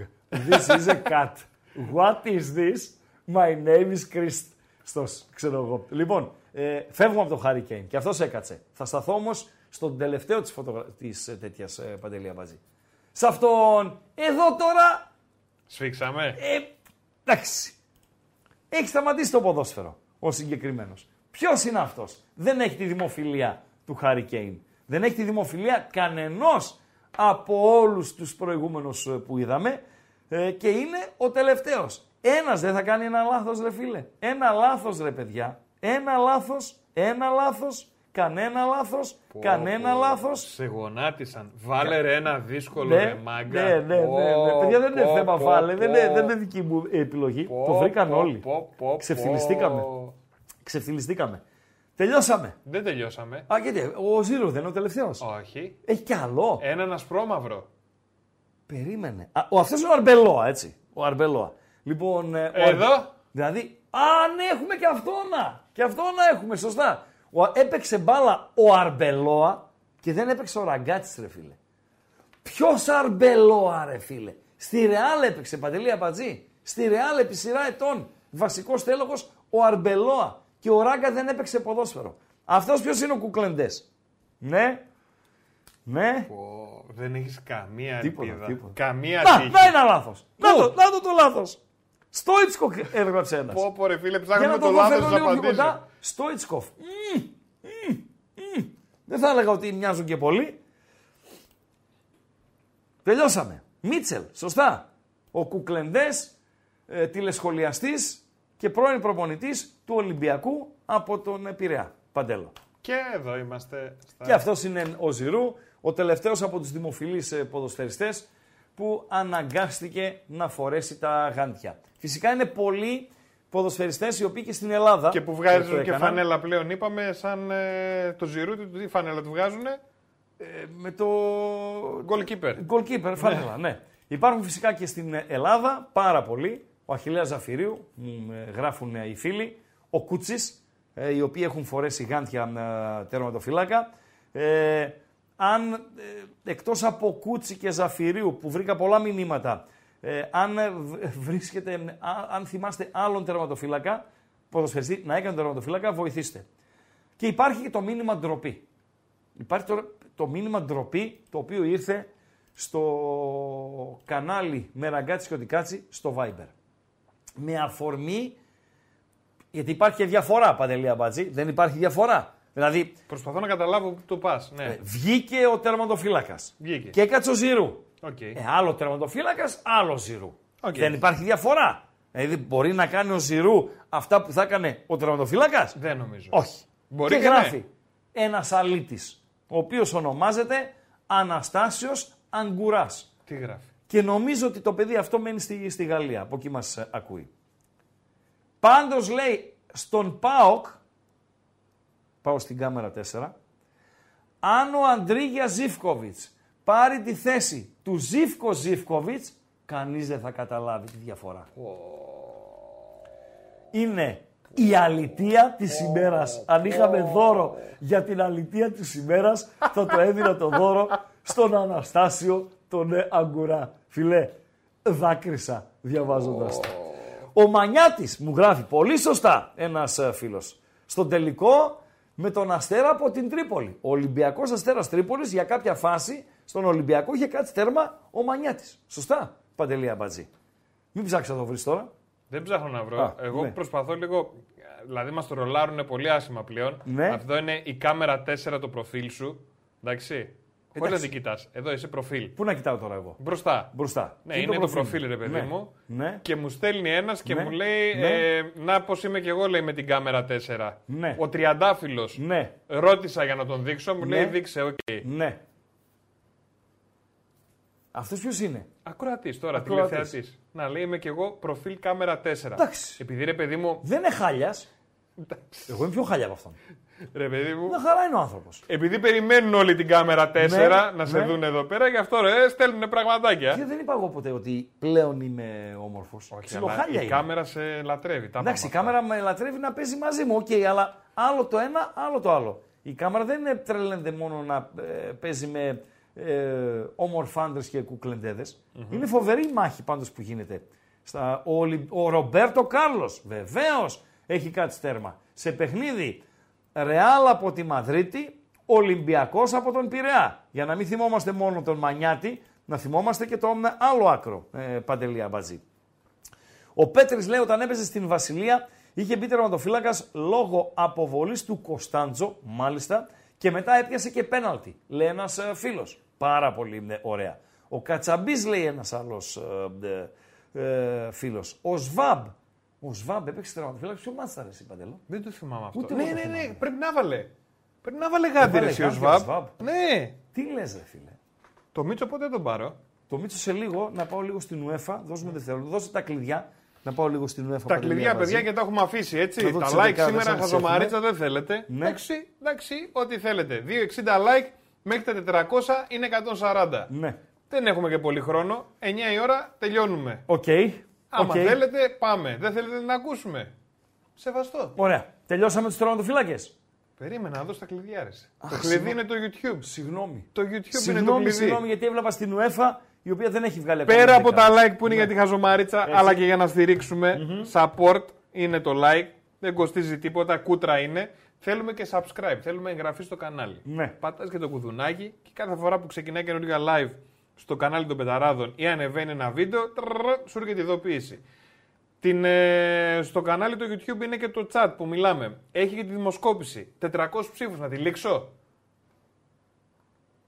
This is a cat. What is this? My name is Chris. Στος, ξέρω εγώ. Λοιπόν, ε, φεύγουμε από τον Harry Kane και αυτός έκατσε. Θα σταθώ όμως στον τελευταίο της, φωτογρα... της ε, τέτοιας ε, Παντελία Μπατζή. Σε αυτόν, εδώ τώρα Σφίξαμε. ε, εντάξει. Έχει σταματήσει το ποδόσφαιρο ο συγκεκριμένος. Ποιος είναι αυτός; Δεν έχει τη δημοφιλία του Χάρι Κέιν. Δεν έχει τη δημοφιλία κανενός από όλους τους προηγούμενους που είδαμε ε, και είναι ο τελευταίος. Ένας δεν θα κάνει ένα λάθος, ρε φίλε. Ένα λάθος, ρε παιδιά. Ένα λάθος, ένα λάθος, κανένα λάθος, κανένα Πω, λάθος. Σε γονάτισαν. Βάλε ρε ένα δύσκολο Ναι, ρε μάγκα. ναι, ναι, ναι, ναι. Πω, Παιδιά δεν είναι πω, θέμα πω, φάλε, δεν είναι, πω. δεν είναι δική μου επιλογή. Πω, το βρήκαν πω, όλοι. πω, πω, Ξεφτυλιστήκαμε. πω. Ξεφτυλιστήκαμε. Τελειώσαμε. Δεν τελειώσαμε. Α, γιατί, ο Ζήρο δεν είναι ο τελευταίος. Όχι. Έχει κι άλλο. Έναν ασπρόμαυρο. Περίμενε. Α, ο, αυτός είναι ο Αρμπελόα, έτσι. Ο Αρμπελόα. Λοιπόν, ε, ο Εδώ. Αρ- Δηλαδή, α, ναι, έχουμε και αυτόνα. Και αυτόνα έχουμε, σωστά. Ο, έπαιξε μπάλα ο Αρμπελόα και δεν έπαιξε ο Ραγκάτσι, ρε φίλε. Ποιος Αρμπελόα, ρε φίλε; Στη Ρεάλ έπαιξε, Παντελή Απατζή. Στη Ρεάλ επί σειρά ετών. Βασικός τέλογο ο Αρμπελόα. Και ο Ράγκα δεν έπαιξε ποδόσφαιρο. Αυτός ποιος είναι ο Κουκλεντές; Ναι. Ναι. Πω, δεν έχεις καμία Τίποτα, ελπίδα. τίποτα. Καμία Να, τύχη. να ένα λάθος. Να το, να το, το λάθος. Στόιτσκοφ έγραψε ένας. Πω, πω, ρε φίλε, Για ψάχνουμε να το το δω λάθος φέρνω τη λίγο πιο απαντήσει. κοντά. Στόιτσκοφ. Μμμ, μμμ, μμμ. Δεν θα έλεγα ότι μοιάζουν και πολύ. Τελειώσαμε. Μίτσελ, σωστά. Ο Κουκλεντές, ε, τηλεσχολιαστής και πρώην προπονητής του Ολυμπιακού από τον Πειραιά. Παντέλο. Και εδώ είμαστε. Στα... Και αυτός είναι ο Ζηρού, ο τελευταίος από τους δημοφιλείς ε, ποδοσφαιριστές που αναγκάστηκε να φορέσει τα γάντια. Φυσικά είναι πολλοί ποδοσφαιριστές οι οποίοι και στην Ελλάδα Και που το βγάζουν και έκαναν. φανέλα πλέον, είπαμε, σαν ε, το Ζηρούτι, τι φανέλα του βγάζουνε; Ε, με το Goalkeeper. goalkeeper φανέλα, ναι. Υπάρχουν φυσικά και στην Ελλάδα πάρα πολλοί. Ο Αχιλέας Ζαφυρίου, μου ε, γράφουν ε, οι φίλοι. Ο Κούτσης, ε, οι οποίοι έχουν φορέσει γάντια ε, τερματοφυλάκα. Ε, αν ε, εκτός από Κούτσι και Ζαφυρίου που βρήκα πολλά μηνύματα, ε, αν ε, β- βρίσκεται, α- αν θυμάστε άλλον τερματοφύλακα, ποδοσφαιριστή να έκανε τον τερματοφύλακα, βοηθήστε. Και υπάρχει και το μήνυμα ντροπή. Υπάρχει το, το μήνυμα ντροπή το οποίο ήρθε στο κανάλι με ραγκάτσι και οτικάτσι στο Viber. Με αφορμή, γιατί υπάρχει και διαφορά Παντελή Αμπατζή, δεν υπάρχει διαφορά. Δηλαδή Προσπαθώ να καταλάβω που το πας. Ναι. ε, βγήκε ο τερματοφύλακας Βγήκε. και έκατσε ο Ζηρού. Οκ. Ε, άλλο τερματοφύλακας, άλλο Ζηρού. Οκ. Δεν υπάρχει διαφορά. Δηλαδή μπορεί να κάνει ο Ζηρού αυτά που θα έκανε ο τερματοφύλακας; Δεν νομίζω. Όχι. Μπορεί και και ναι. γράφει ένας αλήτης, ο οποίος ονομάζεται Αναστάσιος Αγκουράς. Τι γράφει. Και νομίζω ότι το παιδί αυτό μένει στη, στη Γαλλία, από εκεί μας ε, ακούει. Πάντως λέει στον ΠΑΟΚ, πάω στην κάμερα 4, αν ο Αντρίγια Ζίφκοβιτς πάρει τη θέση του Ζίφκο Ζίφκοβιτς, κανείς δεν θα καταλάβει τη διαφορά. Είναι η αλητία της ημέρας. Αν είχαμε δώρο για την αλητία της ημέρας, θα το έδινα το δώρο στον Αναστάσιο τον ε, Αγκουρά. Φιλέ, δάκρυσα διαβάζοντας το. Ο Μανιάτης μου γράφει πολύ σωστά ένας ε, φίλος. Στον τελικό με τον Αστέρα από την Τρίπολη. Ο Ολυμπιακός Αστέρας Τρίπολης για κάποια φάση στον Ολυμπιακό είχε κάτσει τέρμα ο Μανιάτης. Σωστά, Παντελία Μπατζή. Μην ψάξεις να το βρεις τώρα. Δεν ψάχνω να βρω. Α, Εγώ ναι. προσπαθώ λίγο. Δηλαδή, μας το ρολάρουν πολύ άσχημα πλέον. Ναι. Αυτό είναι η κάμερα 4 το προφίλ σου. Εντάξει. Χωρίς να Εντάξει. την κοιτάς. Εδώ είσαι προφίλ. Πού να κοιτάω τώρα εγώ; Μπροστά. Μπροστά. Ναι, Τι είναι το προφίλ, ρε παιδί Ναι. μου. Ναι. Και μου στέλνει ένας και Ναι. μου λέει: Ναι. ε, Να, πώς είμαι και εγώ, λέει με την κάμερα 4. Ναι. Ο τριαντάφυλλος. Ναι. Ρώτησα για να τον δείξω, μου Ναι. λέει: Δείξε, οκ. Ναι. Αυτός ποιος είναι; Ακροατής τώρα, Ακροατής. τηλεθεατής. Να λέει: Είμαι και εγώ προφίλ κάμερα 4. Εντάξει. Επειδή ρε παιδί μου. Δεν είναι χάλιας. Εγώ είμαι πιο χάλια από αυτόν. Ρε παιδί μου. Μια χαρά είναι ο άνθρωπος. Επειδή περιμένουν όλοι την κάμερα 4 Ναι, να σε ναι. δουν εδώ πέρα, γι' αυτό ρε, στέλνουν πραγματάκια. Και δεν είπα εγώ ποτέ ότι πλέον είμαι όμορφος. Όχι, Ψιλοχάλια αλλά η είμαι. κάμερα σε λατρεύει. Τα Εντάξει, η πάμε αυτά. κάμερα με λατρεύει να παίζει μαζί μου, οκ, αλλά άλλο το ένα, άλλο το άλλο. Η κάμερα δεν είναι τρελαίνεται μόνο να ε, παίζει με ε, όμορφάντρες και κουκλεντέδες Είναι φοβερή η μάχη πάντως που γίνεται. Στα, ο, Ολυ- ο Ρομπέρτο Κάρλος, βεβαίως, έχει κάτσει τέρμα. Σε παιχνίδι Ρεάλ από τη Μαδρίτη, Ολυμπιακός από τον Πειραιά. Για να μην θυμόμαστε μόνο τον Μανιάτη, να θυμόμαστε και τον άλλο άκρο, ε, Παντελή Αμπατζή. Ο Πέτρης λέει όταν έπαιζε στην Βασιλεία είχε μπει τερματοφύλακας λόγω αποβολής του Κωνσταντζο, μάλιστα, και μετά έπιασε και πέναλτι. Λέει ένας φίλος. Πάρα πολύ ε, ωραία. Ο Κατσαμπής λέει ένας άλλος ε, ε, φίλος. Ο Σβάμπ. Ο Σβάμπ έπαιξε τερματοφύλακα. Ποιο μάτσα ρε, εσύ παντελώ. Δεν το θυμάμαι αυτό. Ούτε ναι, εγώ το ναι, ναι, θυμάμαι. πρέπει να βάλε. Πρέπει να βάλε γάντι ρε Έβαλε εσύ ο γάντι ο Σβάμπ. Σβάμπ. Ναι. Τι λες, ρε φίλε. Το Μίτσο πότε τον πάρω; Το Μίτσο σε λίγο να πάω λίγο στην UEFA. Δώσουμε δευτερόλεπτο. Δώσε τα κλειδιά να πάω λίγο στην UEFA. Τα Παντελή κλειδιά, Αμπατζή. παιδιά, και τα έχουμε αφήσει Να έτσι. δω Τα τις like δεκάδες, σήμερα, αν τις χαζομαρίτσα έχουμε. δεν θέλετε. Ναι. Εντάξει, εντάξει, ό,τι θέλετε. 2,60 like μέχρι τα 400 είναι 140. Ναι. Δεν έχουμε και πολύ χρόνο. 9 η ώρα τελειώνουμε. Οκ. Άμα Οκ. θέλετε, πάμε. Δεν θέλετε να ακούσουμε. Σεβαστό. Ωραία. Τελειώσαμε τους τερματοφύλακες. Περίμενα να δω τα κλειδιά. ρε. Το Αχ, κλειδί συγγνώμη. είναι το YouTube. Συγγνώμη. Το YouTube είναι το Συγγνώμη, κλειδί. συγγνώμη, γιατί έβλεπα στην UEFA η οποία δεν έχει βγάλει ακόμα Πέρα από τα δεκάδες. like που είναι για τη χαζομαρίτσα, αλλά και για να στηριξουμε support είναι το like. Δεν κοστίζει τίποτα, κούτρα είναι. Θέλουμε και subscribe, θέλουμε εγγραφή στο κανάλι. Ναι. Πατάς και το κουδουνάκι και κάθε φορά που ξεκινάει καινούργια live στο κανάλι των Πεταράδων ή ανεβαίνει ένα βίντεο, τρρρρ, σου έρχεται ειδοποίηση. Την, ε, στο κανάλι του YouTube είναι και το chat που μιλάμε. Έχει και τη δημοσκόπηση. 400 ψήφους να τη λήξω.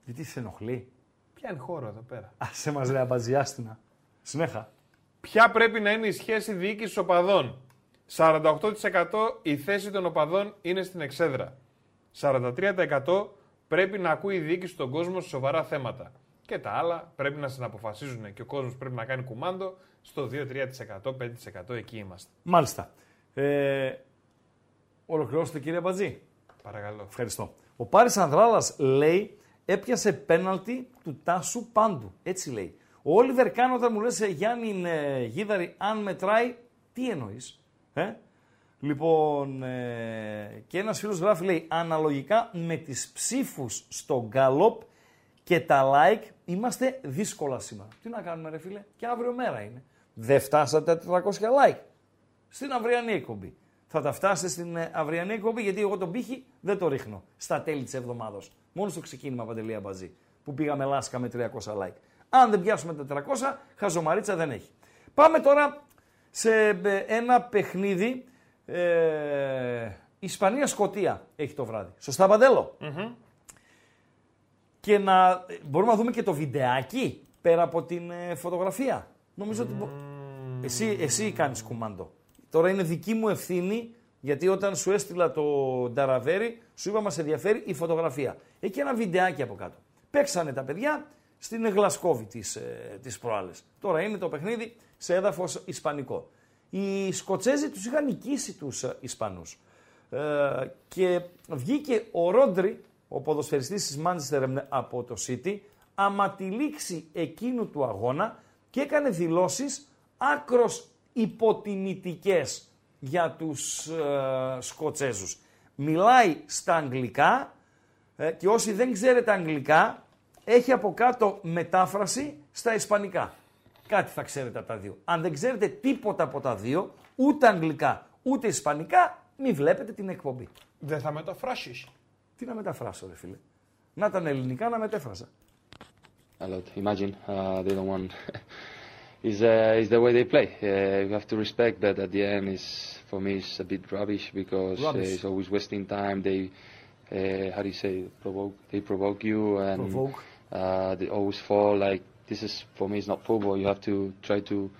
Γιατί σε ενοχλεί; Πιάνει χώρο εδώ πέρα; Α σε μας λέει αμπατζιάστηνα. Συνέχα. Ποια πρέπει να είναι η σχέση διοίκησης οπαδών; 48% η θέση των οπαδών είναι στην εξέδρα. 43% πρέπει να ακούει η διοίκηση τον κόσμο σε σοβαρά θέματα. Και τα άλλα πρέπει να συναποφασίζουν και ο κόσμος πρέπει να κάνει κουμάντο στο 2-3%, 5% εκεί είμαστε. Μάλιστα. Ε, ολοκληρώστε κύριε Αμπατζή. Παρακαλώ. Ευχαριστώ. Ο Πάρης Ανδράλας λέει έπιασε πέναλτι του Τάσου Πάντου. Έτσι λέει. Ο Όλιβερ Καν όταν μου λες «Ε, Γιάννη ε, Γίδαρη αν μετράει, τι εννοείς. Ε; Λοιπόν, ε, και ένας φίλος γράφει λέει αναλογικά με τις ψήφους στο γκάλοπ και τα like είμαστε δύσκολα σήμερα. Τι να κάνουμε ρε φίλε, και αύριο μέρα είναι. Δεν φτάσατε τα 400 like στην αυριανή εκπομπή. θα τα φτάσετε στην ε, αυριανή εκπομπή, γιατί εγώ τον πύχη δεν το ρίχνω στα τέλη της εβδομάδας. Μόνο στο ξεκίνημα παντελεία μπαζί που πήγαμε λάσκα με 300 like. Αν δεν πιάσουμε τα 400, χαζομαρίτσα δεν έχει. Πάμε τώρα σε ε, ένα παιχνίδι. Ε, Ισπανία-Σκοτία έχει το βράδυ. Σωστά, Παντέλο; Και να μπορούμε να δούμε και το βιντεάκι πέρα από την ε, φωτογραφία. Νομίζω ότι. μπο- Εσύ, εσύ κάνεις κουμάντο. Τώρα είναι δική μου ευθύνη γιατί όταν σου έστειλα το νταραβέρι, σου είπα μας ενδιαφέρει η φωτογραφία. Έχει ένα βιντεάκι από κάτω. Παίξανε τα παιδιά στην Γλασκόβη τις, ε, τις προάλλες. Τώρα είναι το παιχνίδι σε έδαφος ισπανικό. Οι Σκοτσέζοι τους είχαν νικήσει τους ε, Ισπανούς. Ε, και βγήκε ο Ρόντρι, ο ποδοσφαιριστής της Manchester από το City, άμα τη λήξη εκείνου του αγώνα και έκανε δηλώσεις άκρος υποτιμητικές για τους ε, Σκοτσέζους. Μιλάει στα αγγλικά ε, και όσοι δεν ξέρετε αγγλικά, έχει από κάτω μετάφραση στα ισπανικά. Κάτι θα ξέρετε από τα δύο. Αν δεν ξέρετε τίποτα από τα δύο, ούτε αγγλικά ούτε ισπανικά, μη βλέπετε την εκπομπή. Δεν θα μεταφράσεις. Τι να μεταφράσω, ρε φίλε. Να ήταν ελληνικά να μετέφρασα. a lot. Imagine uh, they don't want. is uh, is the way they play. Uh, you have to respect that. At the end, is for me, it's a bit rubbish because Rubbish. Uh, it's always wasting time. They, uh, how do you say, provoke? They provoke you and Provoke. Uh, they always fall. Like this is for me, it's not football. You have to try to.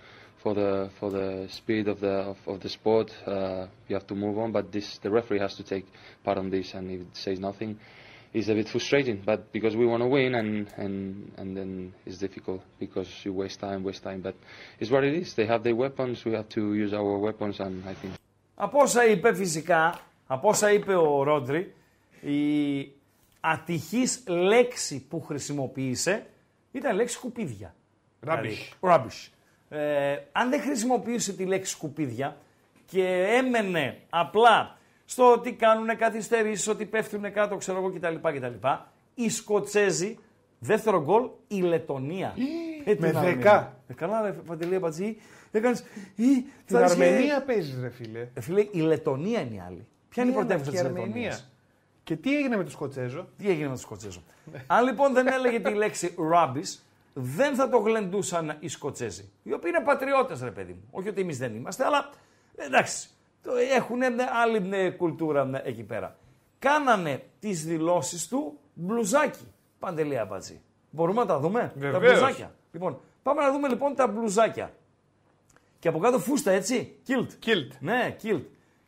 For the for the speed of the of, of the sport, uh, you have to move on. But this the referee has to take part on this, and if it says nothing, it's a bit frustrating, but because we want to win, and, and, and then it's difficult because you waste time, waste time. But it's what it is. They have their weapons. We have to use our weapons, and I think Από όσα είπε φυσικά, από όσα είπε ο Ρόντρι, η ατυχής λέξη που χρησιμοποίησε ήταν η λέξη σκουπίδια. Rubbish. Δηλαδή, rubbish. Ε, αν δεν χρησιμοποιούσε τη λέξη σκουπίδια και έμενε απλά στο ότι κάνουν καθυστερήσεις, ότι πέφτουν κάτω, ξέρω εγώ κτλ. κτλ. Οι Σκοτσέζοι, δεύτερο γκολ, η Λετωνία. Ε, με την Αρμενία. δέκα. Ε, καλά ρε Παντελή Αμπατζή, έκανες... Ή, Την θα είσαι- Αρμενία παίζεις, ρε φίλε. ε, φίλε, η Λετωνία είναι η άλλη. Ποια είναι η Ναι, πρωτεύουσα αλλά της και η Λετωνίας; Αρμενία. Και τι έγινε με τους Σκοτσέζο; Τι έγινε με τους Σκοτσέζου. Αν λοιπόν δεν έλεγε τη λέξη rubbish, δεν θα το γλεντούσαν οι Σκοτσέζοι. Οι οποίοι είναι πατριώτες, ρε παιδί μου. Όχι ότι εμείς δεν είμαστε, αλλά εντάξει. Έχουν άλλη ε, κουλτούρα ε, εκεί πέρα. Κάνανε τις δηλώσεις του μπλουζάκι. Παντελή Αμπατζή. Μπορούμε να τα δούμε, τα Βεβαίως. μπλουζάκια. Λοιπόν, πάμε να δούμε λοιπόν τα μπλουζάκια. Και από κάτω φούστα, έτσι. Kilt. Kilt. Ναι, kilt.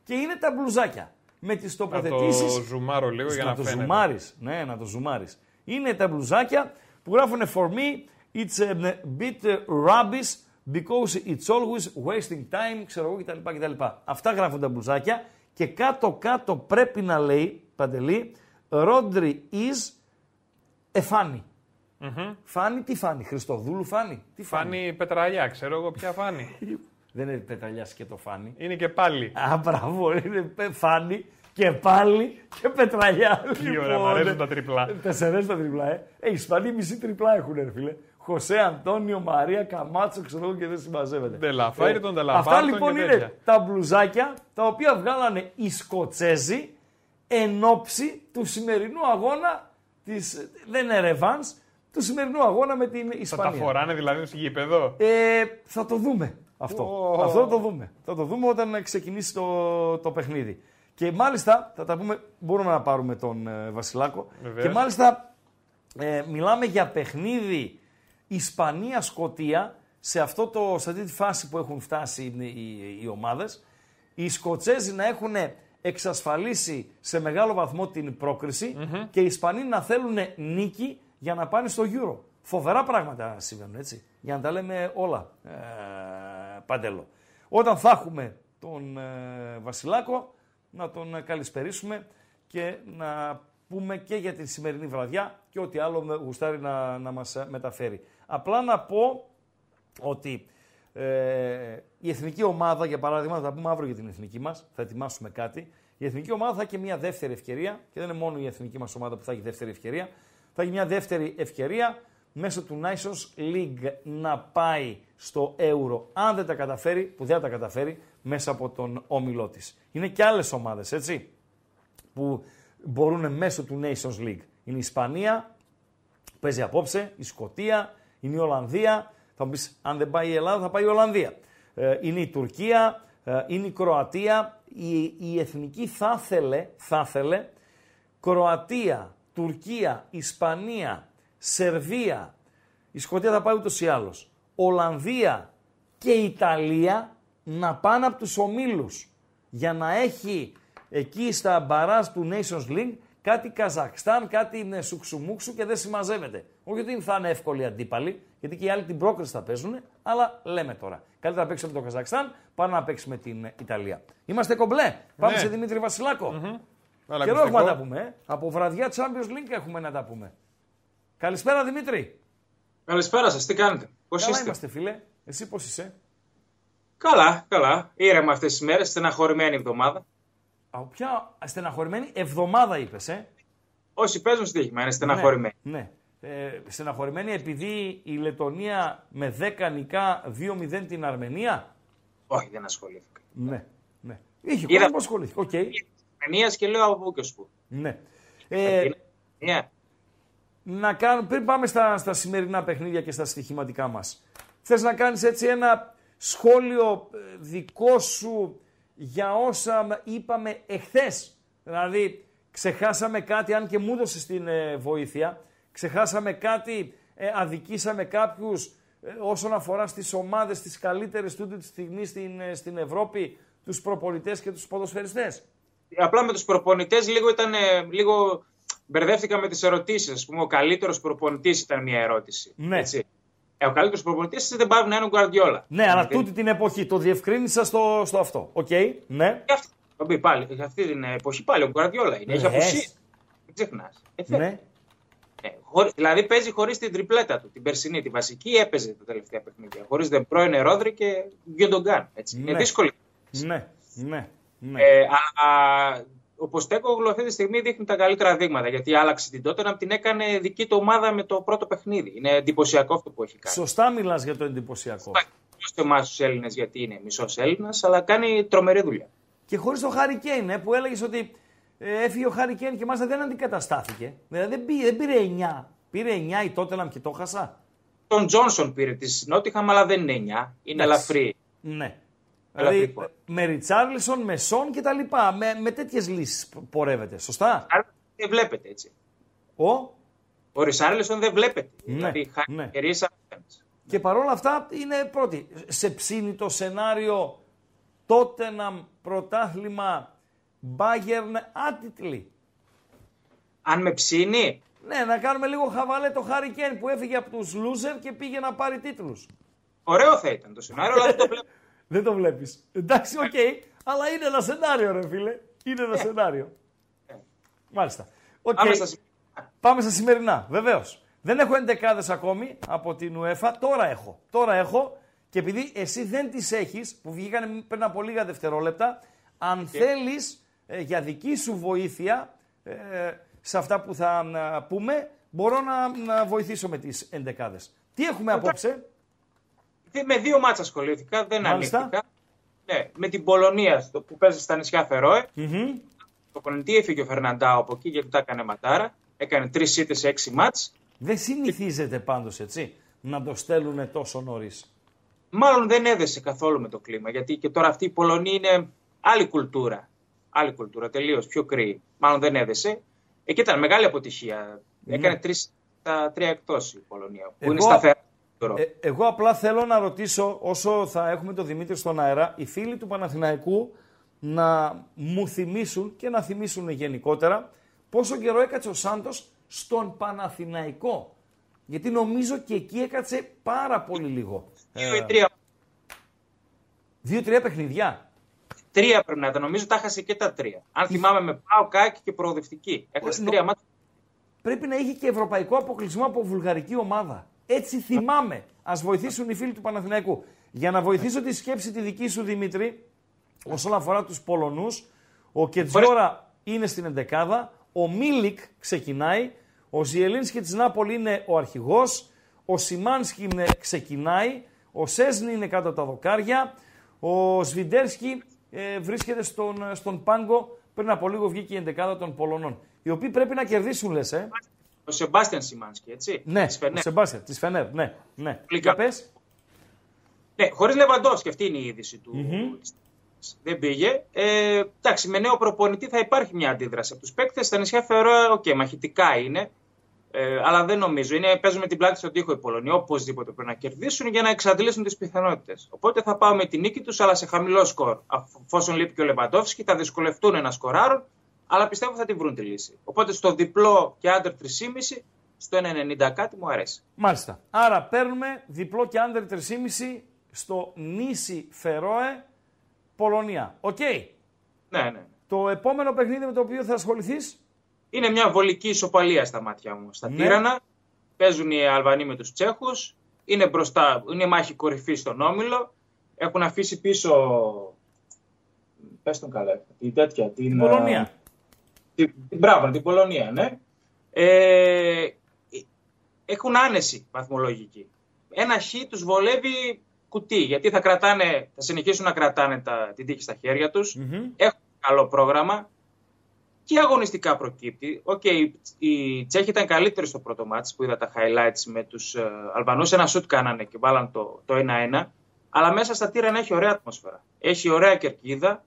Και είναι τα μπλουζάκια. Με τις Να το τοποθετήσεις ζουμάρω λίγο για να, να το φαίνεται. ζουμάρεις. Ναι, να το ζουμάρεις. Είναι τα μπλουζάκια που γράφουν For me, it's a bit rubbish because it's always wasting time, ξέρω εγώ κτλ. κτλ. Αυτά γράφουν τα μπλουζάκια και κάτω-κάτω πρέπει να λέει, Παντελή, Rodri is a funny. Φάνη, τι φάνη, Χριστοδούλου φάνη. Τι φάνη. Φάνη πετραλιά, ξέρω εγώ ποια φάνη. Δεν είναι πεταλιάς και το φάνη. Είναι και πάλι. Α, μπράβο, είναι πε- φάνη και πάλι και πετραλιά. Τι ωραία, μ' αρέσουν τα τριπλά. Τεσσερές τα τριπλά, ε. Ε, οι Ισπανοί μισή τριπλά έχουν, ρε φίλε. Χωσέ Αντώνιο, Μαρία, Καμάτσο, ξέρω εγώ και δεν συμμαζεύεται. Ντελαφάιρτον, Ε, Ντελαβάρτον Αυτά λοιπόν και είναι τέτοια. τα μπλουζάκια τα οποία βγάλανε οι Σκοτσέζοι εν ώψη του σημερινού αγώνα της, δεν είναι ρεβάνς, του σημερινού αγώνα με την Θα Ισπανία. τα φοράνε δηλαδή στο γήπεδο; Ε, θα το δούμε αυτό. Ω. Αυτό θα το δούμε. Θα το δούμε όταν ξεκινήσει το, το παιχνίδι. Και μάλιστα, θα τα πούμε, μπορούμε να πάρουμε τον ε, Βασιλάκο. Βεβαίως. Και μάλιστα ε, μιλάμε για παιχνίδι Ισπανία-Σκοτία σε, αυτό το, σε αυτή τη φάση που έχουν φτάσει οι, οι, οι ομάδες. Οι Σκοτσέζοι να έχουν εξασφαλίσει σε μεγάλο βαθμό την προκριση και οι Ισπανοί να θέλουν νίκη για να πάνε στο Euro. Φοβερά πράγματα συμβαίνουν έτσι, για να τα λέμε όλα, ε, Παντέλο. Όταν θα έχουμε τον ε, Βασιλάκο, να τον ε, καλησπερίσουμε και να πούμε και για τη σημερινή βραδιά και ό,τι άλλο με γουστάρει να, να μας ε, μεταφέρει. Απλά να πω ότι ε, η εθνική ομάδα, για παράδειγμα, θα τα πούμε αύριο για την εθνική μας, θα ετοιμάσουμε κάτι. Η εθνική ομάδα θα έχει και μια δεύτερη ευκαιρία και δεν είναι μόνο η εθνική μας ομάδα που θα έχει δεύτερη ευκαιρία. Θα έχει μια δεύτερη ευκαιρία μέσω του Nations League να πάει στο Euro. Αν δεν τα καταφέρει, που δεν θα τα καταφέρει, μέσα από τον όμιλό της. Είναι και άλλες ομάδες, έτσι, που μπορούν μέσω του Nations League. Είναι η Ισπανία, που παίζει απόψε, η Σκοτία, είναι η Ολλανδία. Θα μου πεις, αν δεν πάει η Ελλάδα, θα πάει η Ολλανδία. Ε, είναι η Τουρκία, ε, είναι η Κροατία. Η, η εθνική θα ήθελε, θα ήθελε, Κροατία, Τουρκία, Ισπανία, Σερβία, η Σκοτία θα πάει ούτως ή άλλως, Ολλανδία και Ιταλία να πάνε από τους ομίλους για να έχει εκεί στα μπαράζ του Nations League κάτι Καζακστάν, κάτι Σουξουμούξου και δεν συμμαζεύεται. Όχι ότι θα είναι εύκολοι αντίπαλοι, γιατί και οι άλλοι την πρόκριση θα παίζουν, αλλά λέμε τώρα. Καλύτερα να παίξουμε το Καζακστάν παρά να παίξουμε την Ιταλία. Είμαστε κομπλέ. Πάμε Ναι. σε Δημήτρη Βασιλάκο. Αλλά Καιρό έχουμε ακουστικό. να τα πούμε. ε. Από βραδιά Champions League έχουμε να τα πούμε. Καλησπέρα Δημήτρη. Καλησπέρα σας, τι κάνετε, πώς Καλά είστε; είμαστε φίλε. Εσύ πώς είσαι; Καλά, καλά. Ήρεμα αυτές τις μέρες, στεναχωρημένη εβδομάδα. Α, ποια στεναχωρημένη εβδομάδα είπες, ε; Όσοι παίζουν στοίχημα είναι στεναχωρημένοι. Ναι. ναι. Ε, στεναχωρημένη επειδή η Λετωνία με 10 νικά 2-0 την Αρμενία; Όχι, δεν ασχολήθηκα. Ναι. ναι. Είχε Είδα- κόσμο που ασχολήθηκε. Οκ. Αρμενία και λέω από πού και ως πού. Ναι. Ε, Είναι- Ναι. να κάνω, πριν πάμε στα, στα σημερινά παιχνίδια και στα στοιχηματικά μας. Θες να κάνεις έτσι ένα σχόλιο ε, δικό σου για όσα είπαμε εχθές. Δηλαδή, ξεχάσαμε κάτι, αν και μου έδωσες την ε, βοήθεια, ξεχάσαμε κάτι, ε, αδικήσαμε κάποιους ε, όσον αφορά στις ομάδες τις καλύτερες τούτη τη στιγμή στην, ε, στην Ευρώπη, τους προπονητές και τους ποδοσφαιριστές. Απλά με τους προπονητές λίγο ήταν. ε, λίγο μπερδεύτηκα με τις ερωτήσεις. Ας πούμε, ο καλύτερος προπονητής ήταν μια ερώτηση. Ναι. Έτσι. Ε, ο καλύτερος προπονητής δεν πάει να είναι ο Γκουαρδιόλα. Ναι, αλλά Δεν- τούτη την εποχή το διευκρίνησα στο, στο αυτό. Οκ, ναι. Και αυτή, θα πει πάλι, για αυτή την εποχή πάλι ο Γκουαρδιόλα είναι. Έχει Λες. απουσία. Δεν ξεχνάς. Ε, Ναι. Ναι, χωρί- δηλαδή παίζει χωρίς την τριπλέτα του. Την περσινή, τη βασική έπαιζε τα τελευταία παιχνίδια. Χωρίς δεν πρώην Ρόδρυ και Γκιοντογκάν. Έτσι. Ναι. Είναι δύσκολη. Ναι, ναι, ναι. Ε, αλλά ο Ποστέκογλου αυτή τη στιγμή δείχνει τα καλύτερα δείγματα. Γιατί άλλαξε την τότε να την έκανε δική του ομάδα με το πρώτο παιχνίδι. Είναι εντυπωσιακό αυτό που έχει κάνει. Σωστά μιλάς για το εντυπωσιακό. Στο εμά τους Έλληνες, γιατί είναι μισός Έλληνας, αλλά κάνει τρομερή δουλειά. Και χωρίς το Χάρη Κέιν, ε, που έλεγες ότι ε, έφυγε ο Χάρη Κέιν και μάλιστα δεν αντικαταστάθηκε. Δηλαδή δεν πήρε, δεν πήρε 9. Πήρε 9 η Τότεναμ και το χασά. Τον Τζόνσον πήρε της Νότιχαμ, αλλά δεν είναι 9. Είναι Εντάξει. ελαφρύ. Ναι. Ελαφρύ Δηλαδή πορεία. με Ριτσάρλισον, με Σον και τα λοιπά. Με, με τέτοιες λύσεις πορεύεται. Σωστά; Άρα δεν βλέπετε έτσι. Ο; Ο Ρισάρλισον δεν βλέπετε. Ναι, δηλαδή χάνει ναι. ευκαιρίες άμεσες. Και παρόλα αυτά είναι πρώτη. Σε ψήνει το σενάριο Τότεναμ πρωτάθλημα Bayern άτιτλη. Αν με ψήνει, Ναι, να κάνουμε λίγο χαβαλέ το Χάρη Κέιν που έφυγε από τους loser και πήγε να πάρει τίτλους. ωραίο θα ήταν το σενάριο, αλλά δεν το βλέπω. Δεν το βλέπεις. Εντάξει, οκ, αλλά είναι ένα σενάριο ρε φίλε. Είναι ένα σενάριο. Μάλιστα. Οκ. Πάμε στα σημεία. Πάμε στα σημερινά, βεβαίως. Δεν έχω εντεκάδες ακόμη από την UEFA. Τώρα έχω. Τώρα έχω. Και επειδή εσύ δεν τις έχεις, που βγήκαν πριν από λίγα δευτερόλεπτα, αν θέλεις για δική σου βοήθεια ε, σε αυτά που θα, α, πούμε, μπορώ να, να βοηθήσω με τις εντεκάδες. Τι έχουμε απόψε; Τι- Με δύο μάτσα ασχολήθηκα, δεν Μάλιστα. ανοίχτηκα. Ναι, με την Πολωνία στο- που παίζει στα νησιά Φερόε. Μμμ. Το κονητή έφυγε ο Φερναντάο από εκεί γιατί τα έκανε ματάρα. Έκανε τρεις ήττες σε έξι μάτς. Δεν συνηθίζεται πάντως έτσι να το στέλνουν τόσο νωρίς. Μάλλον δεν έδεσε καθόλου με το κλίμα γιατί και τώρα αυτή η Πολωνία είναι άλλη κουλτούρα. Άλλη κουλτούρα, τελείως πιο κρύη. Μάλλον δεν έδεσε. Εκεί ήταν μεγάλη αποτυχία. Έκανε τρεις τα τρία εκτός η Πολωνία. Που Εγώ- είναι σταθερά. Ε, εγώ απλά θέλω να ρωτήσω, όσο θα έχουμε τον Δημήτρη στον αέρα, οι φίλοι του Παναθηναϊκού να μου θυμίσουν και να θυμίσουν γενικότερα πόσο καιρό έκατσε ο Σάντος στον Παναθηναϊκό. Γιατί νομίζω και εκεί έκατσε πάρα πολύ λίγο. Δύο Ε, ή τρία. Δύο-τρία παιχνιδιά. Τρία πρέπει να ήταν. Νομίζω τα έχασε και τα τρία. Αν θυμάμαι με πάω κάκι και προοδευτική. Έχασε Νο- τρία μάτια. Πρέπει να είχε και ευρωπαϊκό αποκλεισμό από βουλγαρική ομάδα. Έτσι θυμάμαι. Α βοηθήσουν οι φίλοι του Παναθηναϊκού. Για να βοηθήσω τη σκέψη τη δική σου, Δημήτρη, όσον αφορά τους Πολωνούς, ο Κεντζιόρα είναι στην εντεκάδα, ο Μίλικ ξεκινάει, ο Ζιελίνσκι της Νάπολη είναι ο αρχηγός, Ο Σιμάνσκι ε, ξεκινάει. Ο Στσέσνι είναι κάτω από τα δοκάρια. Ο Σβιντέρσκι ε, βρίσκεται στον, ε, στον πάγκο. Πριν από λίγο βγήκε η εντεκάδα των Πολωνών. Οι οποίοι πρέπει να κερδίσουν, λες. Ε. Ο Σεμπάστιαν Σιμάνσκι, έτσι. Ναι, Της Φενέρ. ο Σεμπάστιαν, της Φενέρ. Ναι, ναι. Πολύ Για καλά. πες. Ναι, χωρίς Λεβαντόφσκι, αυτή είναι η είδηση του. Δεν πήγε. Ε, εντάξει, με νέο προπονητή θα υπάρχει μια αντίδραση από τους παίκτες. Στα νησιά θεωρώ, οκ, μαχητικά είναι. Ε, αλλά δεν νομίζω. Είναι, παίζουν με την πλάτη στον τοίχο οι Πολωνοί. Οπωσδήποτε πρέπει να κερδίσουν για να εξαντλήσουν τις πιθανότητες. Οπότε θα πάω με την νίκη τους, αλλά σε χαμηλό σκορ. Εφόσον λείπει και ο Λεβαντόφσκι, θα δυσκολευτούν να σκοράρουν, αλλά πιστεύω θα τη βρουν τη λύση. Οπότε στο διπλό και under 3,5, στο 1,90 κάτι μου αρέσει. Μάλιστα. Άρα παίρνουμε διπλό και under 3,5 στο νησιά Φερόε, Πολωνία. Οκ. Ναι, ναι. Το επόμενο παιχνίδι με το οποίο θα ασχοληθείς; Είναι μια βολική ισοπαλία στα μάτια μου. Στα Ναι. Τίρανα παίζουν οι Αλβανοί με τους Τσέχους. Είναι μπροστά, είναι μάχη κορυφής στον Όμιλο. Έχουν αφήσει πίσω, πες τον καλά, την τέτοια, την, Την Πολωνία. Ε, Την, την, μπράβο, την Πολωνία, ναι. Ε, έχουν άνεση βαθμολογική. Ένα χ τους βολεύει κουτί, γιατί θα, κρατάνε, θα συνεχίσουν να κρατάνε τα, την τύχη στα χέρια τους. Έχουν καλό πρόγραμμα και αγωνιστικά προκύπτει. Οκ, οι Τσέχοι ήταν καλύτεροι στο πρώτο μάτς που είδα τα highlights με τους ε, Αλβανούς. Ένα σουτ κάνανε και βάλαν το, το 1-1. Αλλά μέσα στα τύρανα έχει ωραία ατμόσφαιρα. Έχει ωραία κερκίδα.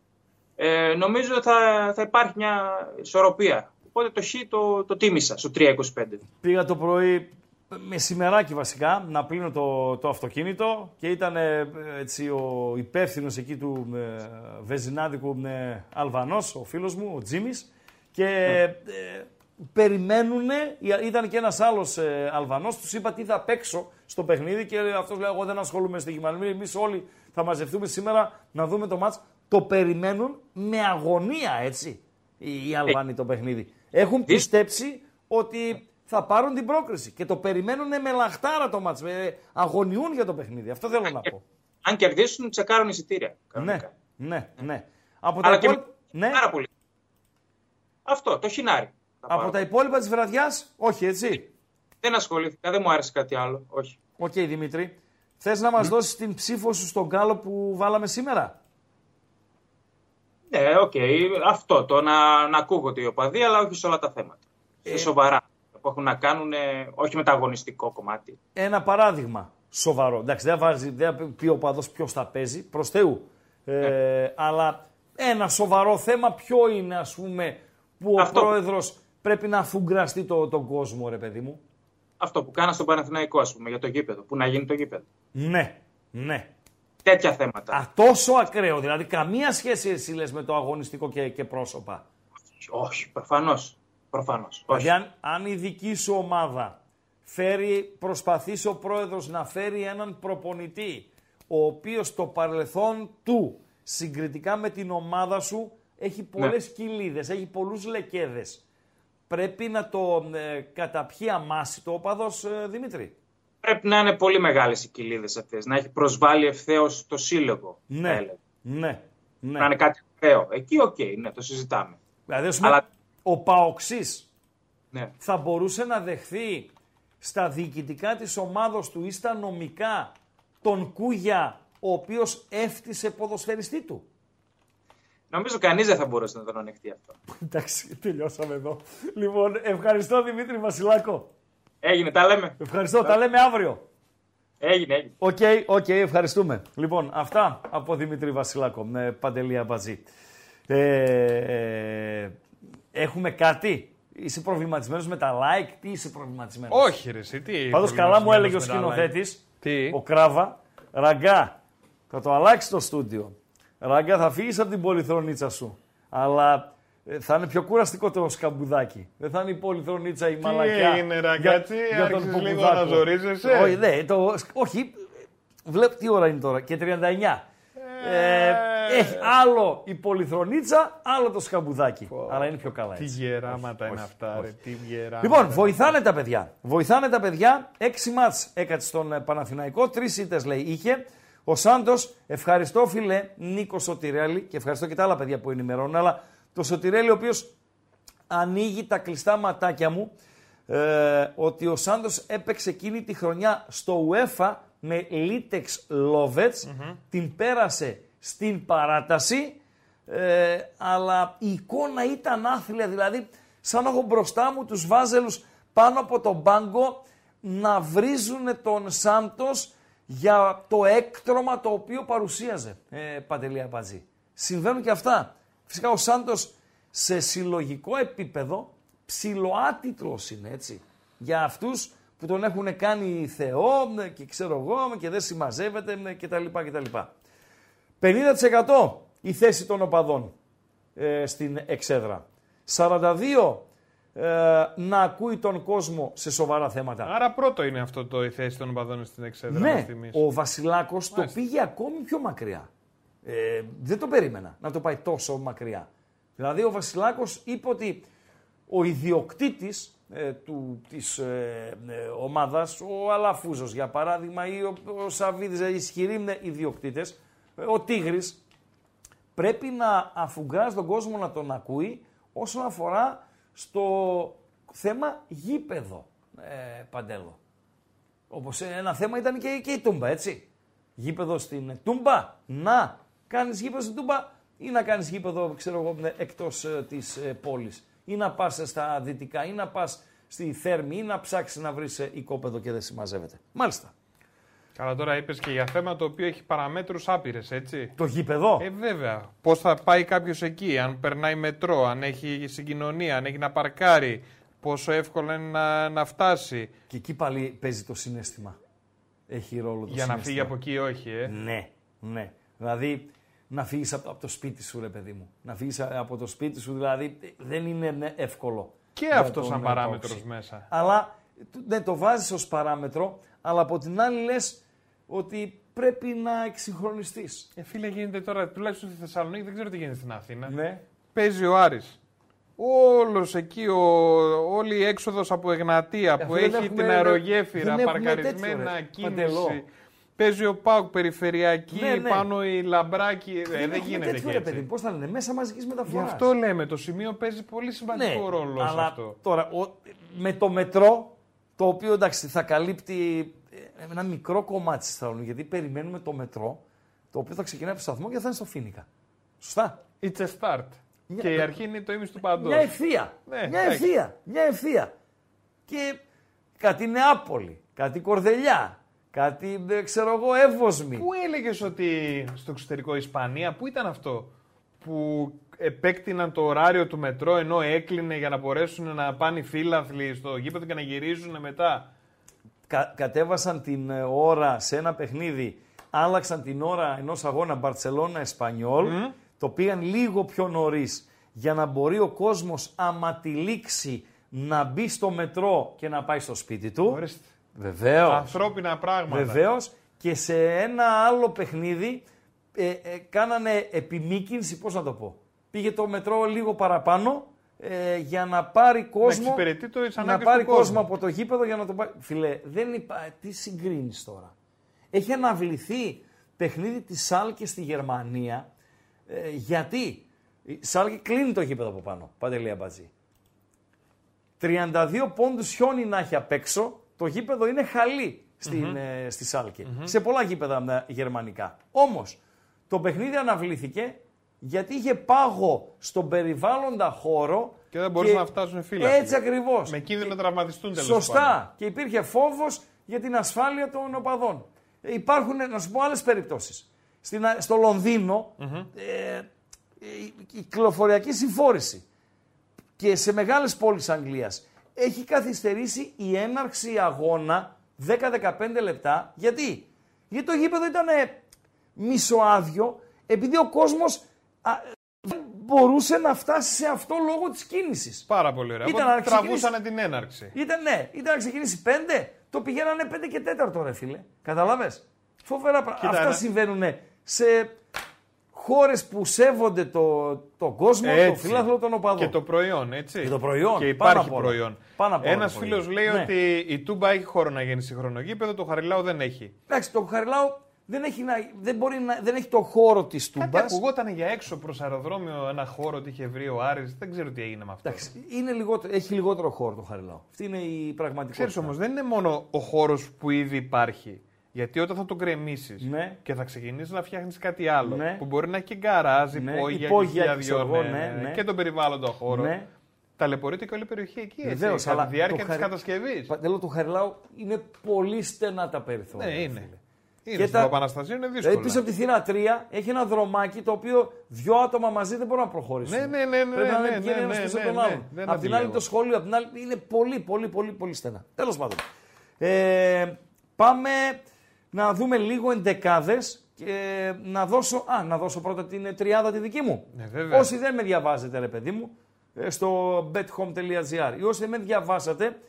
Ε, νομίζω θα, θα υπάρχει μια ισορροπία. Οπότε το χ το, το τίμησα στο 3-25. Πήγα το πρωί, μεσημεράκι βασικά, να πλύνω το, το αυτοκίνητο και ήταν ε, έτσι ο υπεύθυνος εκεί του ε, Βεζινάδικου ε, Αλβανός, ο φίλος μου, ο Τζίμις, και ε, περιμένουν, ήταν και ένας άλλος ε, Αλβανός, τους είπα τι θα παίξω στο παιχνίδι και αυτός λέει εγώ δεν ασχολούμαι στη Γερμανία, εμείς όλοι θα μαζευτούμε σήμερα να δούμε το μάτς. Το περιμένουν με αγωνία, έτσι, οι οι Αλβανοί το παιχνίδι. Έχουν πιστέψει ότι θα πάρουν την πρόκριση και το περιμένουν με λαχτάρα το μάτς, με, αγωνιούν για το παιχνίδι. Αυτό θέλω να πω. Αν κερδίσουν, τσεκάρουν εισιτήρια. Ναι, κανονικά. ναι, ναι. Από τα Αλλά και υπόλοιπα... Ναι. πάρα πολύ. Αυτό, το χινάρι. Θα Από πάρω. τα υπόλοιπα της βραδιάς, όχι έτσι. Δεν ασχολήθηκα, δεν μου άρεσε κάτι άλλο. Όχι. Οκ, Δημήτρη. Θες να μας δώσεις την ψήφο σου στο γκάλοπ που βάλαμε σήμερα; Ναι, οκ. Αυτό το να, να ακούγονται οι οπαδοί, αλλά όχι σε όλα τα θέματα. Ε. Σε σοβαρά. Που έχουν να κάνουν, ε, όχι με το αγωνιστικό κομμάτι. Ένα παράδειγμα σοβαρό. Εντάξει, δεν, βάζει, δεν θα πει ο οπαδός ποιος θα παίζει, προς Θεού. Ε, Αλλά ένα σοβαρό θέμα ποιο είναι, ας πούμε, που ο Αυτό. πρόεδρος πρέπει να αφουγκραστεί το, τον κόσμο, ρε παιδί μου; Αυτό που κάνα στον Παναθηναϊκό, ας πούμε, για το γήπεδο. Που να γίνει το γήπεδο. Ναι, ναι. Τέτοια θέματα. Α, τόσο ακραίο, δηλαδή καμία σχέση εσύ λες με το αγωνιστικό και, και πρόσωπα. Όχι, προφανώς. Προφανώς. Όχι. Δηλαδή αν, αν η δική σου ομάδα φέρει, προσπαθήσει ο πρόεδρος να φέρει έναν προπονητή ο οποίος στο παρελθόν του συγκριτικά με την ομάδα σου έχει πολλές κοιλίδες, έχει πολλούς λεκέδες. Πρέπει να το ε, καταπιεί αμάσιτο οπαδός ε, Δημήτρη. Πρέπει να είναι πολύ μεγάλες οι κηλίδες αυτές. Να έχει προσβάλει ευθέως το σύλλογο. θα Ναι, έλεγα. ναι, ναι. Να είναι κάτι ωραίο. Εκεί, οκ, ναι, το συζητάμε. Δηλαδή, ας πούμε, Αλλά- ο ΠΑΟΚτσής Ναι. θα μπορούσε να δεχθεί στα διοικητικά της ομάδος του ή στα νομικά τον Κούγια, ο οποίος έφτυσε ποδοσφαιριστή του; Νομίζω κανείς δεν θα μπορούσε να τον ανεχτεί αυτό. Εντάξει, τελειώσαμε εδώ. Λοιπόν, ευχαριστώ Δημήτρη Βασιλάκο. Έγινε, τα λέμε. Ευχαριστώ, τα λέμε αύριο. Έγινε, έγινε. OK, OK, ευχαριστούμε. Λοιπόν, αυτά από Δημήτρη Βασιλάκο με Παντελή Αμπατζή. Ε, ε, έχουμε κάτι; Είσαι προβληματισμένος με τα like, τι είσαι προβληματισμένος; Όχι, ρε, εσύ, τι. Πάντως καλά μου έλεγε ο προβληματισμένος με τα σκηνοθέτης, Τι; ο Κράβα, ραγκά, θα το αλλάξεις το στούντιο. Ραγκά, θα φύγεις από την πολυθρονίτσα σου. Αλλά ε, θα είναι πιο κουραστικό το σκαμπουδάκι. Δεν θα είναι η πολυθρονίτσα η μαλακιά. έγινε, ραγκάτσι, άρχισες λίγο Ποπουδάκο. να ζορίζεσαι; Όχι, ναι, το, όχι. Βλέπω τι ώρα είναι τώρα και 39. Ε, έχει άλλο η πολυθρονίτσα, άλλο το σκαμπουδάκι. Αλλά είναι πιο καλά Τι έτσι. γεράματα είναι αυτά, ρε. Τι γεράματα. Λοιπόν, βοηθάνε τα παιδιά. Βοηθάνε τα παιδιά. Έξι μάτς έκατσε στον ε, Παναθηναϊκό. Τρεις ήττες λέει είχε. Ο Σάντος, ευχαριστώ φίλε Νίκο Σωτηρέλη και ευχαριστώ και τα άλλα παιδιά που ενημερώνουν. Αλλά το Σωτηρέλη, ο οποίος ανοίγει τα κλειστά ματάκια μου ε, ότι ο Σάντος έπαιξε εκείνη τη χρονιά στο UEFA με Litex Lovets, την πέρασε στην παράταση, ε, αλλά η εικόνα ήταν άθλια, δηλαδή σαν να έχω μπροστά μου τους Βάζελους πάνω από τον πάγκο να βρίζουν τον Σάντος για το έκτρωμα το οποίο παρουσίαζε, ε, Παντελή Αμπατζή. Συμβαίνουν και αυτά. Φυσικά ο Σάντος σε συλλογικό επίπεδο ψιλοάτιτλος είναι έτσι. Για αυτούς που τον έχουν κάνει Θεό και ξέρω εγώ και δεν συμμαζεύεται κτλ. κτλ. 50% η θέση των οπαδών ε, στην εξέδρα. 42% ε, να ακούει τον κόσμο σε σοβαρά θέματα. Άρα πρώτο είναι αυτό το η θέση των οπαδών στην εξέδρα. Ναι, ο Βασιλάκος το πήγε ακόμη πιο μακριά. Ε, δεν το περίμενα να το πάει τόσο μακριά. Δηλαδή ο Βασιλάκος είπε ότι ο ιδιοκτήτης ε, του, της ε, ε, ομάδας, ο Αλαφούζος για παράδειγμα ή ο, ο Σαββίδης, οι ισχυροί ιδιοκτήτες, ο Τίγρης, πρέπει να αφουγκράζει τον κόσμο να τον ακούει όσον αφορά στο θέμα γήπεδο, ε, Παντέλο. Όπως ένα θέμα ήταν και, και η Τούμπα, έτσι. Γήπεδο στην Τούμπα, να κάνεις γήπεδο στην Τούμπα ή να κάνεις γήπεδο, ξέρω εγώ, εκτός ε, της ε, πόλης. Ή να πας στα δυτικά, ή να πας στη Θέρμη, ή να ψάξεις να βρεις ε, οικόπεδο και δεν συμμαζεύεται. Μάλιστα. Καλά, τώρα είπες και για θέμα το οποίο έχει παραμέτρους άπειρες, έτσι. Το γήπεδο; Ε, βέβαια. Πώς θα πάει κάποιος εκεί, αν περνάει μετρό, αν έχει συγκοινωνία, αν έχει να παρκάρει, πόσο εύκολο είναι να, να φτάσει. Και εκεί πάλι παίζει το συνέστημα. Έχει ρόλο το Για συνέστημα. να φύγει από εκεί, όχι, ε. Ναι, ναι. Δηλαδή να φύγεις από, από το σπίτι σου, ρε παιδί μου. Να φύγεις από το σπίτι σου, δηλαδή δεν είναι ναι, εύκολο. Και για αυτό τον σαν να παράμετρος υπάρξει. μέσα. Αλλά ναι, το βάζεις ως παράμετρο, αλλά από την άλλη λες ότι πρέπει να εξυγχρονιστείς. Ε, φίλε, γίνεται τώρα, τουλάχιστον στη Θεσσαλονίκη, δεν ξέρω τι γίνεται στην Αθήνα. Ναι. Παίζει ο Άρης. Όλος εκεί, ο, όλη η έξοδος από Εγνατία που αφού δεν έχει έχουμε- την αερογέφυρα, δεν έχουμε παρκαρισμένα, τέτοιο, ρε, κίνηση. Παντελό. Παίζει ο Πάουκ περιφερειακή, Ναι, ναι. πάνω η Λαμπράκη. Ε, δεν έχουμε γίνεται τέτοιο, και ρε έτσι. παιδί, πώς θα λένε, μέσα μαζικής μεταφοράς. Γι' αυτό λέμε, το σημείο παίζει πολύ σημαντικό ρόλο σε Ναι, αλλά αυτό. Τώρα, ο- με το μετρό, το οποίο εντάξει θα καλύπτει ε, ένα μικρό κομμάτι της Θεσσαλονίκη, γιατί περιμένουμε το μετρό, το οποίο θα ξεκινάει από το σταθμό και θα είναι στο Φίνικα. Σωστά. It's a start. Μια- Και η αρχή είναι το ίμιση του παντός. Μια ευθεία. Ναι, μια εντάξει. ευθεία. Μια ευθεία. Και κάτι Νεάπολη, κάτι Κορδελιά, κάτι δεν ξέρω εγώ Εύωσμη. Πού έλεγες ότι στο εξωτερικό Ισπανία, πού ήταν αυτό που επέκτηναν το ωράριο του μετρό ενώ έκλεινε για να μπορέσουν να πάνε οι φίλαθλοι στο γήπεδο και να γυρίζουν μετά; Κα- κατέβασαν την ε, ώρα σε ένα παιχνίδι, άλλαξαν την ώρα ενός αγώνα Μπαρτσελώνα-Εσπανιόλ, το πήγαν λίγο πιο νωρίς για να μπορεί ο κόσμος άμα τη λήξει να μπει στο μετρό και να πάει στο σπίτι του. Ορίστε. Βεβαίως. Ανθρώπινα πράγματα. Βεβαίως και σε ένα άλλο παιχνίδι ε, ε, κάνανε επιμήκυνση, πώς να το πω. Πήγε το μετρό λίγο παραπάνω ε, για να πάρει κόσμο. εξυπηρετεί το τις να ανάγκες πάρει του κόσμου. κόσμο από το γήπεδο για να το πάρει. Φιλέ, δεν υπά... τι συγκρίνεις τώρα; Έχει αναβληθεί παιχνίδι της Σάλκε στη Γερμανία. Ε, γιατί; Η Σάλκε κλείνει το γήπεδο από πάνω. Παντελή Αμπατζή. 32 πόντους χιόνι να έχει απ' έξω, το γήπεδο είναι χαλί στην, ε, στη σαλκε Σε πολλά γήπεδα ε, γερμανικά. Όμως, το παιχνίδι αναβλήθηκε γιατί είχε πάγο στον περιβάλλοντα χώρο Και δεν μπορούσαν να φτάσουν οι φίλαθλοι. Έτσι ακριβώς. Με κίνδυνο να τραυματιστούν τέλος Σωστά. Και υπήρχε φόβος για την ασφάλεια των οπαδών. Ε, υπάρχουν, να σου πω, άλλες περιπτώσεις. Στην, α- στο λονδινο ε, η, η κυκλοφοριακή συμφόρηση και σε μεγάλες πόλεις Αγγλίας έχει καθυστερήσει η έναρξη αγώνα 10-15 λεπτά. Γιατί; Γιατί το γήπεδο ήταν μισοάδιο επειδή ο κόσμος α, δεν μπορούσε να φτάσει σε αυτό λόγω της κίνησης. Πάρα πολύ ωραία. Ήταν Οπότε να ξεκινήσει- τραβούσανε την έναρξη. Ήταν ναι, ήταν να ξεκινήσει 5, το πηγαίνανε 5 και 4 ρε φίλε. Καταλάβες; Φοβερά πράγματα. Κοίτα, Αυτά ένα- συμβαίνουν σε χώρες που σέβονται το, τον κόσμο, το Έτσι. φύλαθλο των οπαδών. Και το προϊόν, έτσι. Και το προϊόν, Και πάνω υπάρχει απ' όλα. προϊόν. Πάνω απ' όλα Ένας το προϊόν. φίλος λέει Ναι. ότι η Τούμπα έχει χώρο να γίνει συγχρονογήπεδο, το Χαριλάου δεν έχει. Εντάξει, το Χαριλάου δεν έχει, να, δεν μπορεί να, δεν έχει το χώρο της Κάτι Τούμπας. ακουγόταν για έξω προς αεροδρόμιο ένα χώρο ότι είχε βρει ο Άρης. Δεν ξέρω τι έγινε με αυτό. Εντάξει, είναι λιγότερο, έχει λιγότερο χώρο το Χαριλάου. Αυτή είναι η πραγματικότητα. Ξέρεις όμως, δεν είναι μόνο ο χώρος που ήδη υπάρχει. Γιατί όταν θα τον κρεμίσει Ναι. και θα ξεκινήσεις να φτιάχνεις κάτι άλλο Ναι. που μπορεί να έχει και γκαράζ, Ναι, υπόγεια, υπόγεια, και ξέρω δυο, εγώ, ναι, ναι, ναι, ναι. και τον περιβάλλοντα χώρο. Ναι. Ταλαιπωρείται και όλη η περιοχή εκεί. Έτσι, Βεβαίως, κατά αλλά τη διάρκεια το της χαρι- κατασκευής. Παντέλο του Χαριλάου είναι πολύ στενά τα περιθώρια. Ναι, ρε είναι. φίλε. Είναι Και στο τα- Παπαναστασίου είναι δύσκολο. Δηλαδή πίσω από τη θύρα 3 έχει ένα δρομάκι το οποίο δυο άτομα μαζί δεν μπορούν να προχωρήσουν. Ναι, ναι, ναι, ναι, Πρέπει να ναι, είναι πηγαίνει ναι, ένας ναι, πίσω ναι, τον ναι, άλλον. δεν Απ' την άλλη αντιλέγω. το σχολείο, απ' την άλλη είναι πολύ, πολύ, πολύ, πολύ στενά. Τέλος πάντων. Ε, πάμε να δούμε λίγο εντεκάδες και να δώσω, α, να δώσω πρώτα την τριάδα τη δική μου. Ναι, βέβαια. Όσοι δεν με διαβάζετε, ρε παιδί μου, ε, στο bethome.gr ή όσοι δεν με διαβάσατε,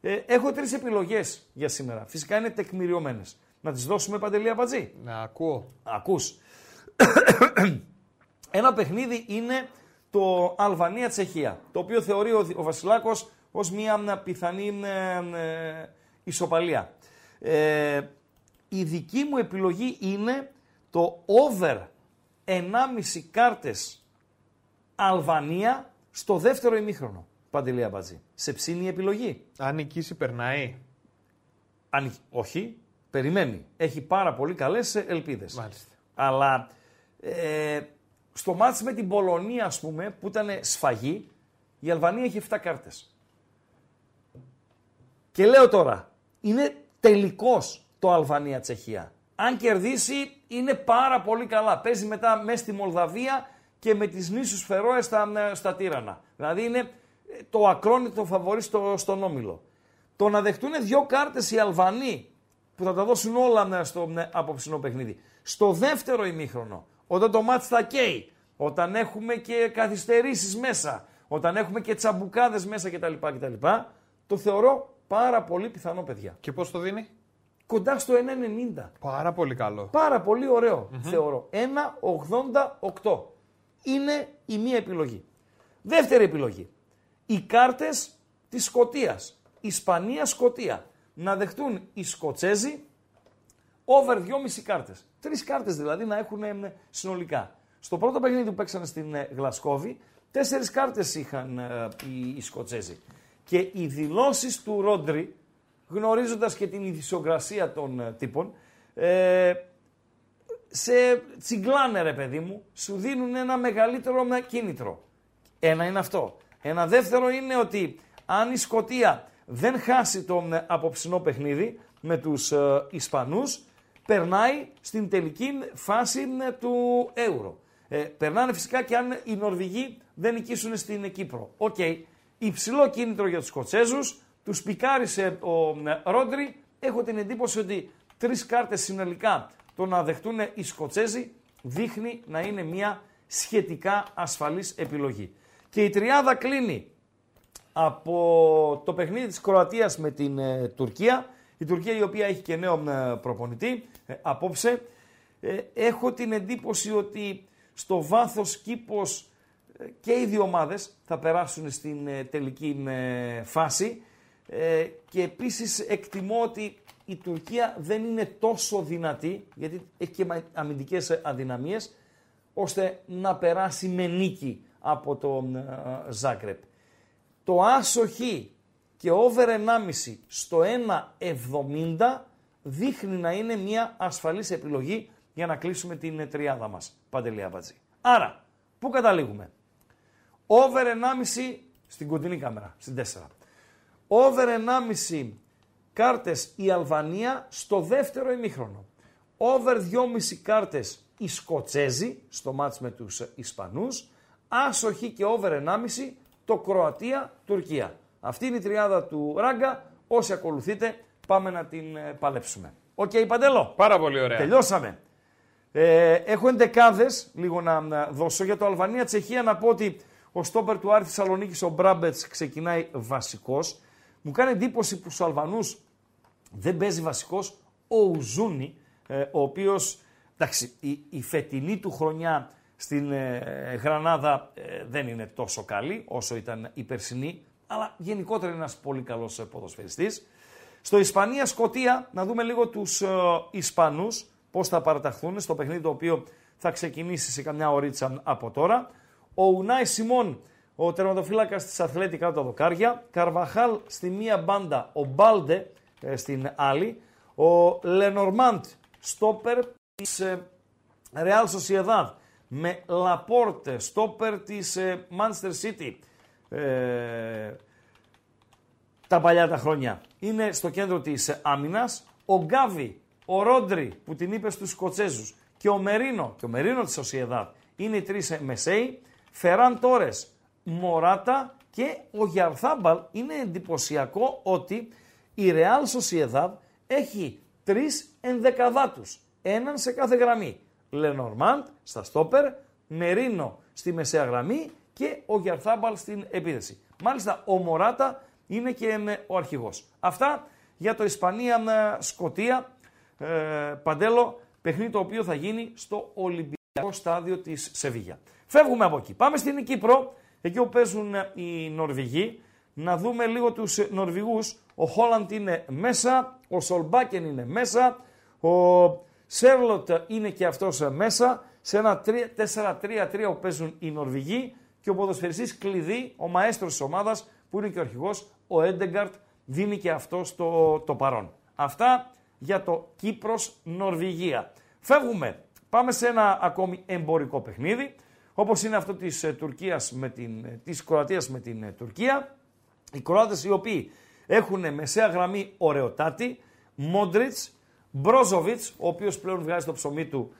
ε, έχω τρεις επιλογές για σήμερα. Φυσικά είναι τεκμηριωμένες. Να τις δώσουμε παντελή απατζή; Να ακούω. Ακούς. Ένα παιχνίδι είναι το Αλβανία-Τσεχία, το οποίο θεωρεί ο, ο Βασιλάκος ως μια μ, πιθανή μ, ε, ισοπαλία. Ε, η δική μου επιλογή είναι το over 1,5 κάρτες Αλβανία στο δεύτερο ημίχρονο. Παντελία Μπατζή. Σε ψήνει η επιλογή; Αν νικήσει, περνάει. Αν, όχι, περιμένει. Έχει πάρα πολύ καλές ε, ελπίδες. Μάλιστα. Αλλά ε, στο μάτς με την Πολωνία, ας πούμε, που ήταν σφαγή, η Αλβανία έχει 7 κάρτες. Και λέω τώρα, είναι τελικός το Αλβανία-Τσεχία. Αν κερδίσει, είναι πάρα πολύ καλά. Παίζει μετά μέσα στη Μολδαβία και με τις νήσους Φερόες στα, στα Τύρανα. Δηλαδή είναι ε, το ακρόνιτο φαβορή στο, στον Όμιλο. Το να δεχτούν δύο κάρτες οι Αλβανοί που θα τα δώσουν όλα ναι, στο ναι, απόψινό παιχνίδι. Στο δεύτερο ημίχρονο, όταν το μάτς θα καίει, όταν έχουμε και καθυστερήσεις μέσα, όταν έχουμε και τσαμπουκάδες μέσα κτλ. κτλ το θεωρώ πάρα πολύ πιθανό, παιδιά. Και πώς το δίνει; Κοντά στο 1,90. Πάρα πολύ καλό. Πάρα πολύ ωραίο, θεωρώ. 1,88. Είναι η μία επιλογή. Δεύτερη επιλογή. Οι κάρτες της Σκοτίας. Ισπανία-Σκοτία. Να δεχτούν οι Σκοτσέζοι over 2,5 κάρτες. Τρεις κάρτες δηλαδή να έχουν ε, συνολικά. Στο πρώτο παιχνίδι που παίξανε στην ε, Γλασκόβη, τέσσερις κάρτες είχαν ε, οι, οι Σκοτσέζοι. Και οι δηλώσεις του Ρόντρι, γνωρίζοντας και την ηθισιογρασία των ε, τύπων, ε, σε τσιγκλάνε ρε παιδί μου, σου δίνουν ένα μεγαλύτερο με κίνητρο. Ένα είναι αυτό. Ένα δεύτερο είναι ότι αν η Σκοτία δεν χάσει το ε, απόψινό παιχνίδι με τους ε, Ισπανούς, περνάει στην τελική φάση ε, του Euro. Ε, περνάνε φυσικά και αν οι Νορβηγοί δεν νικήσουν στην Κύπρο. Οκ. Υψηλό κίνητρο για τους Σκοτσέζους, τους πικάρισε ο ε, Ρόντρι. Έχω την εντύπωση ότι τρεις κάρτες συνολικά το να δεχτούν οι Σκοτσέζοι δείχνει να είναι μια σχετικά ασφαλής επιλογή. Και η τριάδα κλείνει από το παιχνίδι της Κροατίας με την ε, Τουρκία. Η Τουρκία η οποία έχει και νέο ε, προπονητή ε, απόψε. Ε, έχω την εντύπωση ότι στο βάθος κήπος ε, και οι δύο ομάδες θα περάσουν στην ε, τελική ε, φάση ε, και επίσης εκτιμώ ότι η Τουρκία δεν είναι τόσο δυνατή γιατί έχει και μα- αμυντικές ε, αδυναμίες ώστε να περάσει με νίκη από το ε, Ζάγκρεπ. Το άσο χ και over 1,5 στο 1,70 δείχνει να είναι μια ασφαλής επιλογή για να κλείσουμε την ε, τριάδα μας. Παντελή Αμπατζή. Άρα, πού καταλήγουμε; Over 1,5 στην κοντινή κάμερα, στην 4. Over 1,5 κάρτες η Αλβανία στο δεύτερο ημίχρονο. Over 2,5 κάρτες οι Σκοτσέζοι στο ματς με τους ε, Ισπανούς. Άσο-Χι και over 1,5 το Κροατία-Τουρκία. Αυτή είναι η τριάδα του Ράγκα. Όσοι ακολουθείτε πάμε να την ε, παλέψουμε. Οκ, Παντέλο; Πάρα πολύ ωραία. Τελειώσαμε. Ε, έχω εντεκάδες λίγο να, να δώσω για το Αλβανία-Τσεχία να πω ότι ο στόπερ του Άρη Θεσσαλονίκης, ο Μπράμπετς, ξεκινάει βασικός. Μου κάνει εντύπωση που στους Αλβανούς δεν παίζει βασικός ο Ουζούνι, ε, ο οποίος εντάξει, η, η φετινή του χρονιά στην ε, Γρανάδα ε, δεν είναι τόσο καλή όσο ήταν η περσινή, αλλά γενικότερα είναι ένας πολύ καλός ε, ποδοσφαιριστής. Στο Ισπανία-Σκοτία, να δούμε λίγο τους ε, Ισπανούς, πώς θα παραταχθούν στο παιχνίδι το οποίο θα ξεκινήσει σε καμιά ωρίτσα από τώρα. Ο Ουνάη Σιμών, ο τερματοφύλακας της Αθλέτη κάτω τα δοκάρια. Καρβαχάλ στη μία μπάντα, ο Μπάλντε ε, στην άλλη. Ο Λενορμάντ, στόπερ της ε, Real Sociedad με Λαπόρτε, στόπερ της ε, Manchester City. Ε, τα παλιά τα χρόνια. Είναι στο κέντρο της άμυνας. Ο Γκάβι, ο Ρόντρι που την είπε στους Σκοτσέζους και ο Μερίνο και ο Μερίνο της Σοσιεδάδ είναι οι τρεις μεσαίοι. Φεράν Τόρες, Μωράτα και ο Γιαρθάμπαλ. Είναι εντυπωσιακό ότι η Ρεάλ Σοσιεδάδ έχει τρεις ενδεκαδάτους. Έναν σε κάθε γραμμή. Λενορμάντ στα στόπερ, Μερίνο στη μεσαία γραμμή και ο Γιαρθάμπαλ στην επίδεση. Μάλιστα ο Μωράτα είναι και ο αρχηγός. Αυτά για το Ισπανία-Σκοτία, ε, Παντέλο, παιχνίδι το οποίο θα γίνει στο Ολυμπιακό στάδιο της Σεβίγια. Φεύγουμε από εκεί. Πάμε στην Κύπρο, εκεί όπου παίζουν οι Νορβηγοί. Να δούμε λίγο τους Νορβηγούς. Ο Χόλαντ είναι μέσα, ο Σολμπάκεν είναι μέσα, ο Σέρλοτ είναι και αυτός μέσα. Σε ένα 4-3-3 που παίζουν οι Νορβηγοί και ο ποδοσφαιριστής κλειδί, ο μαέστρος της ομάδας που είναι και ο αρχηγός, ο Έντεγκαρτ, δίνει και αυτό το, το παρόν. Αυτά για το Κύπρος-Νορβηγία. Φεύγουμε. Πάμε σε ένα ακόμη εμπορικό παιχνίδι, όπως είναι αυτό της, ε, Τουρκίας με την, ε, της Κροατίας με την ε, Τουρκία. Οι Κροάτες οι οποίοι έχουν μεσαία γραμμή ωραιοτάτη, Μόντριτς, Μπρόζοβιτς, ο οποίος πλέον βγάζει το ψωμί του,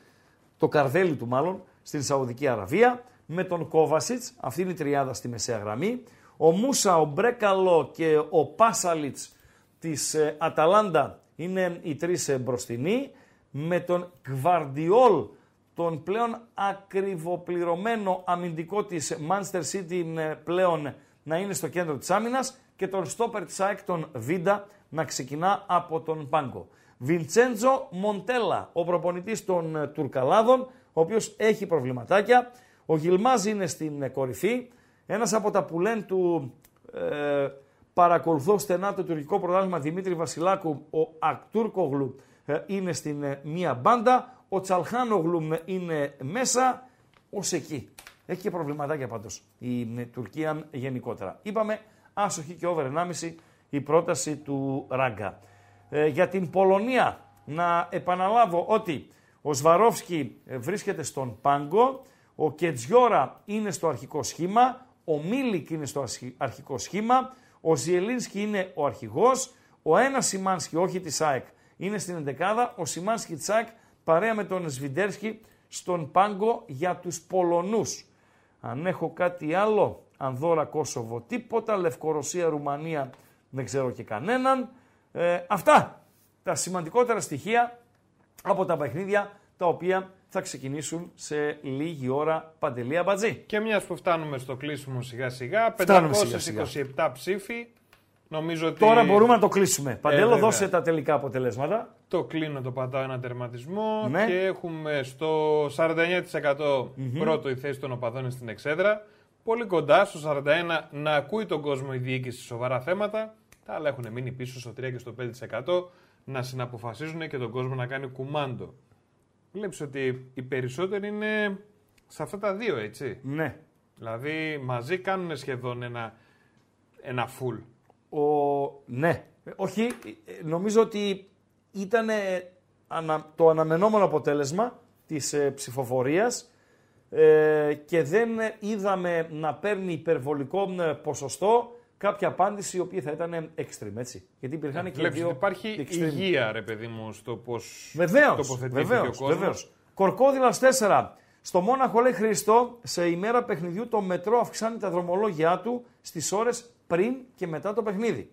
το καρδέλι του μάλλον, στην Σαουδική Αραβία, με τον Κόβασιτς, αυτή είναι η τριάδα στη μεσαία γραμμή, ο Μούσα, ο Μπρέκαλο και ο Πάσαλιτς της Αταλάντα είναι οι τρεις ε, μπροστινοί, με τον Γκβαρντιόλ, τον πλέον ακριβοπληρωμένο αμυντικό της Manchester City ε, πλέον να είναι στο κέντρο της άμυνας και τον στόπερ της ΑΕΚ τον Βίντα να ξεκινά από τον πάγκο. Βιντσέντζο Μοντέλα, ο προπονητής των ε, Τουρκαλάδων, ο οποίος έχει προβληματάκια. Ο Γιλμάζ είναι στην κορυφή. Ένας από τα που λένε του ε, παρακολουθώ στενά το τουρκικό πρωτάθλημα Δημήτρη Βασιλάκου, ο Ακτούρκογλου ε, είναι στην ε, μία μπάντα, ο Τσαλχάνογλου ε, είναι μέσα, ως εκεί. Έχει και προβληματάκια πάντως η Τουρκία γενικότερα. Είπαμε άσο-Χι και over 1,5 η πρόταση του Ράγκα. για την Πολωνία να επαναλάβω ότι ο Σβαρόφσκι βρίσκεται στον πάγκο, ο Κετζιόρα είναι στο αρχικό σχήμα, ο Μίλικ είναι στο αρχικό σχήμα, ο Ζιελίνσκι είναι ο αρχηγός, ο ένας Σιμάνσκι, όχι της ΑΕΚ, είναι στην εντεκάδα, ο Σιμάνσκι της ΑΕΚ παρέα με τον Σβιντέρσκι στον πάγκο για τους Πολωνούς. Αν έχω κάτι άλλο, Ανδόρα Κόσοβο τίποτα, Λευκορωσία Ρουμανία δεν ξέρω και κανέναν. Ε, αυτά τα σημαντικότερα στοιχεία από τα παιχνίδια τα οποία θα ξεκινήσουν σε λίγη ώρα παντελία μπατζή. Και μιας που φτάνουμε στο κλείσιμο σιγά σιγά, 527 ψήφοι. Νομίζω ότι... Τώρα μπορούμε να το κλείσουμε. Παντέλο, ε, δώσε τα τελικά αποτελέσματα. Το κλείνω, το πατάω ένα τερματισμό ναι. και έχουμε στο 49% πρώτο η θέση των οπαδών στην εξέδρα. Πολύ κοντά στο 41% να ακούει τον κόσμο η διοίκηση σοβαρά θέματα. Τα άλλα έχουν μείνει πίσω στο 3% και στο 5% να συναποφασίζουν και τον κόσμο να κάνει κουμάντο. Βλέπεις ότι οι περισσότεροι είναι σε αυτά τα δύο, έτσι; Ναι. Δηλαδή μαζί κάνουν σχεδόν ένα, ένα full. Ο... Ναι. Όχι, νομίζω ότι ήταν το αναμενόμενο αποτέλεσμα της ε, ψηφοφορίας ε, και δεν είδαμε να παίρνει υπερβολικό ε, ποσοστό κάποια απάντηση η οποία θα ήταν extreme, έτσι. Γιατί υπήρχαν ε, και δύο. Υπάρχει extreme. υγεία, ρε παιδί μου, στο πώς τοποθετήθηκε ο κόσμος. Βεβαίως. Κορκόδηλας 4. Στο Μόναχο λέει Χριστό, σε ημέρα παιχνιδιού το μετρό αυξάνει τα δρομολόγια του στις ώρες πριν και μετά το παιχνίδι.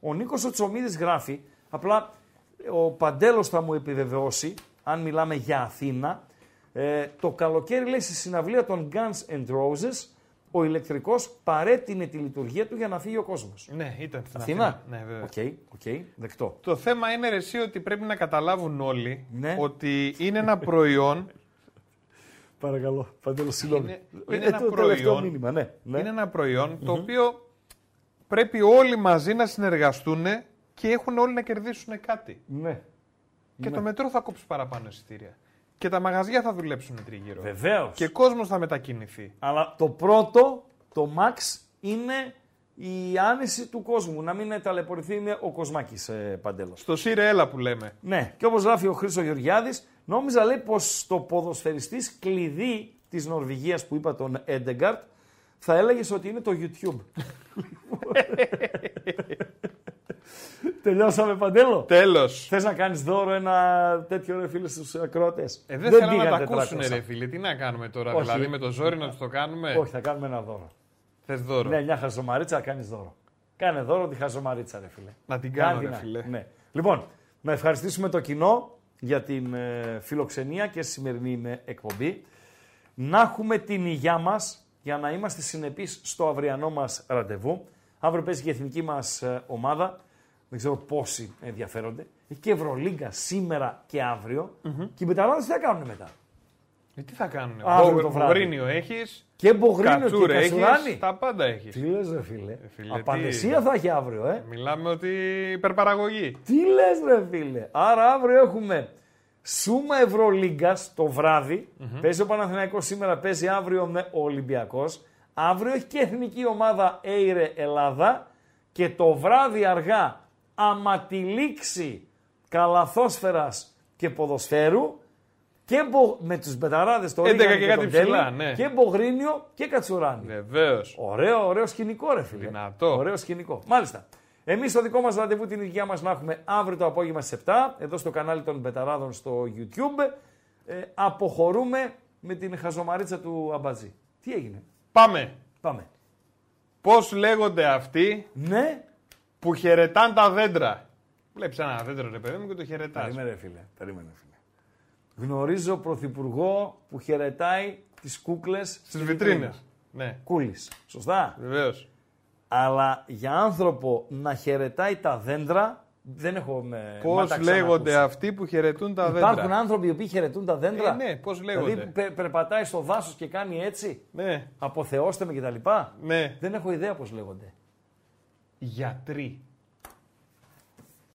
Ο Νίκος Οτσομίδης γράφει, απλά ο Παντέλος θα μου επιβεβαιώσει, αν μιλάμε για Αθήνα, ε, το καλοκαίρι λέει στη συναυλία των Guns and Roses ο ηλεκτρικός παρέτεινε τη λειτουργία του για να φύγει ο κόσμος. Ναι, ήταν στην Αθήνα. Ναι, βέβαια. OK, okay, okay, δεκτό. Το θέμα είναι εσύ ότι πρέπει να καταλάβουν όλοι ναι. ότι είναι ένα προϊόν. Παρακαλώ, Παντέλος, συγγνώμη. Είναι, είναι, ένα προϊόν, μήνυμα, ναι, ναι. είναι ένα προϊόν το οποίο πρέπει όλοι μαζί να συνεργαστούν και έχουν όλοι να κερδίσουν κάτι. Ναι. Και το μετρό θα κόψει παραπάνω εισιτήρια. Και τα μαγαζιά θα δουλέψουν τριγύρω. Βεβαίως. Και κόσμος θα μετακινηθεί. Αλλά το πρώτο, το max, είναι η άνεση του κόσμου. Να μην ταλαιπωρηθεί είναι ο Κοσμάκης ε, Παντέλος. Στο Σύρε έλα που λέμε. Ναι, και όπως γράφει ο Χρήσο Γεωργιάδης, νόμιζα λέει πως το ποδοσφαιριστής κλειδί της Νορβηγίας που είπα τον Έντεγκαρτ θα έλεγες ότι είναι το YouTube. Τελειώσαμε παντέλο. Τέλος. Θες να κάνεις δώρο ένα τέτοιο ρε φίλε στους ακροατέ. Ε, δεν, δεν θέλω να τα ακούσουν, ρε φίλε. Τι να κάνουμε τώρα, Όχι. δηλαδή με το ζόρι να τους το κάνουμε; Όχι, θα κάνουμε ένα δώρο. Θες δώρο. Ναι, μια χαζομαρίτσα κάνεις δώρο. Κάνε δώρο τη χαζομαρίτσα, ρε φίλε. Να την κάνω, Κάντε ρε να. φίλε. Ναι. Λοιπόν, να ευχαριστήσουμε το κοινό για την ε, φιλοξενία και στη σημερινή ε, εκπομπή. Να έχουμε την υγειά μας για να είμαστε συνεπείς στο αυριανό μας ραντεβού. Αύριο παίζει και η εθνική μας ομάδα. Δεν ξέρω πόσοι ενδιαφέρονται. Έχει και Ευρωλίγκα σήμερα και αύριο. Και οι Μπεταράδε τι θα κάνουν μετά; Ε, τι θα κάνουν. Αύριο το βράδυ. Μπογρίνιο έχεις. Και Μπογρίνιο Κατσούρ και έχεις. Κασουράνη. Τα πάντα έχεις. Τι λες ρε φίλε; φίλε, τι Απαντησία είναι; θα έχει αύριο, ε. Μιλάμε ότι υπερπαραγωγή. Τι λες ρε φίλε; Άρα αύριο έχουμε Σούμα Ευρωλίγκας το βραδυ Παίζει ο Παναθηναϊκός σήμερα, παίζει αύριο με ο Ολυμπιακός. Αύριο έχει και εθνική ομάδα Έιρε Ελλάδα. Και το βράδυ αργά, άμα τη λήξη καλαθόσφαιρας και ποδοσφαίρου, και μπο... με τους μπεταράδες το 11 Ρίγανη και τον κάτι Τέλη, ψηλά, ναι. και Μπογρίνιο και Κατσουράνη. Βεβαίως. Ωραίο, ωραίο σκηνικό, ρε φίλε. Δυνατό. Ωραίο σκηνικό. Μάλιστα. Εμείς το δικό μας ραντεβού την υγεία μας να έχουμε αύριο το απόγευμα στις 7, εδώ στο κανάλι των Μπεταράδων στο YouTube. Ε, αποχωρούμε με την χαζομαρίτσα του Αμπατζή. Τι έγινε; Πάμε. Πάμε. Πώς λέγονται αυτοί Ναι. Που χαιρετάν τα δέντρα. Βλέπεις ένα δέντρο, ρε παιδί μου, και το χαιρετάς. Περίμενε, ρε φίλε. Περίμενε, φίλε. Γνωρίζω πρωθυπουργό που χαιρετάει τις κούκλες Στις βιτρίνες. Ναι, Κούλης. Σωστά. βεβαίως. Αλλά για άνθρωπο να χαιρετάει τα δέντρα δεν έχω με. Πώς μάτα λέγονται ξανακούσει. αυτοί που χαιρετούν τα Υπάρχουν δέντρα. άνθρωποι οι οποίοι χαιρετούν τα δέντρα; Ε, ναι, πώς λέγονται; Δηλαδή πε- περπατάει στο δάσος και κάνει έτσι; Ναι, Αποθεώστε με κτλ. ναι. Δεν έχω ιδέα πώς λέγονται. Я три.